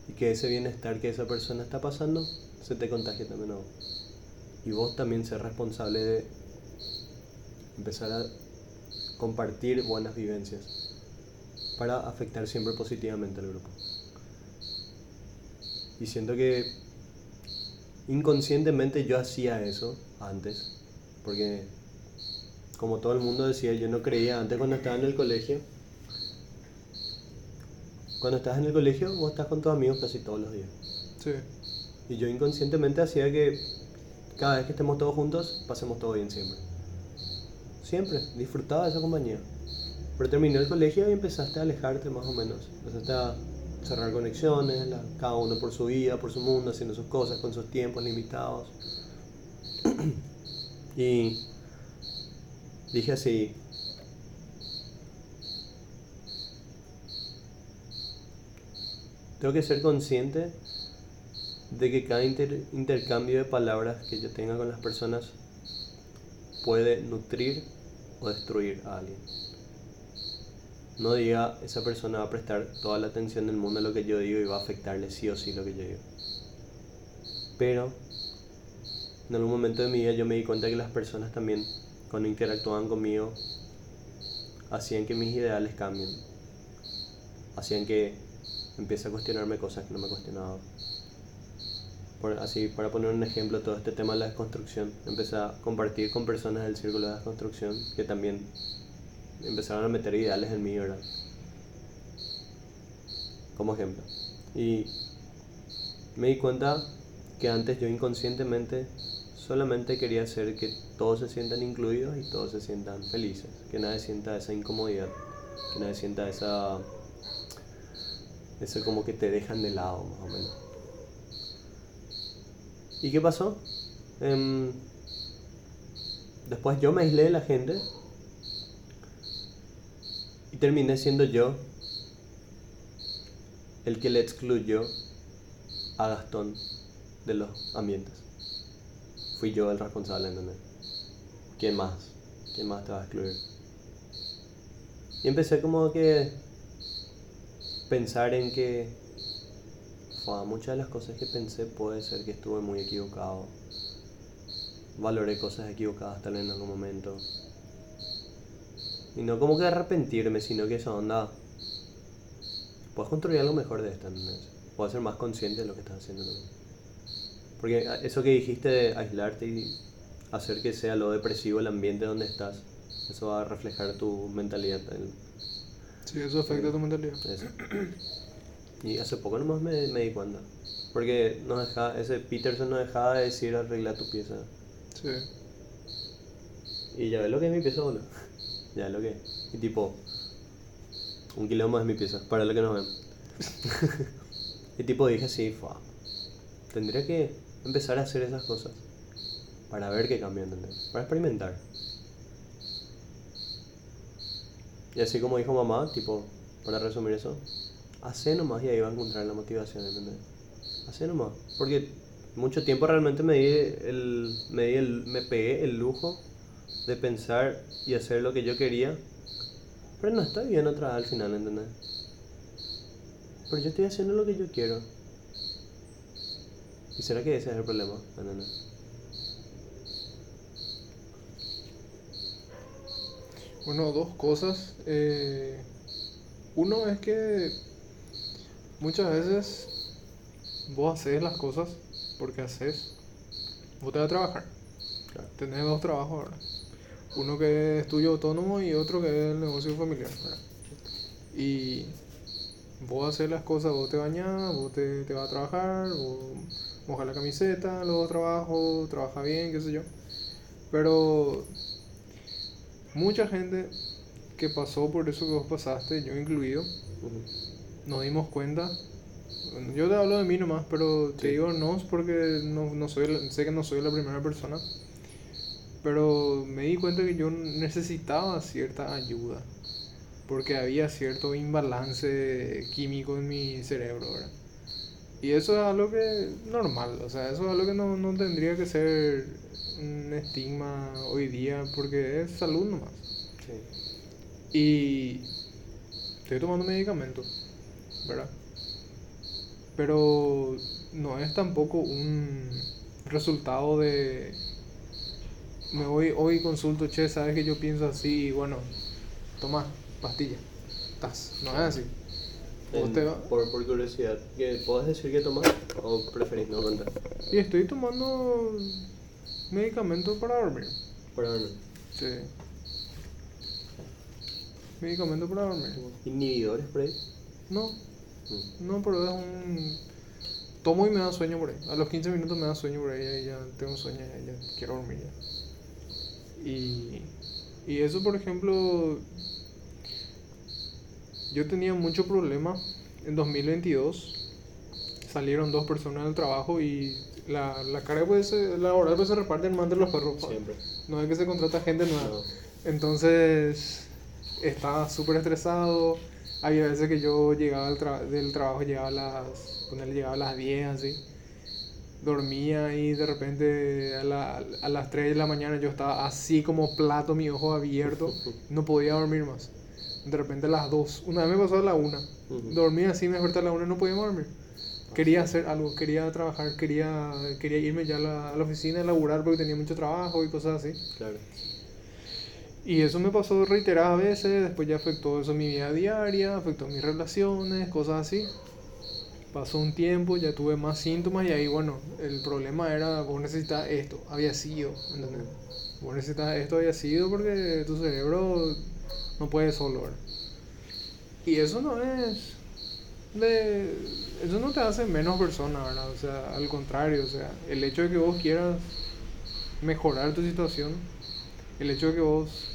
y que ese bienestar que esa persona está pasando se te contagie también a vos. Y vos también ser responsable de empezar a compartir buenas vivencias para afectar siempre positivamente al grupo. Y siento que inconscientemente yo hacía eso antes, porque como todo el mundo decía, yo no creía antes cuando estaba en el colegio. Cuando estás en el colegio, vos estás con tus amigos casi todos los días. Sí. Y yo inconscientemente hacía que cada vez que estemos todos juntos, pasemos todo bien siempre. Siempre, disfrutaba de esa compañía. Pero terminó el colegio y empezaste a alejarte más o menos. Empezaste a cerrar conexiones, cada uno por su vida, por su mundo, haciendo sus cosas con sus tiempos limitados. y dije así, tengo que ser consciente de que cada inter- intercambio de palabras que yo tenga con las personas puede nutrir o destruir a alguien. No diga esa persona va a prestar toda la atención del mundo a lo que yo digo y va a afectarle sí o sí lo que yo digo. Pero en algún momento de mi vida yo me di cuenta que las personas también cuando interactuaban conmigo hacían que mis ideales cambien. Hacían que empiece a cuestionarme cosas que no me cuestionaba. Así, para poner un ejemplo, todo este tema de la desconstrucción, empecé a compartir con personas del círculo de desconstrucción que también empezaron a meter ideales en mí, ¿verdad? Como ejemplo. Y me di cuenta que antes yo inconscientemente solamente quería hacer que todos se sientan incluidos y todos se sientan felices, que nadie sienta esa incomodidad, que nadie sienta esa eso como que te dejan de lado más o menos. ¿Y qué pasó? Em, después yo me aislé de la gente terminé siendo yo el que le excluyó a Gastón de los ambientes. Fui yo el responsable, ¿entendés? ¿Quién más? ¿Quién más te va a excluir? Y empecé como que pensar en que fue, muchas de las cosas que pensé puede ser que estuve muy equivocado. Valoré cosas equivocadas tal vez en algún momento. Y no como que arrepentirme, sino que esa onda. Puedes construir algo mejor de esta, ¿entendés? Puedes ser más consciente de lo que estás haciendo. Porque eso que dijiste de aislarte y hacer que sea lo depresivo el ambiente donde estás, eso va a reflejar tu mentalidad. Sí, eso afecta a tu mentalidad. eso. Y hace poco nomás me, me di cuenta. Porque nos deja, ese Peterson nos dejaba de decir arregla tu pieza. Sí. Y ya ves lo que es mi pieza, boludo. Ya lo que. Y tipo, un kilo más es mi pieza, para lo que nos ven. y tipo dije así, fua. Tendría que empezar a hacer esas cosas. Para ver qué cambia, ¿entendés? Para experimentar. Y así como dijo mamá, tipo, para resumir eso, hace nomás y ahí va a encontrar la motivación, ¿entendés? Hace nomás. Porque mucho tiempo realmente me di el, me di el, me pegué el lujo de pensar y hacer lo que yo quería. Pero no está bien atrás al final, ¿entendés? Pero yo estoy haciendo lo que yo quiero. ¿Y será que ese es el problema? ¿entendés? Bueno, dos cosas. Eh, uno es que muchas veces vos haces las cosas porque haces. Vos te vas a trabajar. Claro. Tenés dos trabajos ahora. Uno que es tuyo autónomo y otro que es el negocio familiar. ¿verdad? Y vos haces las cosas, vos te bañás, vos te, te vas a trabajar, vos mojas la camiseta, luego trabajo, trabaja bien, qué sé yo. Pero mucha gente que pasó por eso que vos pasaste, yo incluido, nos dimos cuenta. Yo te hablo de mí nomás, pero te digo no porque no, no soy, sé que no soy la primera persona. Pero me di cuenta que yo necesitaba cierta ayuda. Porque había cierto imbalance químico en mi cerebro, ¿verdad? Y eso es algo que normal, o sea, eso es algo que no, no tendría que ser un estigma hoy día porque es salud nomás. Sí. Y estoy tomando medicamentos, ¿verdad? Pero no es tampoco un resultado de... Me voy hoy consulto, che, sabes que yo pienso así, y bueno, toma pastilla. Estás, no es así. En- te por, por curiosidad, ¿qué- ¿puedes decir que tomas o preferís no contar? Y estoy tomando medicamentos para dormir. Para no. Sí. Medicamentos para dormir. ¿Inhibidores por ahí? No, Mm. No, pero es un... Tomo y me da sueño por ahí. A los 15 minutos me da sueño por ahí y ya tengo sueño y ya quiero dormir ya. Y, y eso, por ejemplo, yo tenía mucho problema. En 2022 salieron dos personas del trabajo y la, la carga pues, se- laboral pues se reparte en más de los perros. Siempre. No es que se contrata gente nueva. No. Entonces estaba súper estresado. Había veces que yo llegaba al tra- del trabajo, llegaba a las, ponerle, llegaba a las 10 así. Dormía y de repente a, la- a las 3 de la mañana yo estaba así como plato, mi ojo abierto. No podía dormir más. De repente a las 2. Una vez me pasó a la 1. Ujú. Dormía así, me desperté a la 1 y no podía dormir. Quería hacer algo, quería trabajar, quería, quería irme ya a la, a la oficina a laburar porque tenía mucho trabajo y cosas así. Claro. Y eso me pasó reiteradas veces, después ya afectó eso mi vida diaria, afectó mis relaciones, cosas así. Pasó un tiempo, ya tuve más síntomas y ahí, bueno, el problema era, vos necesitas esto, había sido, ¿entendés? Vos necesitas esto, había sido porque tu cerebro, no puedes solo. Y eso no es de, eso no te hace menos persona, ¿verdad? O sea, al contrario, o sea, el hecho de que vos quieras mejorar tu situación, el hecho de que vos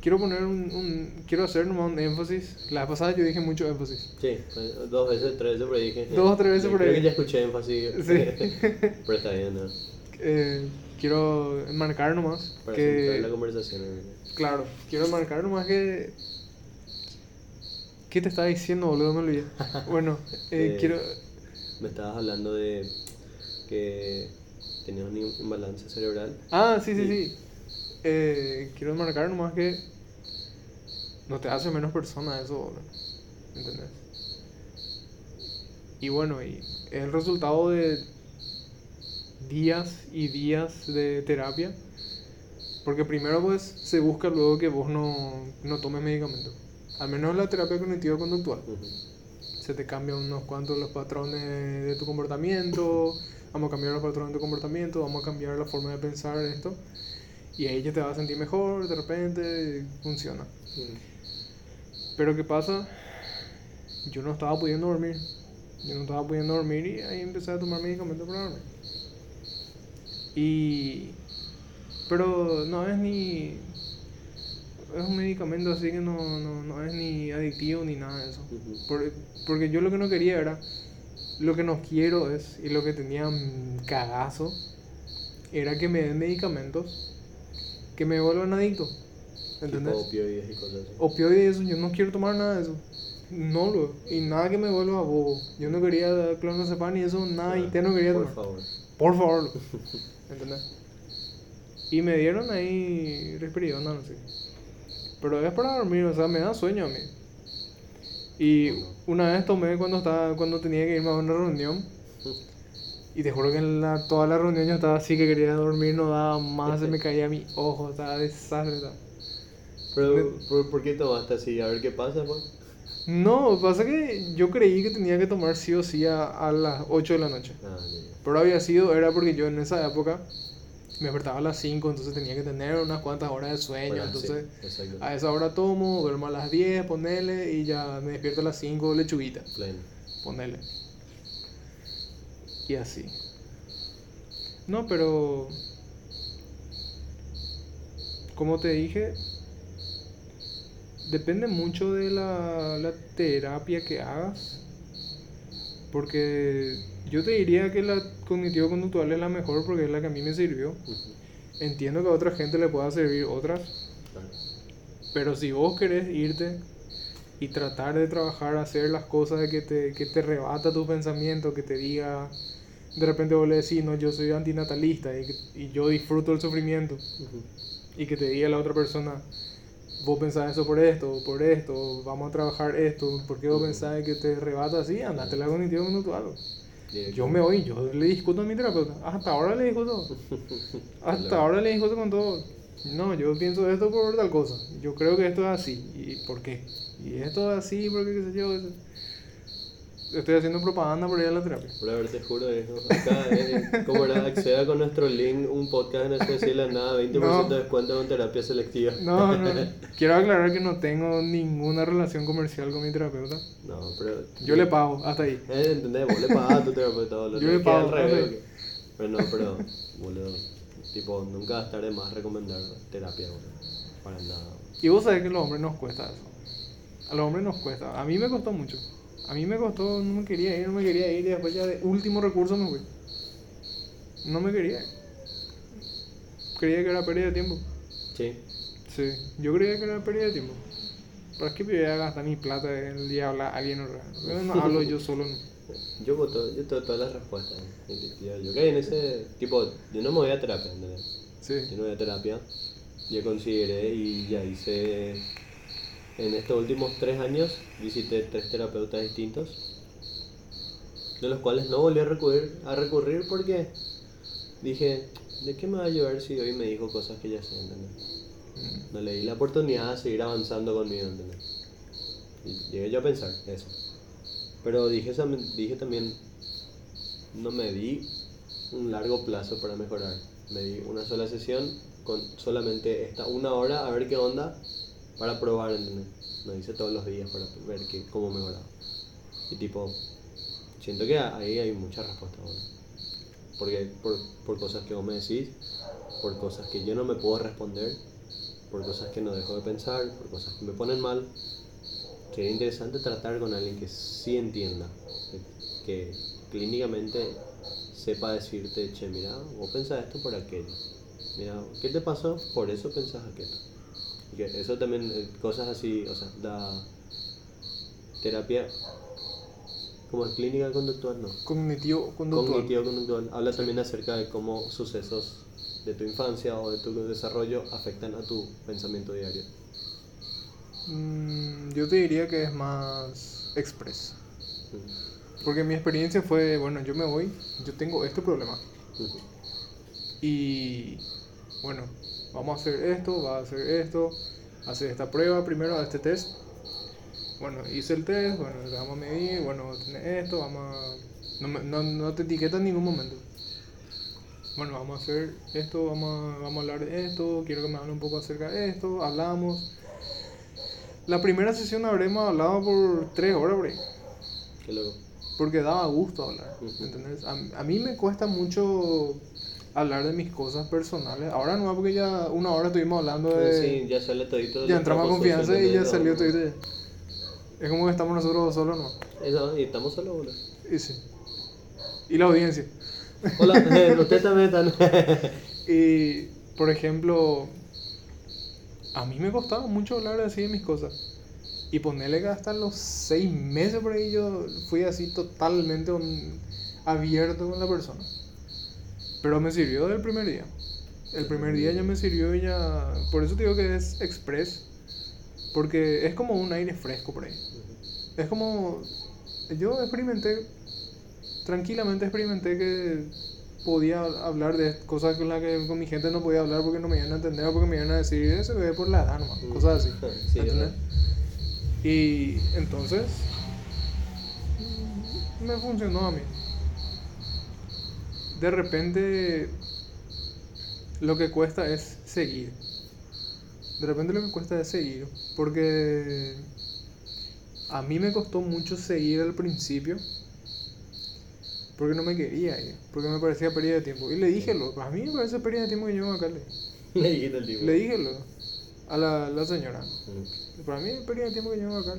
quiero poner un, un quiero hacer nomás un énfasis. La pasada yo dije mucho énfasis. Sí, dos veces, tres veces por ahí dije. Dos o tres veces por Creo que ya escuché énfasis. Sí. Pero está bien, ¿no? Eh, quiero marcar nomás Para centrar la que conversación. ¿no? claro, quiero marcar nomás que ¿Qué te estaba diciendo, boludo? Me olvidé. Bueno, eh, Eh, quiero Me estabas hablando de que tenías un imbalance cerebral. Ah, sí, sí, Sí. Eh, quiero marcar nomás que no te hace menos persona eso, boludo. ¿entendés? Y bueno, y es el resultado de días y días de terapia. Porque primero pues se busca luego que vos no, no tomes medicamento. Al menos la terapia cognitivo-conductual. Ujú. Se te cambian unos cuantos los patrones de tu comportamiento. Vamos a cambiar los patrones de tu comportamiento. Vamos a cambiar la forma de pensar esto. Y ahí ya te vas a sentir mejor, de repente funciona. Pero ¿qué pasa? Yo no estaba pudiendo dormir. Yo no estaba pudiendo dormir y ahí empecé a tomar medicamentos para dormir. Y... Pero no es ni... Es un medicamento así que no, no, no es ni adictivo ni nada de eso. Por- porque yo lo que no quería era... Lo que no quiero es, y lo que tenía mm, cagazo, era que me den medicamentos que me vuelvan adicto. ¿Entendés? Tipo opioides y cosas así. opioides, eso, yo no quiero tomar nada de eso. No lo, y nada que me vuelva bobo. Yo no quería clonazepam y eso, nada, y te no quería Por tomar. favor. Por favor. lo. ¿Entendés? Y me dieron ahí risperidona, no sé. Pero es para dormir, o sea, me da sueño a mí. Y una vez tomé cuando estaba cuando tenía que irme a una reunión. Y te juro que en la, toda la reunión yo estaba así que quería dormir, no daba más, se me caía mi ojo, estaba desastre. estaba. Pero, ¿por, por qué tomaste así? A ver qué pasa, pues. No, pasa que yo creí que tenía que tomar sí o sí a, a las 8 de la noche. Ah. Pero había sido, era porque yo en esa época me despertaba a las 5, entonces tenía que tener unas cuantas horas de sueño. Bueno, entonces sí, a esa hora tomo, duermo a las 10, ponele, y ya me despierto a las 5, lechuguita, Pleno. ponele. Y así. No, pero... Como te dije, depende mucho de la, la terapia que hagas. Porque yo te diría que la cognitivo-conductual es la mejor porque es la que a mí me sirvió. Entiendo que a otra gente le pueda servir otras, Claro. pero si vos querés irte y tratar de trabajar, hacer las cosas de que te, que te rebata tus pensamientos, que te diga, de repente vos le decís, no, yo soy antinatalista y, que- y yo disfruto el sufrimiento, y que te diga la otra persona, vos pensás eso por esto, por esto, vamos a trabajar esto, ¿por qué vos pensás que te rebata así? Andate la conductual. Directo. Yo me voy, yo le discuto a mi terapeuta. Hasta ahora le discuto. Hasta ahora le discuto con todo. No, yo pienso esto por tal cosa. Yo creo que esto es así. ¿Y por qué? Y esto es así porque qué sé yo. Estoy haciendo propaganda por ir a la terapia. Por haber, te juro eso. Acá, eh, como era, acceda con nuestro link, un podcast en especial, nada, 20% No. de descuento con terapia selectiva. No, no. Quiero aclarar que no tengo ninguna relación comercial con mi terapeuta. No, pero. Yo le pago, hasta ahí. Eh, ¿entendés? Vos le pagás a tu terapeuta, boludo. Yo le pago, al revés, ok. que- Pero no, pero, boludo. Tipo, nunca va a estar de más recomendar terapia, boludo. Para nada. Y vos sabés que a los hombres nos cuesta eso. A los hombres nos cuesta. A mí me costó mucho. A mí me costó, no me quería ir, no me quería ir y después ya de último recurso me fui. No me quería. Creía que era pérdida de tiempo. Sí. Sí, yo creía que era pérdida de tiempo. ¿Para qué voy a gastar mi plata el día a hablar a alguien real? Yo no hablo yo solo. No. Yo voto, yo tengo todas las respuestas. ¿eh? Yo, yo caí en ese. Tipo, yo no me voy a terapia, ¿entendés? Sí. Yo no voy a terapia. Ya consideré y ya hice. En estos últimos tres años visité tres terapeutas distintos. De los cuales no volví a recurrir, a recurrir porque dije, ¿de qué me va a ayudar si hoy me dijo cosas que ya sé, ¿entendés? No le di la oportunidad de seguir avanzando conmigo, ¿entendés? Y llegué yo a pensar eso. Pero dije, dije también, no me di un largo plazo para mejorar. Me di una sola sesión con solamente esta una hora a ver qué onda para probar, ¿entendés? Lo hice todos los días para ver que, cómo mejoraba. Y tipo, siento que ahí hay mucha respuesta ahora. Porque por, por cosas que vos me decís, por cosas que yo no me puedo responder, por cosas que no dejo de pensar, por cosas que me ponen mal, sería interesante tratar con alguien que sí entienda, que clínicamente sepa decirte, che, mira, vos pensás esto por aquello. Mira, ¿qué te pasó? Por eso pensás aquello. Que eso también, eh, cosas así, o sea, da terapia, como es clínica conductual, no. Cognitivo conductual. Cognitivo conductual. Habla también acerca de cómo sucesos de tu infancia o de tu desarrollo afectan a tu pensamiento diario. Mm, yo te diría que es más express. Porque mi experiencia fue, bueno, yo me voy, yo tengo este problema. Y bueno, vamos a hacer esto, va a hacer esto, hacer esta prueba primero, este test. Bueno, hice el test, bueno, le vamos a medir, bueno, tenés esto, vamos a... No, no, no te etiqueta en ningún momento. Bueno, vamos a hacer esto, vamos a, vamos a hablar de esto, quiero que me hable un poco acerca de esto, hablamos. La primera sesión habremos hablado por tres horas, por ahí. Qué loco. Porque daba gusto hablar, Ujú. ¿entendés? A, a mí me cuesta mucho hablar de mis cosas personales. Ahora no, porque ya una hora estuvimos hablando de... Sí, ya sale todito. ya entramos a confianza y ya salió ya. Es como que estamos nosotros solos, ¿no? Eso, y estamos solos, boludo. Y sí. Y la audiencia. Hola, eh, usted también están. Y, por ejemplo, a mí me costaba mucho hablar así de mis cosas. Y ponerle que hasta los seis meses por ahí yo fui así totalmente un- abierto con la persona. Pero me sirvió del primer día. El primer día ya me sirvió y ya... Por eso te digo que es express. Porque es como un aire fresco por ahí. Es como... Yo experimenté, tranquilamente experimenté que podía hablar de cosas con las que con mi gente no podía hablar porque no me iban a entender o porque me iban a decir eso ve por la edad nomás, cosas así. Sí. Y entonces mm, me funcionó a mí. De repente lo que cuesta es seguir. De repente lo que cuesta es seguir. Porque a mí me costó mucho seguir al principio. Porque no me quería ir. Porque me parecía pérdida de tiempo. Y le dije, lo, a mí me parece pérdida de tiempo que yo acá. Le, Le dijiste el tipo. le dije lo, a la, la señora. Para mí es pérdida de tiempo que yo acá.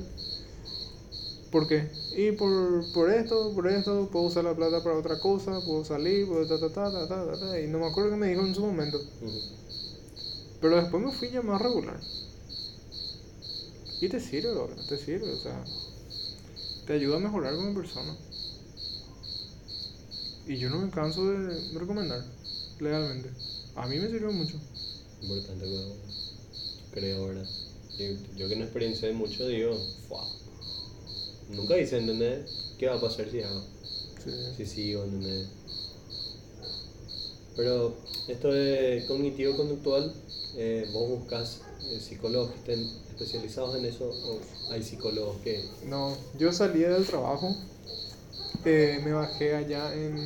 ¿Por qué? Y por, por esto, por esto, puedo usar la plata para otra cosa, puedo salir, puedo ta ta ta ta ta ta, ta, Y no me acuerdo qué me dijo en su momento. Pero después me fui ya más regular. Y te sirve, bro, te sirve, o sea, te ayuda a mejorar como persona. Y yo no me canso de recomendar, legalmente. A mí me sirvió mucho. Importante, creo, creo, ¿verdad? Yo, yo que no experiencié mucho, digo, "Fua". Nunca hice, ¿entendés? ¿Qué va a pasar si hago? Sí. Si sigo, ¿entendés? Pero esto de cognitivo-conductual, eh, vos buscas eh, psicólogos que estén especializados en eso o hay psicólogos que... No, yo salí del trabajo, eh, me bajé allá en...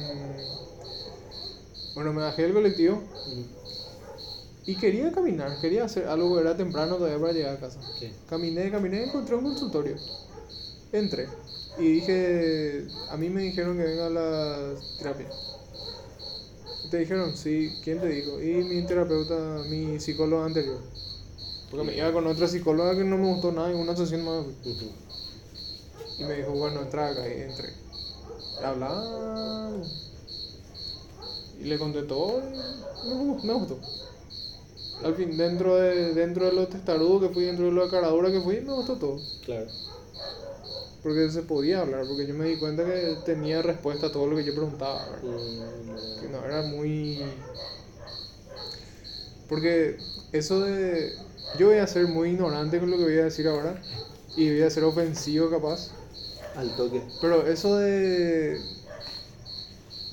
Bueno, me bajé del colectivo y quería caminar, quería hacer algo, era temprano todavía para llegar a casa. Sí. Caminé, caminé y encontré un consultorio. Entré y dije, a mí me dijeron que venga a la terapia. Te dijeron, sí, ¿quién te dijo? Y mi terapeuta, mi psicóloga anterior. Porque me iba con otra psicóloga que no me gustó nada en una sesión más. Y me dijo, bueno, entra acá y entré. Hablamos. Y le conté todo y me, me gustó. Al fin, dentro de, dentro de lo testarudo que fui, dentro de lo caradura que fui, me gustó todo. Claro. Porque se podía hablar, porque yo me di cuenta que tenía respuesta a todo lo que yo preguntaba. ¿verdad? Mm, Que no era muy... Porque eso de... Yo voy a ser muy ignorante con lo que voy a decir ahora. Y voy a ser ofensivo capaz. Al toque. Pero eso de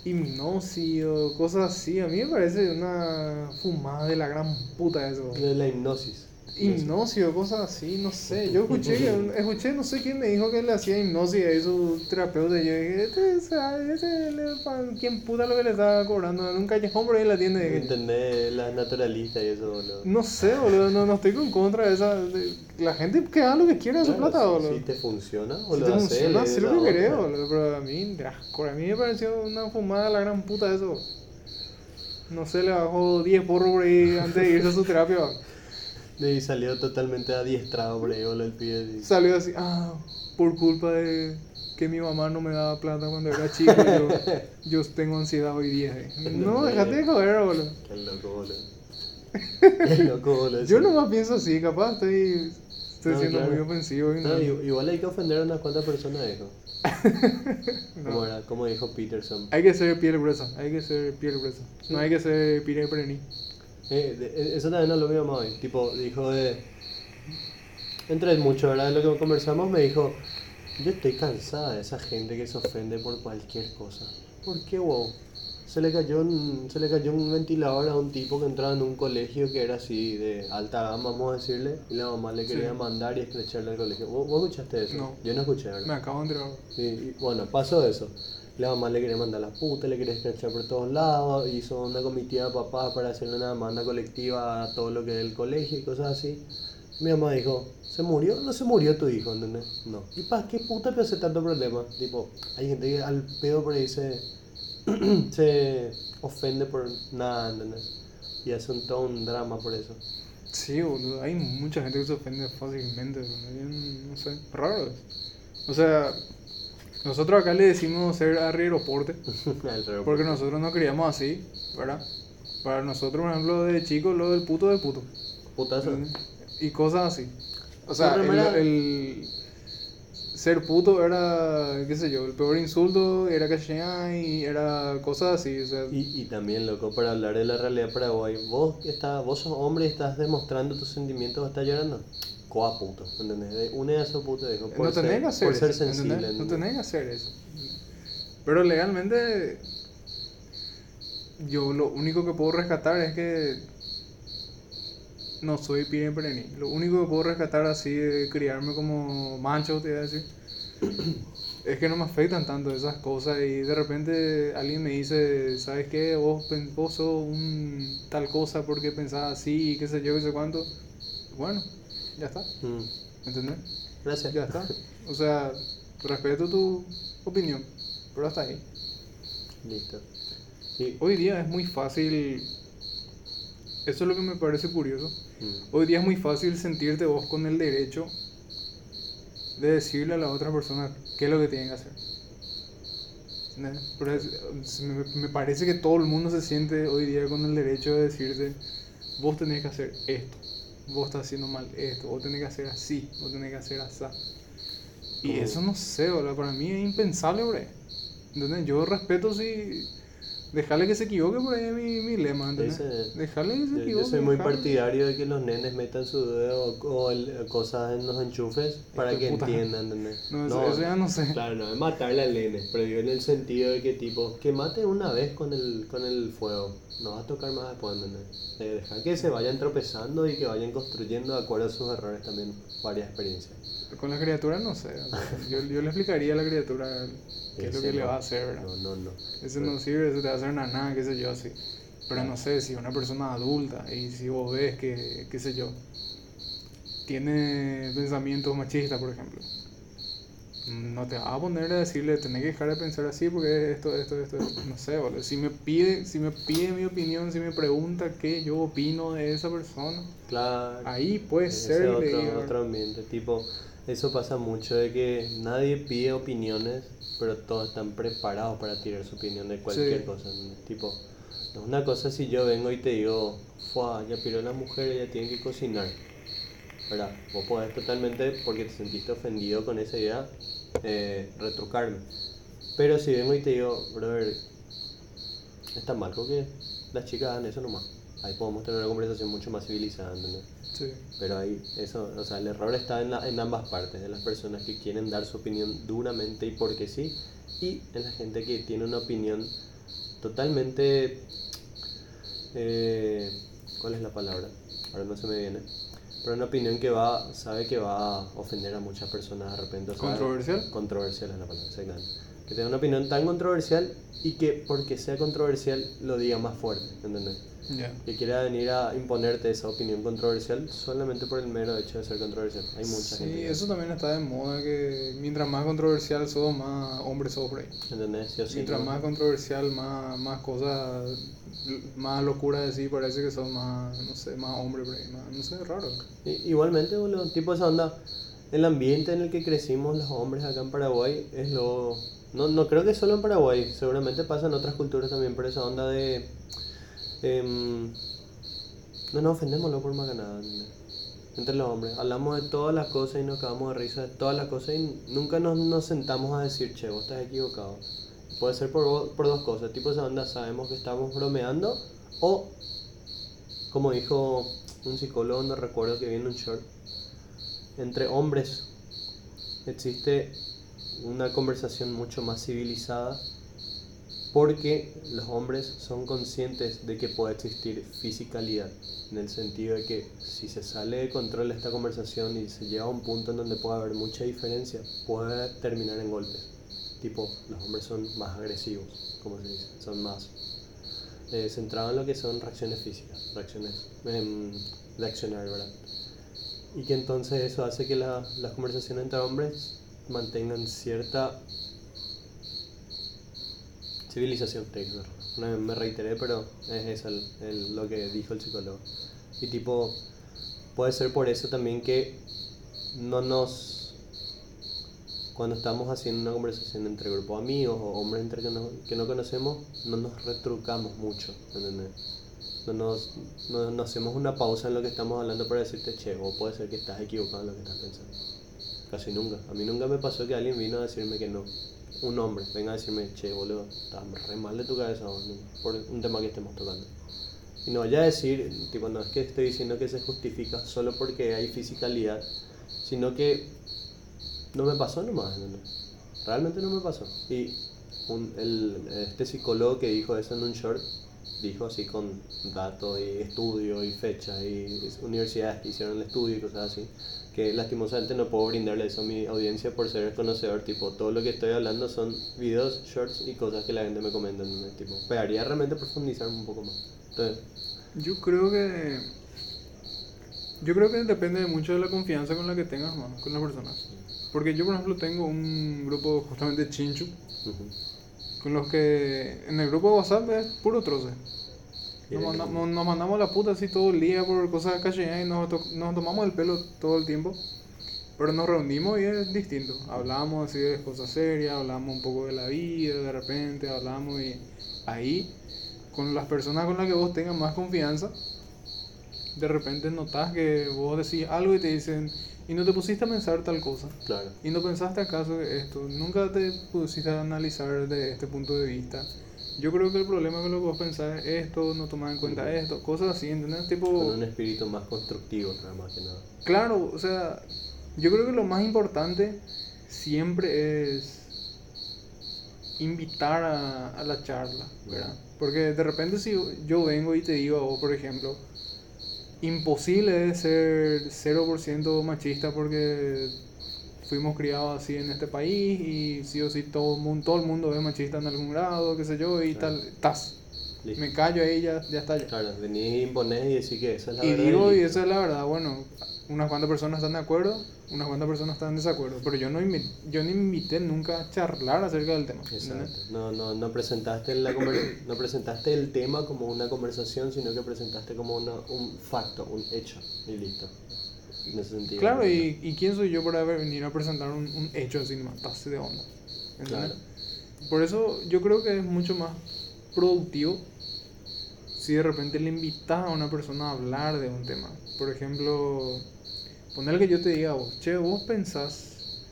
hipnosis o cosas así, a mí me parece una fumada de la gran puta eso. De la hipnosis. Hipnosis cosas así, no sé. Yo escuché, que- escuché, no sé quién me dijo que le hacía hipnosis a su terapeuta. Y yo dije, este, o le- pa- ¿quién puta lo que le estaba cobrando? En un callejón por ahí en la tienda. Dije, Entendés las naturalistas y eso, boludo. No sé, boludo, no, no estoy con contra de esa. de- la gente que haga lo que quiera de su Claro, plata, si- boludo. Si te funciona, Si boludo, te funciona, es lo que querés, boludo. Pero a mí, a mí me pareció una fumada la gran puta eso. No sé, le bajó 10 porros por ahí antes de irse a su terapia. Y salió totalmente adiestrado boludo, el pibe. Salió así, ah, por culpa de que mi mamá no me daba plata cuando era chico, yo, yo tengo ansiedad hoy día. eh. No, dejate de joder, boludo. Qué loco, boludo. Qué loco, boludo. Yo nomás pienso así, capaz estoy, estoy No, siendo claro. muy ofensivo. Y no, No, igual hay que ofender a unas cuantas personas, hijo. Como, era, como dijo Peterson. Hay que ser piel gruesa, hay que ser piel gruesa. No hay que ser pire perení. Eh, eso también no lo vimos hoy. Tipo, dijo de. Entre mucho, ¿verdad? De lo que conversamos, me dijo: Yo estoy cansada de esa gente que se ofende por cualquier cosa. ¿Por qué, wow? Se le, cayó un, se le cayó un ventilador a un tipo que entraba en un colegio que era así de alta gama, vamos a decirle, y la mamá le quería Sí. mandar y estrecharle al colegio. ¿Vos, vos escuchaste eso? No. Yo no escuché, ¿verdad? Me acabo de enterar. Sí, y bueno, pasó eso. La mamá le quería mandar a la puta, le quería escrachar por todos lados, hizo una comitiva de papás para hacerle una demanda colectiva a todo lo que es el colegio y cosas así. Mi mamá dijo, ¿se murió no se murió tu hijo? ¿Entendés? No. ¿Y para qué puta te hace tanto problema? Tipo, hay gente que al pedo por ahí se, se ofende por nada, ¿entendés? Y hace un, todo un drama por eso. Sí, boludo, hay mucha gente que se ofende fácilmente. Bien, no sé, raro. O sea, nosotros acá le decimos ser revés. porque nosotros no criamos así, ¿verdad? Para nosotros, por ejemplo, de chico, lo del puto de puto. Putazo. Y cosas así. O sea, el, ser puto era, qué sé yo, el peor insulto, era cachear y era cosas así. O sea, Y, y también, loco, para hablar de la realidad Paraguay, vos, que estás, vos sos hombre y estás demostrando tus sentimientos, estás llorando. Coa puto, ¿entendés? Une a esos putos, dijo, por no ser, tenés que hacer por ser eso, sensible. ¿entendés? No tenés que hacer eso. Pero legalmente, yo lo único que puedo rescatar es que no soy Pire Perení. Lo único que puedo rescatar así de criarme como mancho, te voy a decir, es que no me afectan tanto esas cosas y de repente alguien me dice, ¿sabes qué? Vos, vos sos un tal cosa porque pensás así y qué sé yo, qué sé cuánto. Bueno, ya está, Mm, ¿entendés? Gracias. Ya está. O sea, respeto tu opinión, pero hasta ahí. Listo. Sí. Hoy día es muy fácil, eso es lo que me parece curioso, Mm. hoy día es muy fácil sentirte vos con el derecho de decirle a la otra persona qué es lo que tienen que hacer. Pero es- me, me parece que todo el mundo se siente hoy día con el derecho de decirte, vos tenés que hacer esto, vos estás haciendo mal esto, vos tenés que hacer así, vos tenés que hacer así. Y eso no sé, boludo, para mí es impensable, bro. ¿Entendés? Yo respeto si... Dejarle que se equivoque por ahí es mi, mi lema, Dejarle que se Yo, equivoque. yo soy muy dejarle. partidario de que los nenes metan su dedo o, o el- cosas en los enchufes para de que puta. entiendan, ¿entendés? No, eso, ya no sé. Claro, no es matarle al nene, pero digo en el sentido de que tipo, que mate una vez con el, con el fuego, no va a tocar más después, ¿entendés? De dejar que se vayan tropezando y que vayan construyendo de acuerdo a sus errores también varias experiencias. Con la criatura no sé. yo, yo le explicaría a la criatura qué es lo que le no. va a hacer, ¿verdad? No, no, no. Ese no sirve, ese te va a hacer nada, qué sé yo, así. Pero no sé, si una persona adulta y si vos ves que, qué sé yo, tiene pensamientos machistas, por ejemplo, no te vas a poner a decirle, tenés que dejar de pensar así porque esto, esto, esto, esto". no sé, boludo. Si me pide, si me pide mi opinión, si me pregunta qué yo opino de esa persona, Claro. ahí puede ser, le otro, otro ambiente, tipo, eso pasa mucho de que nadie pide opiniones, pero todos están preparados para tirar su opinión de cualquier Sí. cosa. Tipo, no es una cosa si yo vengo y te digo, Fua, ya piró la mujer, ella tiene que cocinar. ¿Verdad? Vos podés totalmente, porque te sentiste ofendido con esa idea, eh, retrucarme. Pero si vengo y te digo, brother, está mal que las chicas hagan eso nomás. Ahí podemos tener una conversación mucho más civilizada, ¿entendés? Sí. Pero ahí, eso, o sea, el error está en, la- en ambas partes, de las personas que quieren dar su opinión duramente y porque sí, y en la gente que tiene una opinión totalmente... eh, ¿Cuál es la palabra? Ahora no se me viene. Pero una opinión que va, sabe que va a ofender a muchas personas de repente. o sea, ¿Controversial? Controversial es la palabra, exactamente. Que tenga una opinión tan controversial y que porque sea controversial lo diga más fuerte, ¿entendés? Ya. Que quiera venir a imponerte esa opinión controversial solamente por el mero hecho de ser controversial. Hay mucha gente. Sí, eso también está de moda, que mientras más controversial sos, más hombre sos por ahí. ¿Entendés? Yo sí, Mientras ¿no? más controversial, más, más cosas, más locura decir, parece que son más, no sé, más hombre por ahí, más, no sé, raro. I- Igualmente, boludo, tipo esa onda, el ambiente en el que crecimos los hombres acá en Paraguay es lo... No, no creo que solo en Paraguay, seguramente pasa en otras culturas también, pero esa onda de... em, no nos ofendemos lo por más que nada, ¿entendés? entre los hombres. Hablamos de todas las cosas y nos cagamos de risa de todas las cosas y nunca nos, nos sentamos a decir, che, vos estás equivocado. Puede ser por, por dos cosas, tipo esa onda, sabemos que estamos bromeando o, como dijo un psicólogo, no recuerdo que vi en un short, entre hombres existe una conversación mucho más civilizada porque los hombres son conscientes de que puede existir fisicalidad, en el sentido de que si se sale de control esta conversación y se lleva a un punto en donde puede haber mucha diferencia, puede terminar en golpes. Tipo, los hombres son más agresivos, como se dice, son más eh, centrados en lo que son reacciones físicas, reacciones em, de accionar, ¿verdad? Y que entonces eso hace que la- las conversaciones entre hombres mantengan cierta civilización, te digo, no me reiteré, pero es eso lo que dijo el psicólogo. Y tipo, puede ser por eso también que no nos, cuando estamos haciendo una conversación entre grupos de amigos o hombres entre que no, que no conocemos, no nos retrucamos mucho, ¿entendés? No no, no hacemos una pausa en lo que estamos hablando para decirte, che, o puede ser que estás equivocado en lo que estás pensando. Casi nunca. A mí nunca me pasó que alguien vino a decirme que no. Un hombre venga a decirme, che, boludo, estás re mal de tu cabeza por un tema que estemos tocando. Y no vaya a decir, tipo, no es que estoy diciendo que se justifica solo porque hay fisicalidad, sino que no me pasó nomás. Realmente no me pasó. Y un- el, este psicólogo que dijo eso en un short, dijo así con datos y estudios y fechas y universidades que hicieron el estudio y cosas así, que lastimosamente no puedo brindarle eso a mi audiencia por ser conocedor, tipo, todo lo que estoy hablando son videos, shorts y cosas que la gente me comenta, ¿entendés? tipo, pegaría realmente profundizar un poco más. Entonces, Yo creo que. Yo creo que depende mucho de la confianza con la que tengas más con las personas. Porque yo, por ejemplo, tengo un grupo justamente chinchu, con los que en el grupo de WhatsApp es puro troce. Nos mandamos, nos mandamos la puta así todo el día por cosas cacheñas y nos, to- nos tomamos el pelo todo el tiempo. Pero nos reunimos y es distinto. Hablamos así de cosas serias, hablamos un poco de la vida, de repente hablamos y ahí, con las personas con las que vos tengas más confianza, de repente notas que vos decís algo y te dicen, y no te pusiste a pensar tal cosa. claro. Y no pensaste acaso esto, nunca te pusiste a analizar de este punto de vista. Yo creo que el problema con lo que vos pensás es esto, no tomar en cuenta esto, cosas así, ¿entendés? Tipo, Con un espíritu más constructivo, nada más que nada. claro, o sea, yo creo que lo más importante siempre es invitar a, a la charla, ¿verdad? Porque de repente si yo vengo y te digo a vos, por ejemplo, imposible es ser 0% machista porque fuimos criados así en este país y sí o sí todo el mundo, todo el mundo es machista en algún grado, qué sé yo, y Claro. tal, tas. Listo. Me callo ahí, ya, ya está. Ya. Claro, venís, imponés y decís que esa es la Y verdad. digo, y listo. esa es la verdad, bueno, unas cuantas personas están de acuerdo, unas cuantas personas están en desacuerdo, pero yo no, yo no invité nunca a charlar acerca del tema. Exacto. No, no, no, presentaste la no presentaste el tema como una conversación, sino que presentaste como una, un facto, un hecho. Y listo. En ese sentido. Claro, y, y quién soy yo para venir a presentar un, un hecho así nomás, pase de onda. Por eso yo creo que es mucho más productivo si de repente le invitas a una persona a hablar de un tema. Por ejemplo, poner que yo te diga a vos, che, vos pensás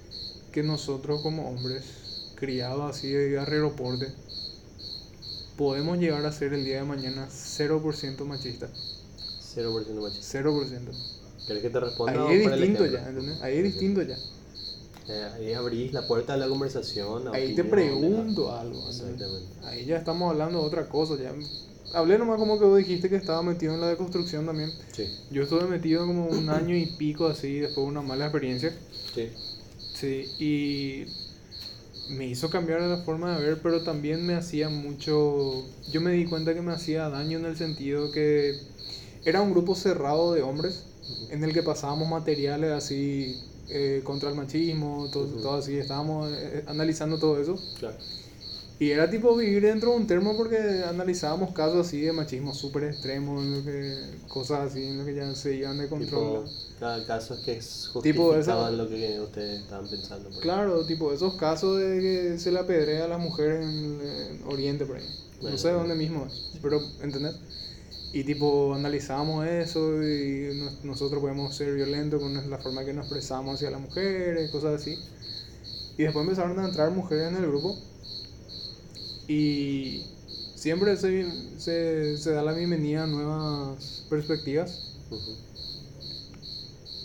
que nosotros como hombres, criados así de aeroporte, podemos llegar a ser el día de mañana 0% machista. 0% machista. 0%. ¿Querés que te responda? Ahí es distinto ya, ¿entendés? Ahí es distinto ya. Eh, ahí abrís la puerta de la conversación. Ahí te opinión, pregunto algo. ¿entendés? Exactamente. Ahí ya estamos hablando de otra cosa. Ya hablé nomás como que vos dijiste que estaba metido en la deconstrucción también. Sí, Yo estuve metido como un año y pico así después de una mala experiencia. sí. Sí, y me hizo cambiar la forma de ver, pero también me hacía mucho... Yo me di cuenta que me hacía daño en el sentido que era un grupo cerrado de hombres en el que pasábamos materiales así eh, contra el machismo, todo, Ujú. todo así, estábamos eh, analizando todo eso. Claro. Y era tipo vivir dentro de un termo porque analizábamos casos así de machismo súper extremo, en lo que, cosas así en lo que ya se iban de control. Tipo, cada caso es que justificaban esa- lo que ustedes estaban pensando. por Claro, tipo esos casos de que se le apedrea a las mujeres en, en Oriente por ahí. No sé bueno. dónde mismo es, pero ¿entendés? Y tipo analizábamos eso y nos- nosotros podemos ser violentos con la forma que nos expresamos hacia las mujeres, cosas así. Y después empezaron a entrar mujeres en el grupo y siempre se, se, se da la bienvenida a nuevas perspectivas.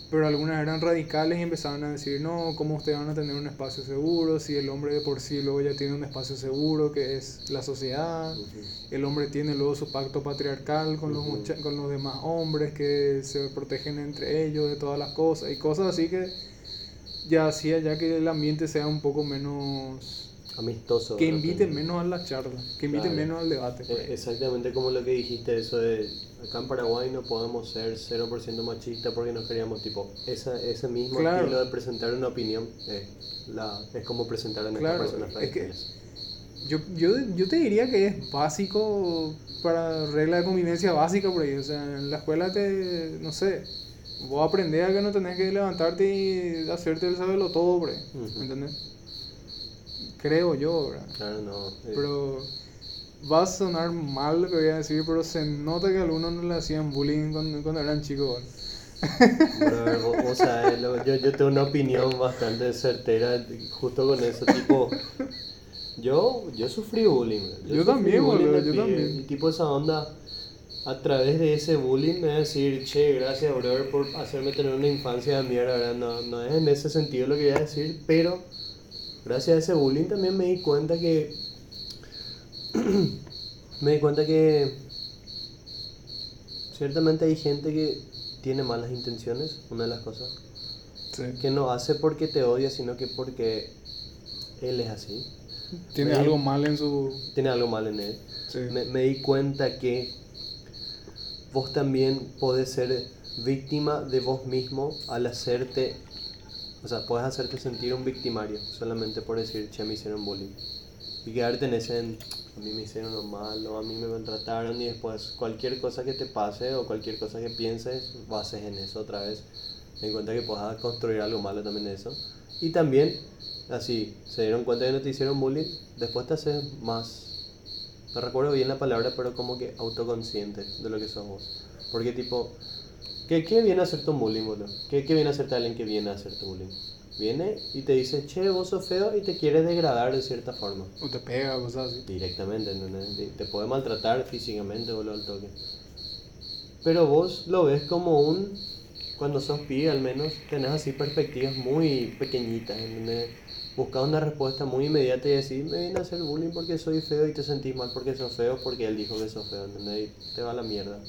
Pero algunas eran radicales y empezaban a decir, no, ¿cómo ustedes van a tener un espacio seguro si el hombre de por sí luego ya tiene un espacio seguro que es la sociedad? El hombre tiene luego su pacto patriarcal con los, Ujú. mucha- con los demás hombres que se protegen entre ellos de todas las cosas y cosas así que ya hacía ya que el ambiente sea un poco menos... Amistoso. que de invite repente. menos a la charla, que invite Claro. menos al debate. Eh, ahí. Exactamente como lo que dijiste, eso de acá en Paraguay no podemos ser 0% machistas porque nos queríamos, tipo, esa, ese mismo Claro. estilo de presentar una opinión eh, la, es como presentar a nuestras Claro, personas es que-. Yo, yo, yo te diría que es básico para regla de convivencia básica por ahí. O sea, en la escuela te, no sé, vos aprendés a que no tenés que levantarte y hacerte el sabelo todo por ahí. ¿Entendés? Creo yo, ¿verdad? Claro, no. eh, Pero va a sonar mal lo que voy a decir, pero se nota que algunos no le hacían bullying cuando, cuando eran chicos. Vos, vos sabés, lo- yo, yo tengo una opinión bastante certera justo con eso, tipo, yo, yo sufrí bullying. bro. Yo sufrí también, bullying boludo, yo pibe, también. Y tipo esa onda, a través de ese bullying me va a decir, che, gracias, brother, por hacerme tener una infancia de mierda, ¿verdad? No, no es en ese sentido lo que voy a decir, pero gracias a ese bullying también me di cuenta que, me di cuenta que ciertamente hay gente que tiene malas intenciones, una de las cosas Sí. que no hace porque te odia, sino que porque él es así. Tiene algo mal en su... Tiene algo mal en él. Sí. Me, me di cuenta que vos también podés ser víctima de vos mismo al hacerte, o sea, puedes hacerte sentir un victimario solamente por decir, che, me hicieron bullying. Y quedarte en ese, a mí me hicieron lo malo, a mí me maltrataron y después cualquier cosa que te pase o cualquier cosa que pienses, bases en eso otra vez. Me di cuenta que puedes construir algo malo también en eso. Y también, así, se dieron cuenta que no te hicieron bullying, después te haces más no recuerdo bien la palabra, pero como que autoconsciente de lo que sos vos. Porque tipo, ¿qué, qué viene a hacerte un bullying, boludo? ¿Qué, ¿Qué viene a hacerte alguien que viene a hacerte bullying? Viene y te dice, che, vos sos feo y te quiere degradar de cierta forma. O te pega, cosas así. Directamente, ¿entendés? Te- puede maltratar físicamente, boludo, al toque. Pero vos lo ves como un... Cuando sos pibe al menos, tenés así perspectivas muy pequeñitas, ¿entendés? Buscas una respuesta muy inmediata y decís, me viene a hacer bullying porque soy feo y te sentís mal porque sos feo porque él dijo que sos feo, ¿entendés? Y te va a la mierda.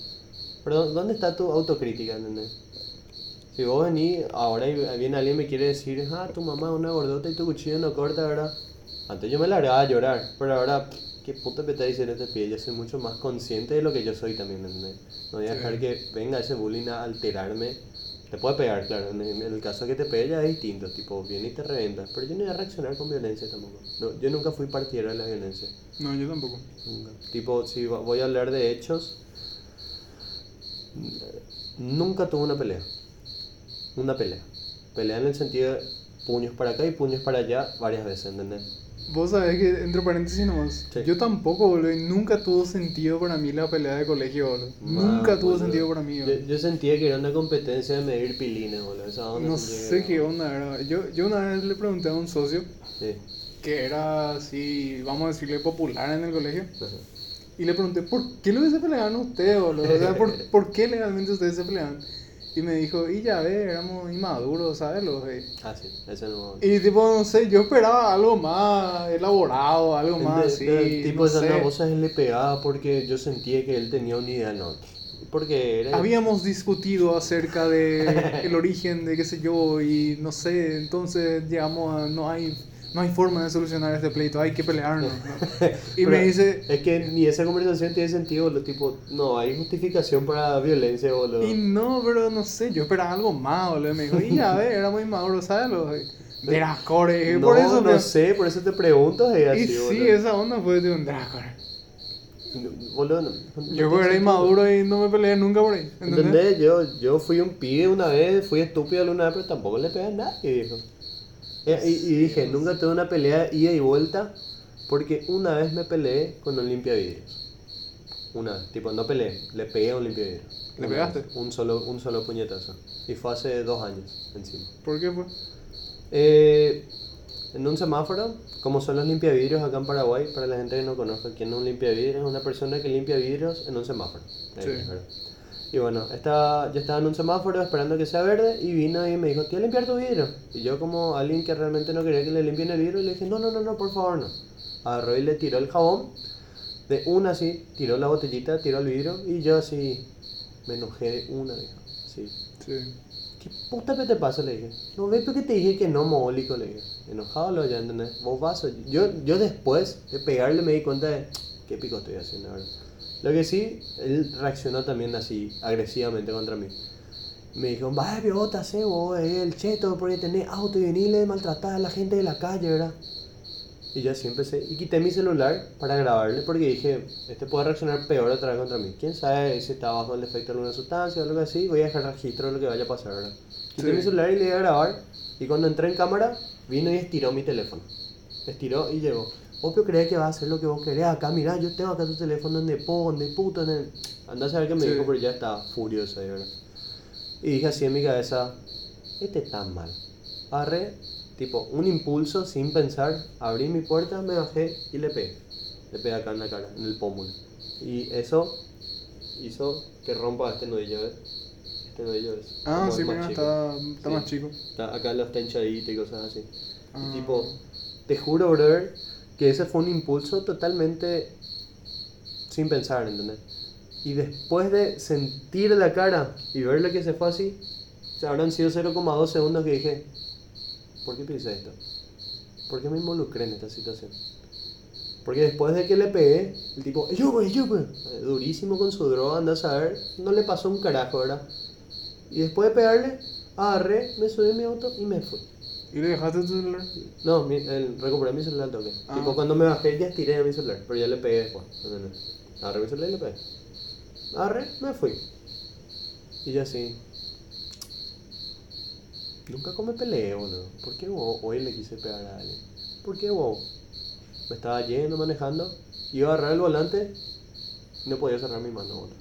Pero ¿dónde está tu autocrítica, ¿entendés? Si vos venís ahora y viene alguien y me quiere decir, ah, tu mamá es una gordota y tu cuchillo no corta, ¿verdad? Antes yo me largaba a llorar, pero ahora, ¿qué puta me está diciendo este pibe? Yo soy mucho más consciente de lo que yo soy también, ¿entendés? No voy a Sí. dejar que venga ese bullying a alterarme. Te puede pegar, claro, en el caso que te pegue ya es distinto, tipo, viene y te revienta. Pero yo no voy a reaccionar con violencia tampoco. No, yo nunca fui partidario de la violencia. No, yo tampoco. Nunca. Tipo, si voy a hablar de hechos, nunca tuve una pelea. Una pelea. Pelea en el sentido de puños para acá y puños para allá varias veces, ¿entendés? Vos sabés que, entre paréntesis nomás, Sí. yo tampoco, boludo, y nunca tuvo sentido para mí la pelea de colegio, boludo. nunca Ma, tuvo boludo. sentido para mí, Yo, boludo. yo sentía que era una competencia de medir pilines, boludo. Esa onda No sé qué onda era. Yo, yo una vez le pregunté a un socio Sí. que era así, vamos a decirle, popular en el colegio. Ajá. Y le pregunté, ¿por qué lo que se peleaban ustedes, boludo? O sea, ¿por, ¿por qué legalmente ustedes se pelean? Y me dijo, y ya ves, éramos inmaduros, ¿sabes? Los Ah, sí, ese no. Y tipo, no sé, yo esperaba algo más elaborado, algo más De- así. de- tipo, no esa sé. una cosa él le pegaba porque yo sentía que él tenía una idea, no. Porque era. Habíamos discutido acerca de el origen de qué sé yo y no sé, entonces llegamos a no hay no hay forma de solucionar este pleito, hay que pelearnos. ¿no? Y Pero me dice, Es que ni esa conversación tiene sentido, lo tipo, no, hay justificación para violencia, boludo. y no, pero no sé, yo esperaba algo más, boludo. Me dijo, y ya ves, era muy maduro, ¿sabes? Los de, de las core, no, por eso no me- sé, por eso te pregunto, es Y así, sí, boludo. esa onda fue de un Dracor. No, Boludo, no- no Yo era sentido. inmaduro y no me peleé nunca por ahí. ¿Entendés? ¿Entendés? Yo, yo fui un pibe una vez, fui estúpido alguna vez, pero tampoco le pegué a nadie, viejo. Eh, Y, y dije, nunca tuve una pelea ida y vuelta, porque una vez me peleé con un limpiavidrios. Una vez, tipo, no peleé, le pegué a un limpiavidrios. ¿Le Una pegaste? vez, Un solo, un solo puñetazo. Y fue hace dos años encima. ¿Por qué fue? Eh, en un semáforo, como son los limpiavidrios acá en Paraguay, para la gente que no conozca quién es un limpiavidrios, es una persona que limpia vidrios en un semáforo. Ahí, Sí. ¿verdad? Y bueno, estaba, yo estaba en un semáforo esperando que sea verde y vino y me dijo, te voy a limpiar tu vidrio. Y yo como alguien que realmente no quería que le limpien el vidrio, le dije, no, no, no, no, por favor, no. Agarró y le tiró el jabón, de una así, tiró la botellita, tiró el vidrio y yo así me enojé de una, dijo. Sí, Sí. ¿Qué puta que te pasa? Le dije. No ves porque te dije que no, mogólico, le dije. Enojado lo ya, ¿entendés? Vos vas. Yo, yo después de pegarle me di cuenta de qué pico estoy haciendo ahora. Lo que sí, él reaccionó también así, agresivamente contra mí. Me dijo, vaya piota, sé vos, el cheto, porque tenés auto y venirle a maltratar a la gente de la calle, ¿verdad? Y yo así empecé, y quité mi celular para grabarle porque dije, este puede reaccionar peor otra vez contra mí. ¿Quién sabe si está bajo el efecto de alguna sustancia o algo así? Voy a dejar registro de lo que vaya a pasar, ¿verdad? Quité Sí. mi celular y le di a grabar, y cuando entré en cámara, vino y estiró mi teléfono. Estiró y llegó. Obvio crees que va a hacer lo que vos querés acá, mirá, yo tengo acá tu teléfono donde puedo, donde puto, en el... Anda a saber qué me Sí. dijo, pero ya estaba furioso ahí, ¿verdad? Y dije así en mi cabeza, este está mal. Agarré, tipo, un impulso sin pensar, abrí mi puerta, me bajé y le pegué. Le pegué acá en la cara, en el pómulo. Y eso hizo que rompa este nudillo, ¿ves? Este nudillo es. Ah, sí, mira, está, está Sí. más chico. Está- acá lo está hinchadito y cosas así. Ah. Y tipo, te juro, brother, que ese fue un impulso totalmente sin pensar, ¿entendés? Y después de sentir la cara y ver lo que se fue así, habrán sido 0,2 segundos que dije, ¿por qué pensé esto? ¿Por qué me involucré en esta situación? Porque después de que le pegué, el tipo, yo güey, güey, eh, durísimo con su droga, anda a saber, no le pasó un carajo, ¿verdad? Y después de pegarle, agarré, me subí a mi auto y me fui. ¿Y le dejaste tu celular? No, mi, el, recuperé mi celular al toque. Ah. Tipo, cuando me bajé ya estiré a mi celular, pero ya le pegué después. ¿entendés? Agarré mi celular y le pegué. Agarré, me fui. Y ya así. Nunca come peleé, boludo. ¿Por qué vos hoy le quise pegar a alguien? ¿Por qué vos? Me estaba yendo manejando, iba a agarrar el volante y no podía cerrar mi mano, boludo.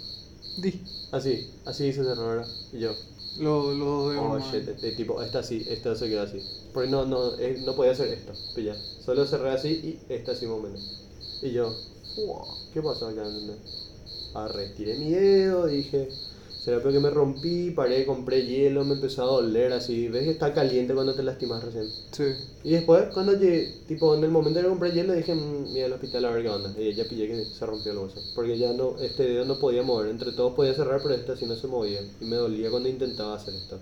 Di. Así, así hice cerrar ahora. Y yo, Lo, lo de Oh shit, este tipo, esta sí, esta se quedó así. Porque no, no, eh, no podía hacer esto, pilla. Solo cerré así y esta así más o menos. Y yo, wow, ¿qué pasó acá? Ah, retiré mi dedo, dije, será porque me rompí, paré, compré hielo, me empezó a doler así. ¿Ves que está caliente cuando te lastimas recién? Sí. Y después, cuando llegué, tipo, en el momento que compré hielo, dije, "Mm, mira al hospital a ver qué onda. Y ya pillé que se rompió el hueso. Porque ya no, este dedo no podía mover. Entre todos podía cerrar, pero este así no se movía. Y me dolía cuando intentaba hacer esto.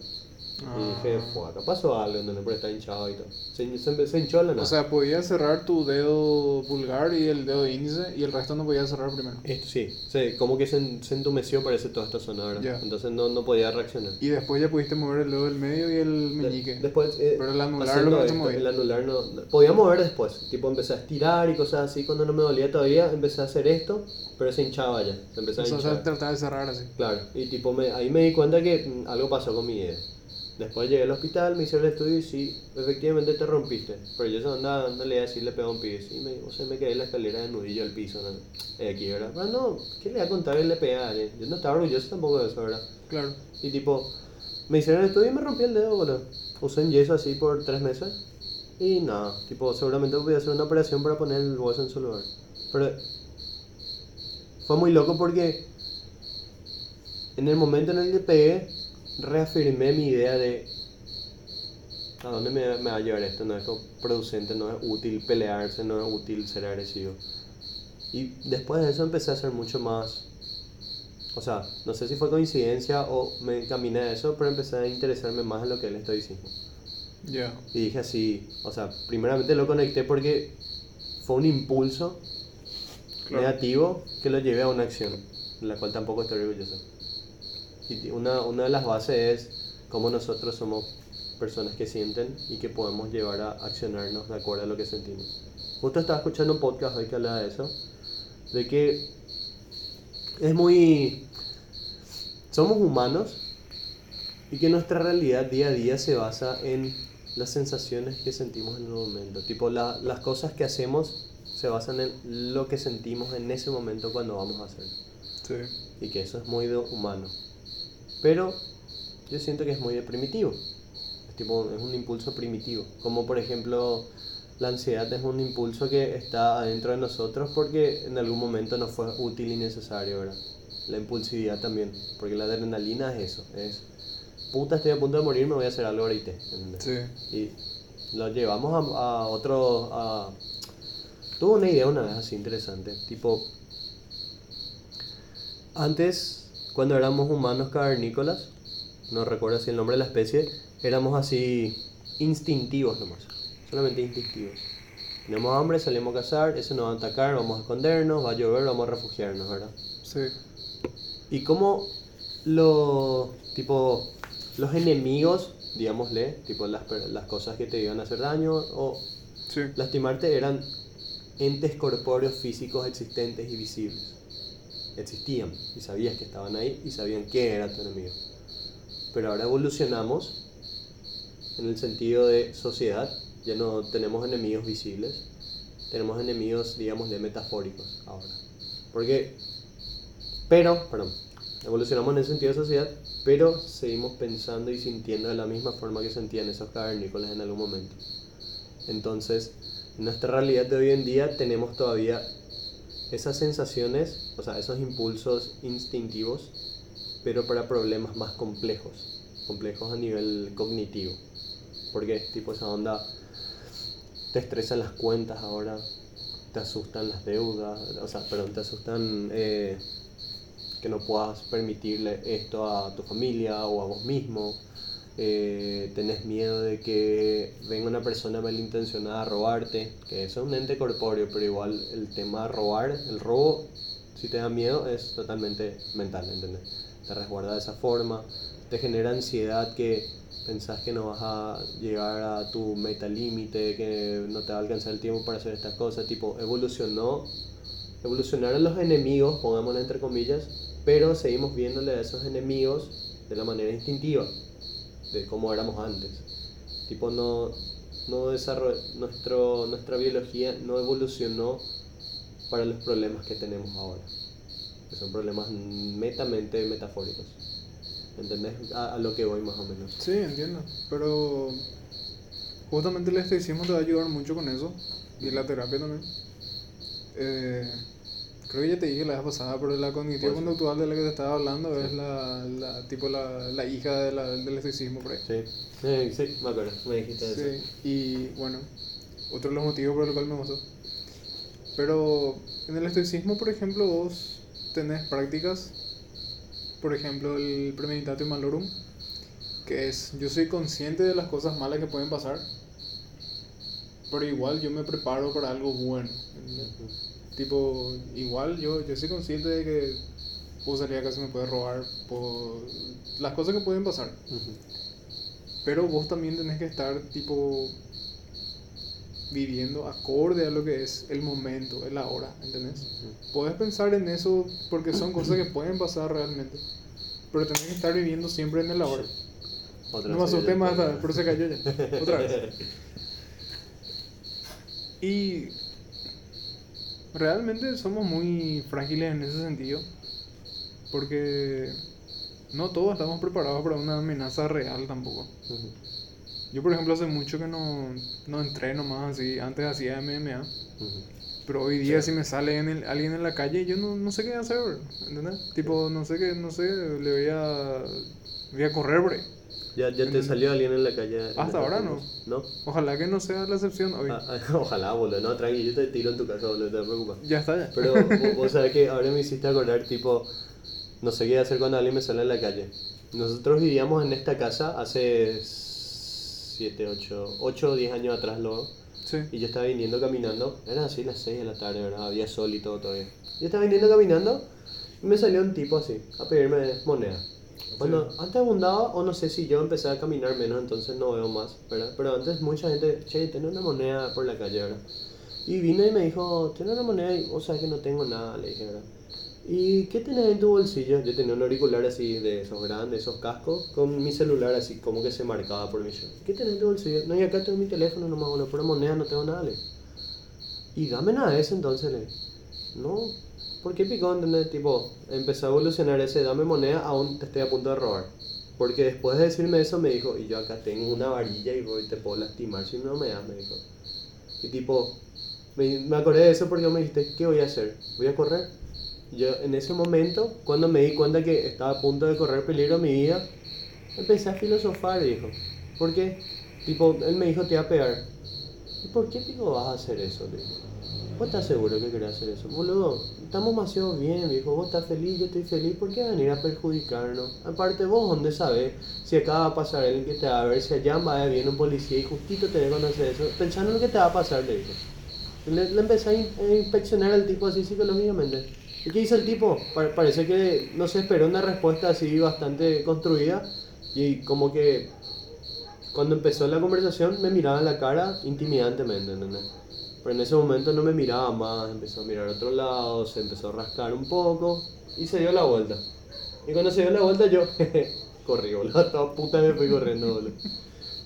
Y dije, Ah. acá pasó algo, ¿entendés? Porque está hinchado y todo. Se, se, se hinchó la nada. O sea, podías cerrar tu dedo pulgar y el dedo índice y el resto no podías cerrar primero. Esto sí, sí, como que se, se entumeció parece toda esta zona, ¿verdad? Ya. Entonces no, no podía reaccionar. Y después ya pudiste mover el dedo del medio y el De- meñique. después, eh, Pero el anular lo que esto. El anular no, no- Podía mover después. Tipo, empecé a estirar y cosas así. Cuando no me dolía todavía, empecé a hacer esto, pero se hinchaba ya. Se empezó a o sea, hinchar. tratar de cerrar así. Claro, y tipo, me, ahí me di cuenta que mm, algo pasó con mi dedo. Después llegué al hospital, me hicieron el estudio y sí, efectivamente te rompiste. Pero yo eso andaba dándole a decir, le pegó un pibe. Sí, me, o sea, me quedé en la escalera de nudillo al piso, ¿no? Eh, aquí, ¿verdad? Pero no, ¿qué le voy a contar que le alguien? Yo no estaba orgulloso tampoco de eso, ¿verdad? Claro. Y tipo, me hicieron el estudio y me rompí el dedo, boludo. Usé en yeso así por tres meses. Y nada, tipo, seguramente voy a hacer una operación para poner el hueso en su lugar. Pero fue muy loco porque en el momento en el que pegué, reafirmé mi idea de a dónde me, me va a llevar esto, no es producente, no es útil pelearse, no es útil ser agresivo. Y después de eso empecé a ser mucho más, o sea, no sé si fue coincidencia o me encaminé a eso, pero empecé a interesarme más en lo que él estoy diciendo. Ya. Y dije así, o sea, primeramente lo conecté porque fue un impulso Claro. negativo que lo llevé a una acción, de la cual tampoco estoy orgulloso. Y una, una de las bases es cómo nosotros somos personas que sienten y que podemos llevar a accionarnos de acuerdo a lo que sentimos. Justo estaba escuchando un podcast hoy que hablaba de eso, de que es muy... Somos humanos y que nuestra realidad día a día se basa en las sensaciones que sentimos en el momento. Tipo, la- las cosas que hacemos se basan en lo que sentimos en ese momento cuando vamos a hacer. Sí. Y que eso es muy humano. Pero yo siento que es muy de primitivo. Es, tipo, es un impulso primitivo. Como por ejemplo, la ansiedad es un impulso que está adentro de nosotros porque en algún momento nos fue útil y necesario, ¿verdad? La impulsividad también. Porque la adrenalina es eso. Es, puta, estoy a punto de morir, me voy a hacer algo ahorita. Sí. Y lo llevamos a, a otro... A... Tuve una idea una vez así interesante, tipo... Antes, cuando éramos humanos cavernícolas, no recuerdo si el nombre de la especie, éramos así instintivos nomás, solamente instintivos. Tenemos hambre, salimos a cazar, ese nos va a atacar, vamos a escondernos, va a llover, vamos a refugiarnos, ¿verdad? Sí. Y como lo, tipo, los enemigos, digámosle, tipo las, las cosas que te iban a hacer daño o Sí. lastimarte eran entes corpóreos físicos existentes y visibles. Existían y sabías que estaban ahí y sabían qué era tu enemigo. Pero ahora evolucionamos en el sentido de sociedad, ya no tenemos enemigos visibles, tenemos enemigos, digamos, de metafóricos ahora. Porque, pero, perdón, evolucionamos en el sentido de sociedad, pero seguimos pensando y sintiendo de la misma forma que sentían esos cavernícolas en algún momento. Entonces, en nuestra realidad de hoy en día tenemos todavía esas sensaciones, o sea, esos impulsos instintivos, pero para problemas más complejos, complejos a nivel cognitivo. Porque tipo esa onda, te estresan las cuentas ahora, te asustan las deudas, o sea, perdón, te asustan eh, que no puedas permitirle esto a tu familia o a vos mismo. Eh, tenés miedo de que venga una persona malintencionada a robarte, que eso es un ente corpóreo, pero igual el tema de robar, el robo, si te da miedo, es totalmente mental, ¿entendés? Te resguarda de esa forma, te genera ansiedad que pensás que no vas a llegar a tu meta límite, que no te va a alcanzar el tiempo para hacer estas cosas, tipo, evolucionó, evolucionaron los enemigos, pongámoslo entre comillas, pero seguimos viéndole a esos enemigos de la manera instintiva, de cómo éramos antes. Tipo, no, no nuestro, nuestra biología no evolucionó para los problemas que tenemos ahora, que son problemas netamente metafóricos. ¿Entendés? A, a lo que voy más o menos. Sí, entiendo. Pero justamente el estoicismo te va a ayudar mucho con eso. Y la terapia también. Eh, creo que ya te dije la vez pasada, pero la cognitiva sí. conductual de la que te estaba hablando es la, la tipo la, la hija de la, del estoicismo por ahí. Sí, Eh, sí, me acuerdo, me dijiste eso. Sí, y bueno, otro de los motivos por el cual me gustó. Pero en el estoicismo, por ejemplo, vos tenés prácticas, por ejemplo, el premeditatio malorum, que es yo soy consciente de las cosas malas que pueden pasar, pero igual yo me preparo para algo bueno. Tipo, igual yo, yo soy consciente de que salir acá se me puede robar, puedo- las cosas que pueden pasar. Pero vos también tenés que estar tipo viviendo acorde a lo que es el momento, el ahora, ¿entendés? Podés pensar en eso porque son cosas que pueden pasar realmente. Pero tenés que estar viviendo siempre en el ahora. Otra No me asusté más, pero se cayó ya. Otra vez. Y realmente somos muy frágiles en ese sentido. Porque no todos estamos preparados para una amenaza real tampoco. Yo, por ejemplo, hace mucho que no, no entreno más así. Antes hacía MMA. Pero hoy día si me sale en el- alguien en la calle, yo no, no sé qué hacer, ¿entendés? Tipo, no sé qué, no sé, le voy a Voy a correr ahí. Ya, ya te salió alguien en la calle. Hasta ahora calle? ¿No? Ojalá que no sea la excepción hoy. Ah, ah, ojalá, boludo. No, tranqui, yo te tiro en tu casa, boludo, te preocupes. Ya está, ya. Pero vos, vos sabés que ahora me hiciste acordar, tipo, no sé qué hacer cuando alguien me sale en la calle. Nosotros vivíamos en esta casa hace 7, 8, 8 o 10 años atrás luego. Sí. Y yo estaba viniendo caminando, eran así las 6 de la tarde, ¿verdad? Había sol y todo todavía. Yo estaba viniendo caminando y me salió un tipo así, a pedirme moneda. Bueno, antes abundaba, o no sé si yo empecé a caminar menos, entonces no veo más, ¿verdad? Pero antes mucha gente, che, tenés una moneda por la calle, ¿verdad? Y vino y me dijo, tenés una moneda y, o sea, que no tengo nada, le dije, ¿verdad? ¿Y qué tenés en tu bolsillo? Yo tenía un auricular así de esos grandes, esos cascos, con mi celular así como que se marcaba por mi show. ¿Qué tenés en tu bolsillo? No, y acá tengo mi teléfono nomás, bueno, pero moneda no tengo nada, le. Y dame nada de eso entonces, le. No, ¿por qué picó? ¿Entendés? Tipo, empezó a evolucionar ese dame moneda, aún te estoy a punto de robar. Porque después de decirme eso me dijo, y yo acá tengo una varilla y voy, te puedo lastimar si no me das, me dijo. Y tipo, me, me acordé de eso porque me dijiste, ¿qué voy a hacer? ¿Voy a correr? Y Yo en ese momento, cuando me di cuenta que estaba a punto de correr peligro mi vida, empecé a filosofar, dijo. ¿Por qué? Tipo, él me dijo, te va a pegar. ¿Y por qué, pico, vas a hacer eso? Dijo. ¿Vos estás seguro que querés hacer eso? Boludo, estamos demasiado bien, viejo. Vos estás feliz, yo estoy feliz. ¿Por qué venir a perjudicarnos? Aparte, vos, ¿dónde sabés si acá va a pasar alguien que te va a ver? Si allá va a viene un policía y justito te debe conocer eso. Pensando en lo que te va a pasar, le dijo. Le, le empecé a, in- a inspeccionar al tipo así psicológicamente. ¿Y qué hizo el tipo? Pa- parece que no se esperó una respuesta así bastante construida. Y como que cuando empezó la conversación me miraba en la cara intimidantemente, ¿entendés? Pero en ese momento no me miraba más, empezó a mirar a otro lado, se empezó a rascar un poco y se dio la vuelta. Y cuando se dio la vuelta yo, corrí, boludo, toda puta me fui corriendo, boludo.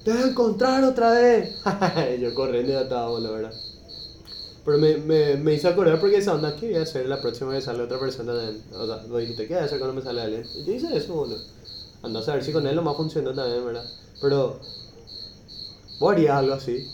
¡Te voy a encontrar otra vez! Y yo corriendo ya estaba, boludo, ¿verdad? Pero me, me, me hizo acordar porque esa onda, ¿qué voy a hacer la próxima vez sale otra persona? De, o sea, lo dijiste, ¿qué voy a hacer cuando me sale alguien? Y yo hice eso, boludo. Anda a saber si con él lo más funcionó también, ¿verdad? Pero, ¿vos harías algo así?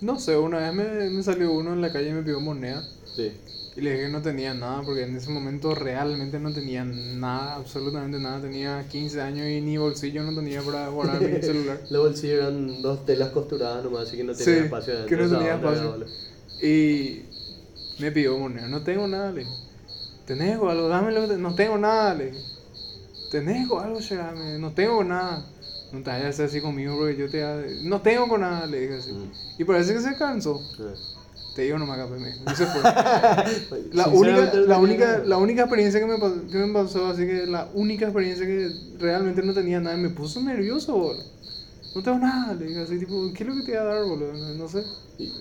No sé, una vez me, me salió uno en la calle y me pidió moneda. Sí. Y le dije que no tenía nada, porque en ese momento realmente no tenía nada, absolutamente nada. Tenía 15 años y ni bolsillo no tenía para guardar mi celular. Los bolsillos eran dos telas costuradas nomás, así que no tenía Sí, espacio que no tenía espacio. Y me pidió moneda. No tengo nada, le dije. ¿Tenés algo? Dámelo. No tengo nada, le dije. ¿Tenés algo, Sherame? No tengo nada. No te vayas a hacer así conmigo porque yo te... No tengo con nada, le dije así. Mm. Y parece que se cansó. Te digo nomás. Y se fue. La única, no la, única, la única experiencia que me, que me pasó, así que la única experiencia que realmente no tenía nada, me puso nervioso, boludo. No tengo nada, le dije así, tipo, ¿qué es lo que te iba a dar, boludo? No, no sé.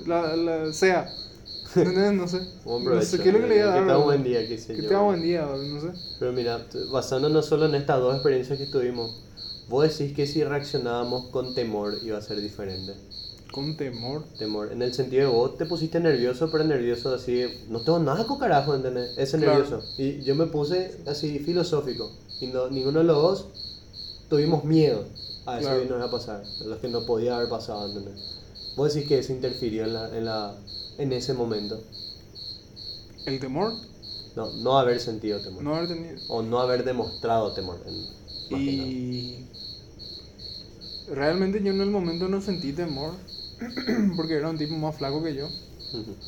La, la, sea. ¿Entendés? No sé. Buen No sé, ¿qué es lo que le iba a dar? Que tenga buen día, qué sé Que yo. tenga buen día, boludo, no sé. Pero mira, basándonos solo en estas dos experiencias que tuvimos, vos decís que si reaccionábamos con temor iba a ser diferente. Con temor. Temor, en el sentido de vos te pusiste nervioso, pero nervioso así, no tengo nada con carajo, ¿entendés? Ese Claro. nervioso. Y yo me puse así filosófico. Y no, ninguno de los dos tuvimos miedo a eso Claro. que nos iba a pasar, a los que no podía haber pasado, ¿entendés? Vos decís que eso interfirió en, la, en, la, en ese momento. El temor, No, no haber sentido temor. no haber tenido. O no haber demostrado temor. en-. Y realmente yo en el momento no sentí temor, porque era un tipo más flaco que yo.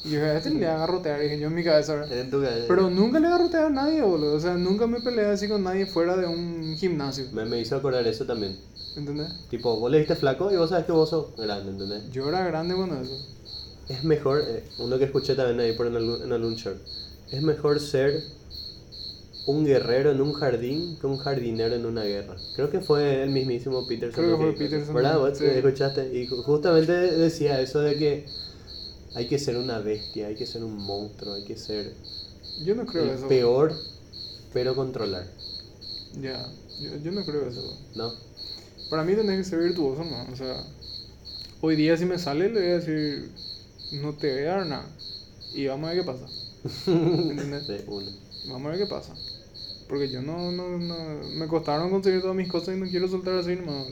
Y yo dije, a este le voy a agarrotear, dije yo en mi cabeza. En tu cabeza. Pero nunca le agarroteé a nadie, boludo. O sea, nunca me peleé así con nadie fuera de un gimnasio. Me, me hizo acordar eso también. ¿Entendés? Tipo, vos le diste flaco y vos sabes que vos sos grande, ¿entendés? Yo era grande cuando eso. Es mejor, eh, uno que escuché también ahí por en algún, en algún short, es mejor ser un guerrero en un jardín que un jardinero en una guerra. Creo que fue el mismísimo Peterson. Creo que fue. Peterson, ¿Verdad? ¿Vos sí. escuchaste? Y ju- justamente decía eso de que hay que ser una bestia, hay que ser un monstruo, hay que ser Yo no creo el eso. peor, pero controlar, Ya, yo, yo no creo eso. ¿no? Para mí tenés que ser virtuoso, ¿no? O sea, hoy día si me sale le voy a decir, no te voy a dar nada. Y vamos a ver qué pasa. Uno. Vamos a ver qué pasa. Porque yo no, no, no, me costaron conseguir todas mis cosas y no quiero soltar así nomás.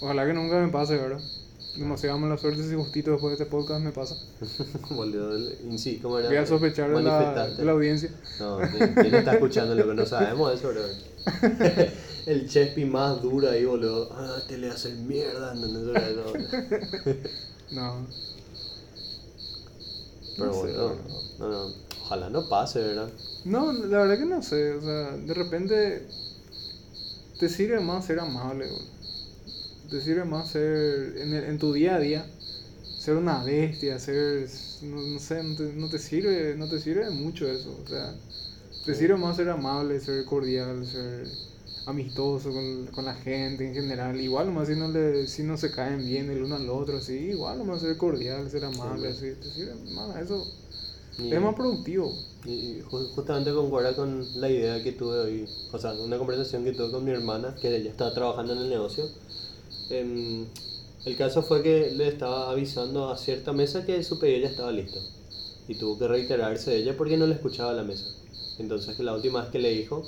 Ojalá que nunca me pase, ¿verdad? demasiada mala suerte si justito después de este podcast me pasa. Boludo, el- in sí, ¿cómo era? Voy a sospechar de la, de la audiencia. No, ¿quién está escuchando lo que no sabemos eso, bro? El Chespi más duro ahí, boludo. Ah, te le hacen mierda. No, No. Pero No bueno, no, no, ojalá no pase, ¿verdad? No, la verdad que no sé. O sea, de repente te sirve más ser amable. Te sirve más ser en, el- en tu día a día. Ser una bestia, ser. No, no sé, no te, no te sirve no te sirve mucho eso. O sea, te sirve más ser amable, ser cordial, ser amistoso con, con la gente en general. Igual nomás si no, le, si no se caen bien el uno al otro, así. Igual nomás ser cordial, ser amable, así. Te sirve más eso. Es más productivo. Y y ju- justamente concuerda con la idea que tuve hoy, o sea, una conversación que tuve con mi hermana, que ella estaba trabajando en el negocio. Em, el caso fue que le estaba avisando a cierta mesa que su pedido ya estaba listo. Y tuvo que reiterarse ella porque no le escuchaba a la mesa. Entonces, la última vez que le dijo,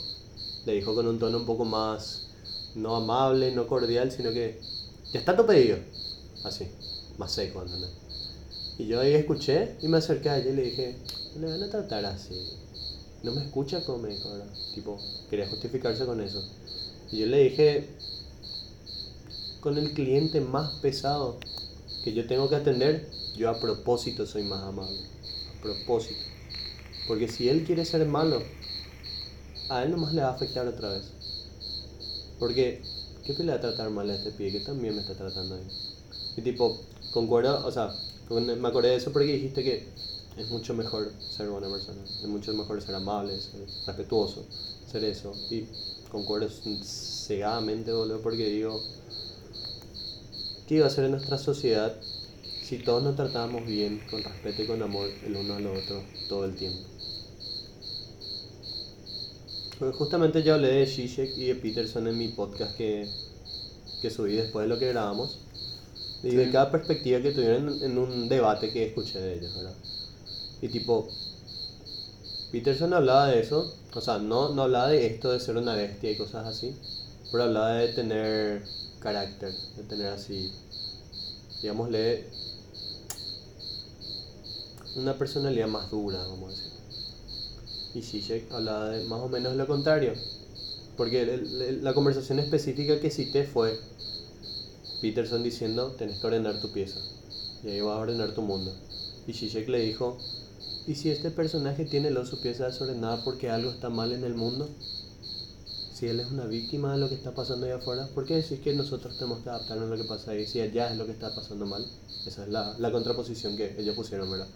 le dijo con un tono un poco más, no amable, no cordial, sino que, ya está tu pedido. Así, más seco, ¿entendés? Y yo ahí escuché y me acerqué a ella y le dije, no a tratar así. No me escucha como me dijo. Tipo, quería justificarse con eso. Y yo le dije, con el cliente más pesado que yo tengo que atender, yo a propósito soy más amable. A propósito. Porque si él quiere ser malo, a él nomás le va a afectar otra vez. Porque, ¿qué te le va a tratar mal a este pibe que también me está tratando ahí? Y tipo, concuerdo, o sea, me acordé de eso porque dijiste que es mucho mejor ser buena persona, es mucho mejor ser amable, ser respetuoso, ser eso. Y concuerdo cegadamente, boludo, porque digo, ¿qué iba a ser en nuestra sociedad si todos nos tratábamos bien, con respeto y con amor el uno al otro todo el tiempo? Pues justamente yo hablé de Zizek y de Peterson en mi podcast que, que subí después de lo que grabamos. Y de cada perspectiva que tuvieron en un debate que escuché de ellos, ¿verdad? Y tipo, Peterson hablaba de eso, o sea, no, no hablaba de esto de ser una bestia y cosas así, pero hablaba de tener carácter, de tener así, digámosle, una personalidad más dura, vamos a decir. Y Zizek hablaba de más o menos lo contrario, porque la conversación específica que cité fue Peterson diciendo, tenés que ordenar tu pieza, y ahí vas a ordenar tu mundo. Y Zizek le dijo, ¿y si este personaje tiene luego su pieza desordenada porque algo está mal en el mundo? Si él es una víctima de lo que está pasando ahí afuera, ¿por qué decís que nosotros tenemos que adaptarnos a lo que pasa ahí si allá es lo que está pasando mal? Esa es la, la contraposición que ellos pusieron, ¿verdad?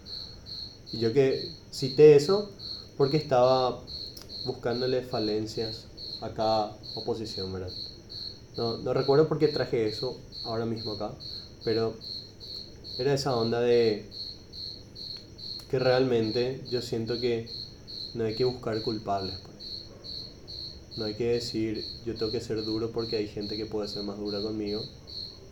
Y yo que cité eso porque estaba buscándole falencias a cada oposición, ¿verdad? No, no recuerdo por qué traje eso ahora mismo acá, pero era esa onda de que realmente yo siento que no hay que buscar culpables. pues. No hay que decir yo tengo que ser duro porque hay gente que puede ser más dura conmigo,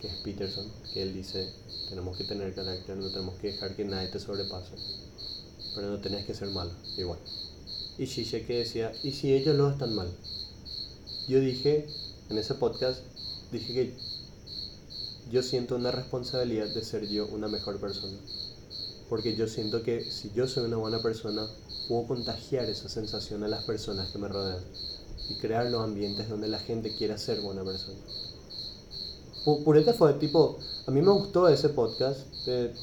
que es Peterson, que él dice tenemos que tener carácter, no tenemos que dejar que nadie te sobrepase, pero no tenés que ser malo, igual. Y Shishe que decía, ¿y si ellos lo están mal? Yo dije en ese podcast, dije que yo siento una responsabilidad de ser yo una mejor persona. Porque yo siento que si yo soy una buena persona, puedo contagiar esa sensación a las personas que me rodean y crear los ambientes donde la gente quiera ser buena persona. Pu- Purete fue tipo, a mí me gustó ese podcast, te, te,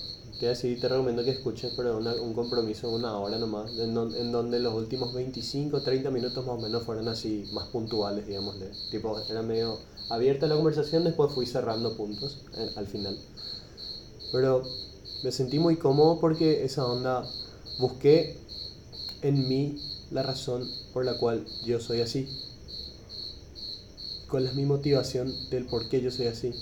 voy a decir, te recomiendo que escuches, pero una- un compromiso de una hora nomás, en, don- en donde los últimos 25, 30 minutos más o menos fueron así, más puntuales, digámosle. Tipo, era medio abierta la conversación, después fui cerrando puntos eh, al final. Pero me sentí muy cómodo porque esa onda busqué en mí la razón por la cual yo soy así. ¿Cuál es mi motivación del por qué yo soy así?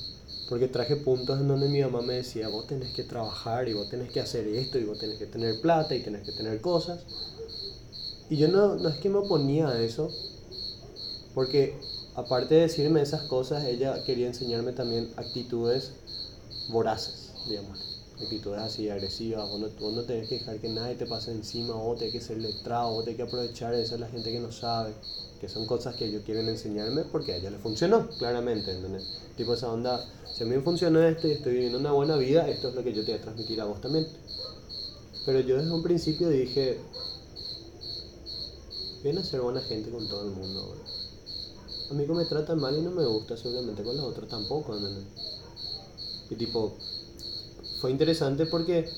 Porque traje puntos en donde mi mamá me decía, vos tenés que trabajar y vos tenés que hacer esto y vos tenés que tener plata y tenés que tener cosas. Y yo no, no es que me oponía a eso, porque aparte de decirme esas cosas, ella quería enseñarme también actitudes voraces, digamos. Actitudes así agresivas, vos no, vos no tenés que dejar que nadie te pase encima, vos tenés que ser letrado, vos tenés que aprovechar eso de la gente que no sabe. que son cosas que ellos quieren enseñarme porque a ellos les funcionó, claramente, ¿entendés? Tipo esa onda, si a mí me funcionó esto y estoy viviendo una buena vida, esto es lo que yo te voy a transmitir a vos también. Pero yo desde un principio dije, viene a ser buena gente con todo el mundo. A mí me tratan mal y no me gusta, seguramente con los otros tampoco, ¿entendés? Y tipo, fue interesante porque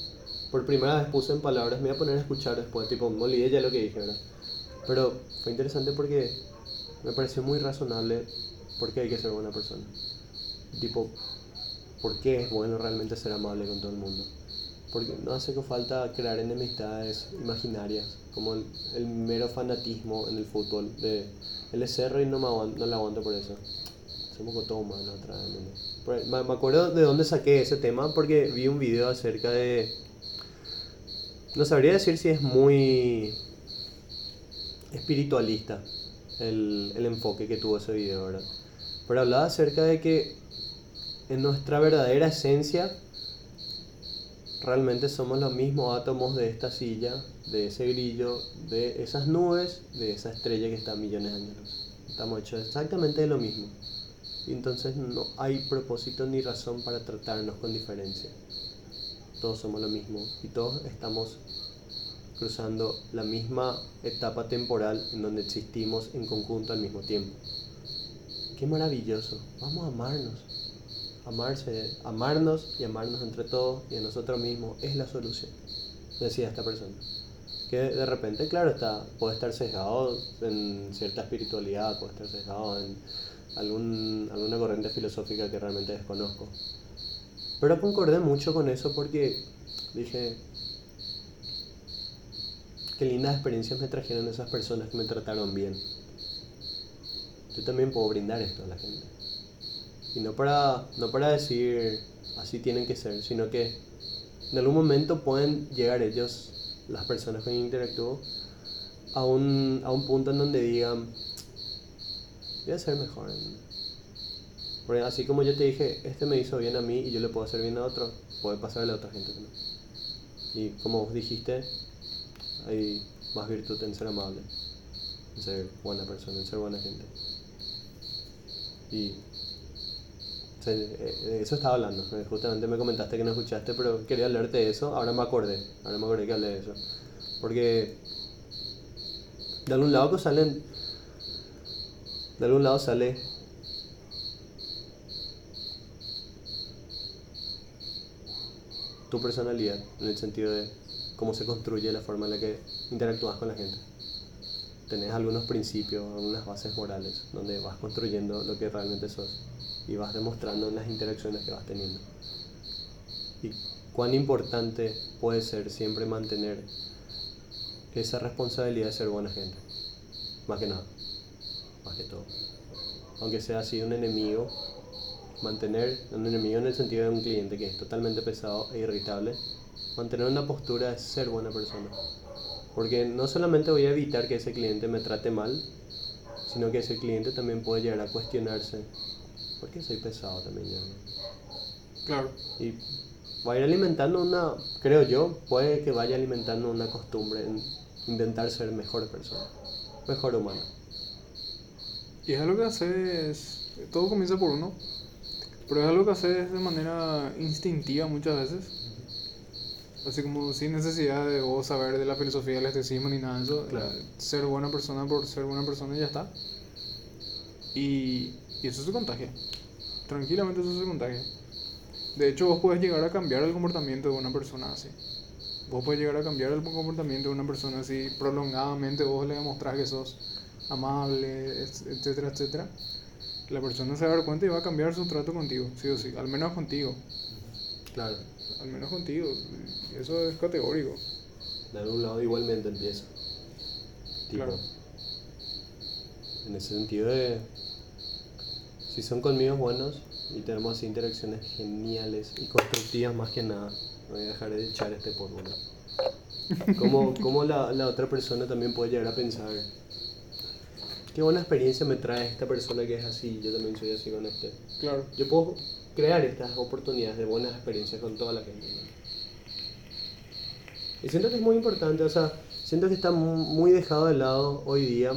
por primera vez puse en palabras, me voy a poner a escuchar después, tipo, me olvidé ya lo que dije, ¿verdad? Pero fue interesante porque me pareció muy razonable por qué hay que ser buena persona. Tipo, por qué es bueno realmente ser amable con todo el mundo. Porque no hace que falta crear enemistades imaginarias, como el, el mero fanatismo en el fútbol, de el es cerro y no me aguanto, no le aguanto por eso. Somos todo humano otra vez, ¿no? Pero Me me acuerdo de dónde saqué ese tema porque vi un video acerca de... No sabría decir si es muy espiritualista el, el enfoque que tuvo ese video, ¿verdad? Pero hablaba acerca de que en nuestra verdadera esencia realmente somos los mismos átomos de esta silla, de ese grillo, de esas nubes, de esa estrella que está a millones de años. Estamos hechos exactamente de lo mismo. Y entonces no hay propósito ni razón para tratarnos con diferencia. Todos somos lo mismo y todos estamos cruzando la misma etapa temporal en donde existimos en conjunto al mismo tiempo. Qué maravilloso. Vamos a amarnos. Amarse, amarnos y amarnos entre todos y a nosotros mismos es la solución, decía esta persona. Que de repente, claro, está, puede estar sesgado en cierta espiritualidad, puede estar sesgado en algún, alguna corriente filosófica que realmente desconozco. Pero concordé mucho con eso porque dije, qué lindas experiencias me trajeron esas personas que me trataron bien. Yo también puedo brindar esto a la gente. Y no para, no para decir así tienen que ser, sino que en algún momento pueden llegar ellos, las personas con quien interactúo, a un, a un punto en donde digan, voy a ser mejor. Porque así como yo te dije, este me hizo bien a mí y yo le puedo hacer bien a otro, puede pasarle a otra gente también. Y como vos dijiste, hay más virtud en ser amable, en ser buena persona, en ser buena gente. Y eh, eso estaba hablando, eh, justamente me comentaste que no escuchaste, pero quería hablarte de eso, ahora me acordé, ahora me acordé que hablé de eso. Porque de algún lado que salen, de algún lado sale tu personalidad, en el sentido de cómo se construye la forma en la que interactúas con la gente. Tenés algunos principios, algunas bases morales, donde vas construyendo lo que realmente sos y vas demostrando en las interacciones que vas teniendo. Y cuán importante puede ser siempre mantener esa responsabilidad de ser buena gente. Más que nada, más que todo. Aunque sea así un enemigo, mantener un enemigo en el sentido de un cliente que es totalmente pesado e irritable, mantener una postura de ser buena persona. Porque no solamente voy a evitar que ese cliente me trate mal, sino que ese cliente también puede llegar a cuestionarse, ¿por qué soy pesado también yo? Claro. Y va a ir alimentando una, creo yo, puede que vaya alimentando una costumbre en intentar ser mejor persona, mejor humano. Y es algo que haces, todo comienza por uno, pero es algo que haces de manera instintiva muchas veces. Así como sin necesidad de vos saber de la filosofía del estoicismo ni nada de eso. Claro. Ser buena persona por ser buena persona y ya está. Y, y eso se contagia. Tranquilamente eso se contagia. De hecho, vos puedes llegar a cambiar el comportamiento de una persona así. Vos puedes llegar a cambiar el comportamiento de una persona así prolongadamente. Vos le demostrás que sos amable, et- etcétera, etcétera. La persona se va a dar cuenta y va a cambiar su trato contigo, sí o sí. Al menos contigo. Claro, Al menos contigo. Eso es categórico. de algún lado igualmente empieza. Tipo, Claro. En ese sentido de, si son conmigo buenos y tenemos así interacciones geniales y constructivas más que nada, no voy a dejar de echar este polvo. ¿no? ¿Cómo, cómo la, la otra persona también puede llegar a pensar, qué buena experiencia me trae esta persona que es así, yo también soy así con este. Claro. Yo puedo crear estas oportunidades de buenas experiencias con toda la gente. ¿no? Y siento que es muy importante, o sea, siento que está mu- muy dejado de lado hoy día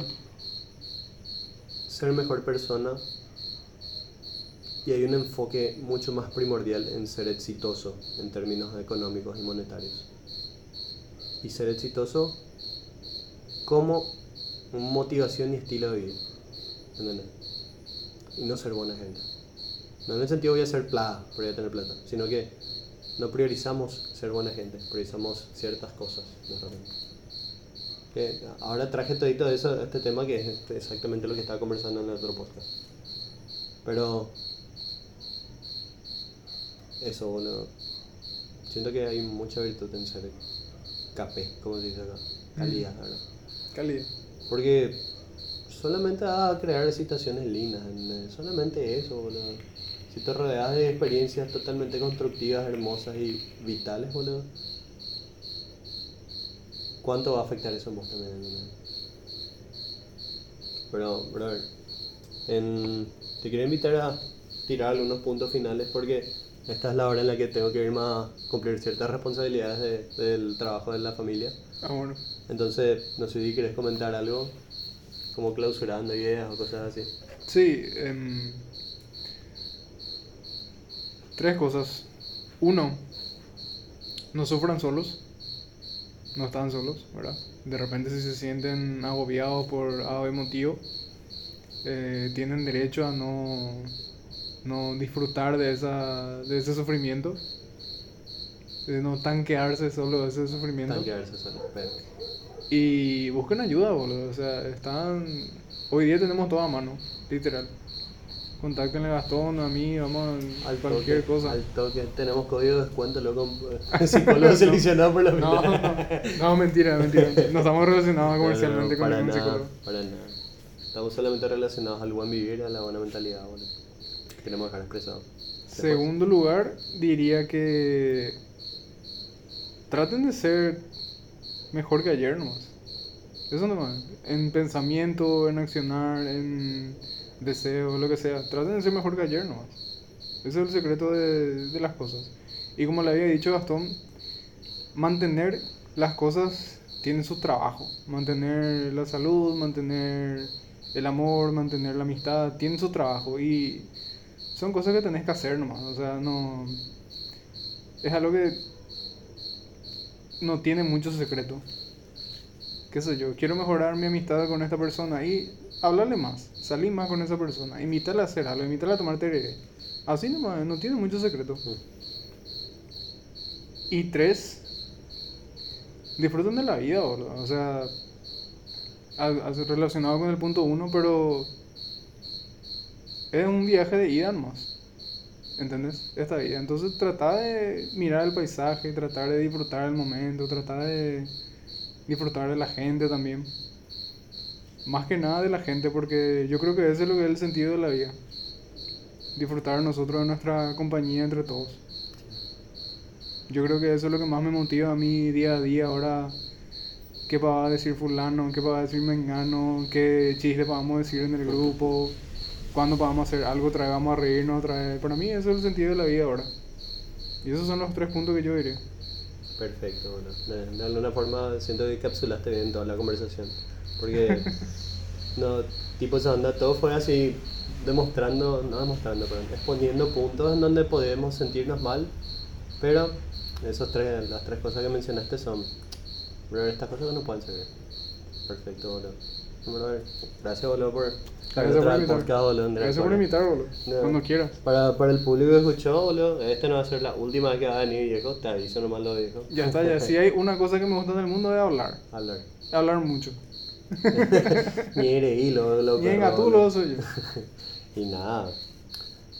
ser mejor persona y hay un enfoque mucho más primordial en ser exitoso en términos económicos y monetarios. Y ser exitoso como motivación y estilo de vida. ¿entendés? Y no ser buena gente. No en el sentido voy a ser plata, por a tener plata, sino que no priorizamos ser buena gente, priorizamos ciertas cosas. de. Que ahora traje todito eso, este tema que es exactamente lo que estaba conversando en el otro podcast. Pero eso, boludo. Siento que hay mucha virtud en ser capé, como se dice acá. Calidad, ¿verdad? Calidad. Porque solamente va a crear situaciones lindas, solamente eso, boludo. Si te rodeas de experiencias totalmente constructivas, hermosas y vitales, boludo, ¿cuánto va a afectar eso en vos también? Pero, brother, te quiero invitar a tirar algunos puntos finales porque esta es la hora en la que tengo que irme a cumplir ciertas responsabilidades de- del trabajo de la familia. Ah, bueno. Entonces, no sé si quieres comentar algo, como clausurando ideas o cosas así. Sí, em, tres cosas. Uno, no sufran solos. No están solos, ¿verdad? De repente si se sienten agobiados por A o B motivo, eh, tienen derecho a no, no disfrutar de, esa, de ese sufrimiento. De no tanquearse solo de ese sufrimiento. Tanquearse solo. pero- Y busquen ayuda, boludo. O sea, están. Hoy día tenemos todo a mano, literal. Contáctenle a Gastón, a mí, vamos a Al cualquier toque, cosa. Al toque. Tenemos código de descuento, loco. Psicólogo seleccionado por la No, vida. no, mentira, mentira. No estamos relacionados comercialmente No, con ningún psicólogo. Para nada. Estamos solamente relacionados al buen vivir y a la buena mentalidad, boludo. Queremos dejar expresado. Segundo lugar, diría que. Traten de ser mejor que ayer nomás. Eso nomás. En pensamiento, en accionar, en deseo, lo que sea. Traten de ser mejor que ayer nomás. Ese es el secreto de, de las cosas. Y como le había dicho Gastón, mantener las cosas tiene su trabajo. Mantener la salud, mantener el amor, mantener la amistad, tiene su trabajo. Y son cosas que tenés que hacer nomás. O sea, no. Es algo que no tiene mucho secreto. ¿Qué sé yo? Quiero mejorar mi amistad con esta persona y hablarle más, salir más con esa persona, invitarla a hacer algo, invitarla a tomar tereré. Así nomás, no tiene mucho secreto. Y tres, disfruten de la vida, boludo. O sea, relacionado con el punto uno, pero es un viaje de ida nomás. ¿Entendés? Esta vida. Entonces trata de mirar el paisaje, tratar de disfrutar el momento, tratar de disfrutar de la gente también. Más que nada de la gente, porque yo creo que ese es lo que es el sentido de la vida. Disfrutar nosotros de nuestra compañía entre todos. Yo creo que eso es lo que más me motiva a mí día a día. Ahora, qué va a decir fulano, qué va a decir mengano, qué chiste vamos a decir en el grupo, cuándo vamos a hacer algo, traigamos a reírnos otra vez. Para mí ese es el sentido de la vida ahora. Y esos son los tres puntos que yo diría. Perfecto, bueno. De, de alguna forma siento que encapsulaste bien toda la conversación. Porque, no, tipo esa onda, todo fue así, demostrando, no demostrando, pero exponiendo puntos en donde podemos sentirnos mal. Pero, esos tres, las tres cosas que mencionaste son, estas cosas no pueden ser. Perfecto, boludo. Brother, gracias, boludo, por Gracias por invitar. podcast, boludo, Andrea, Gracias por invitar, boludo. No. Cuando quieras. Para, para el público que escuchó, boludo, este no va a ser la última vez que va a venir, viejo. Te aviso nomás lo viejo. Ya está, ya. Si hay una cosa que me gusta en el mundo es hablar. Hablar. Hablar mucho. Ñere y lo, lo Y en perro, Gatulo boludo. soy yo. Y nada,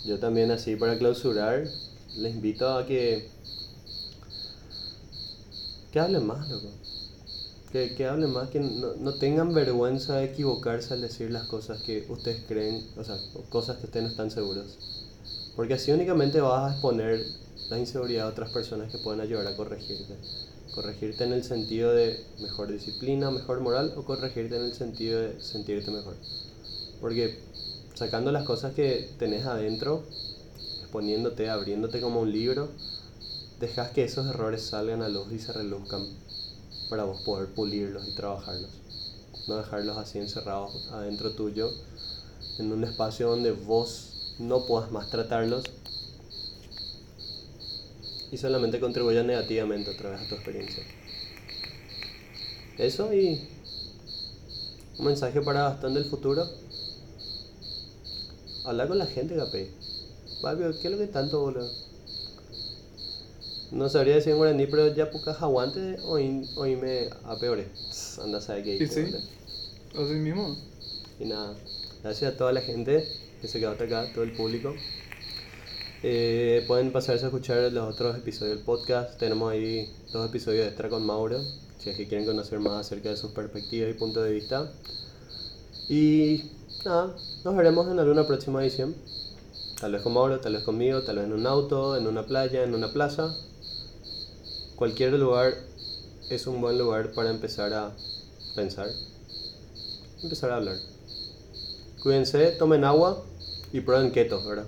yo también así para clausurar, les invito a que... Que hablen más, loco. Que, que hablen más, que no, no tengan vergüenza de equivocarse al decir las cosas que ustedes creen, o sea, cosas que ustedes no están seguros. Porque así únicamente vas a exponer la inseguridad a otras personas que pueden ayudar a corregirte. Corregirte en el sentido de mejor disciplina, mejor moral, o corregirte en el sentido de sentirte mejor. Porque sacando las cosas que tenés adentro, exponiéndote, abriéndote como un libro, dejas que esos errores salgan a luz y se reluzcan para vos poder pulirlos y trabajarlos. No dejarlos así encerrados adentro tuyo en un espacio donde vos no puedas más tratarlos y solamente contribuya negativamente a través de tu experiencia. Eso y un mensaje para bastante el futuro. Hablar con la gente, Gape. ¿qué es lo que tanto, boludo? No sabría decir en guaraní, pero ya pocas aguante hoy, hoy me apeore. Anda a saber qué Sí, sí. Así mismo. Y nada, gracias a toda la gente que se quedó hasta acá, todo el público. Eh, pueden pasarse a escuchar los otros episodios del podcast. Tenemos ahí dos episodios extra con Mauro, si es que quieren conocer más acerca de sus perspectivas y puntos de vista. Y nada, nos veremos en alguna próxima edición. Tal vez con Mauro, tal vez conmigo, tal vez en un auto, en una playa, en una plaza. Cualquier lugar es un buen lugar para empezar a pensar, empezar a hablar. Cuídense, tomen agua y prueben keto, ¿verdad?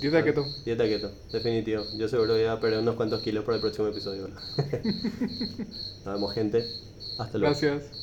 Dieta keto. Dieta keto, definitivo. Yo seguro voy a perder unos cuantos kilos para el próximo episodio. ¿verdad? Nos vemos, gente. Hasta luego. Gracias.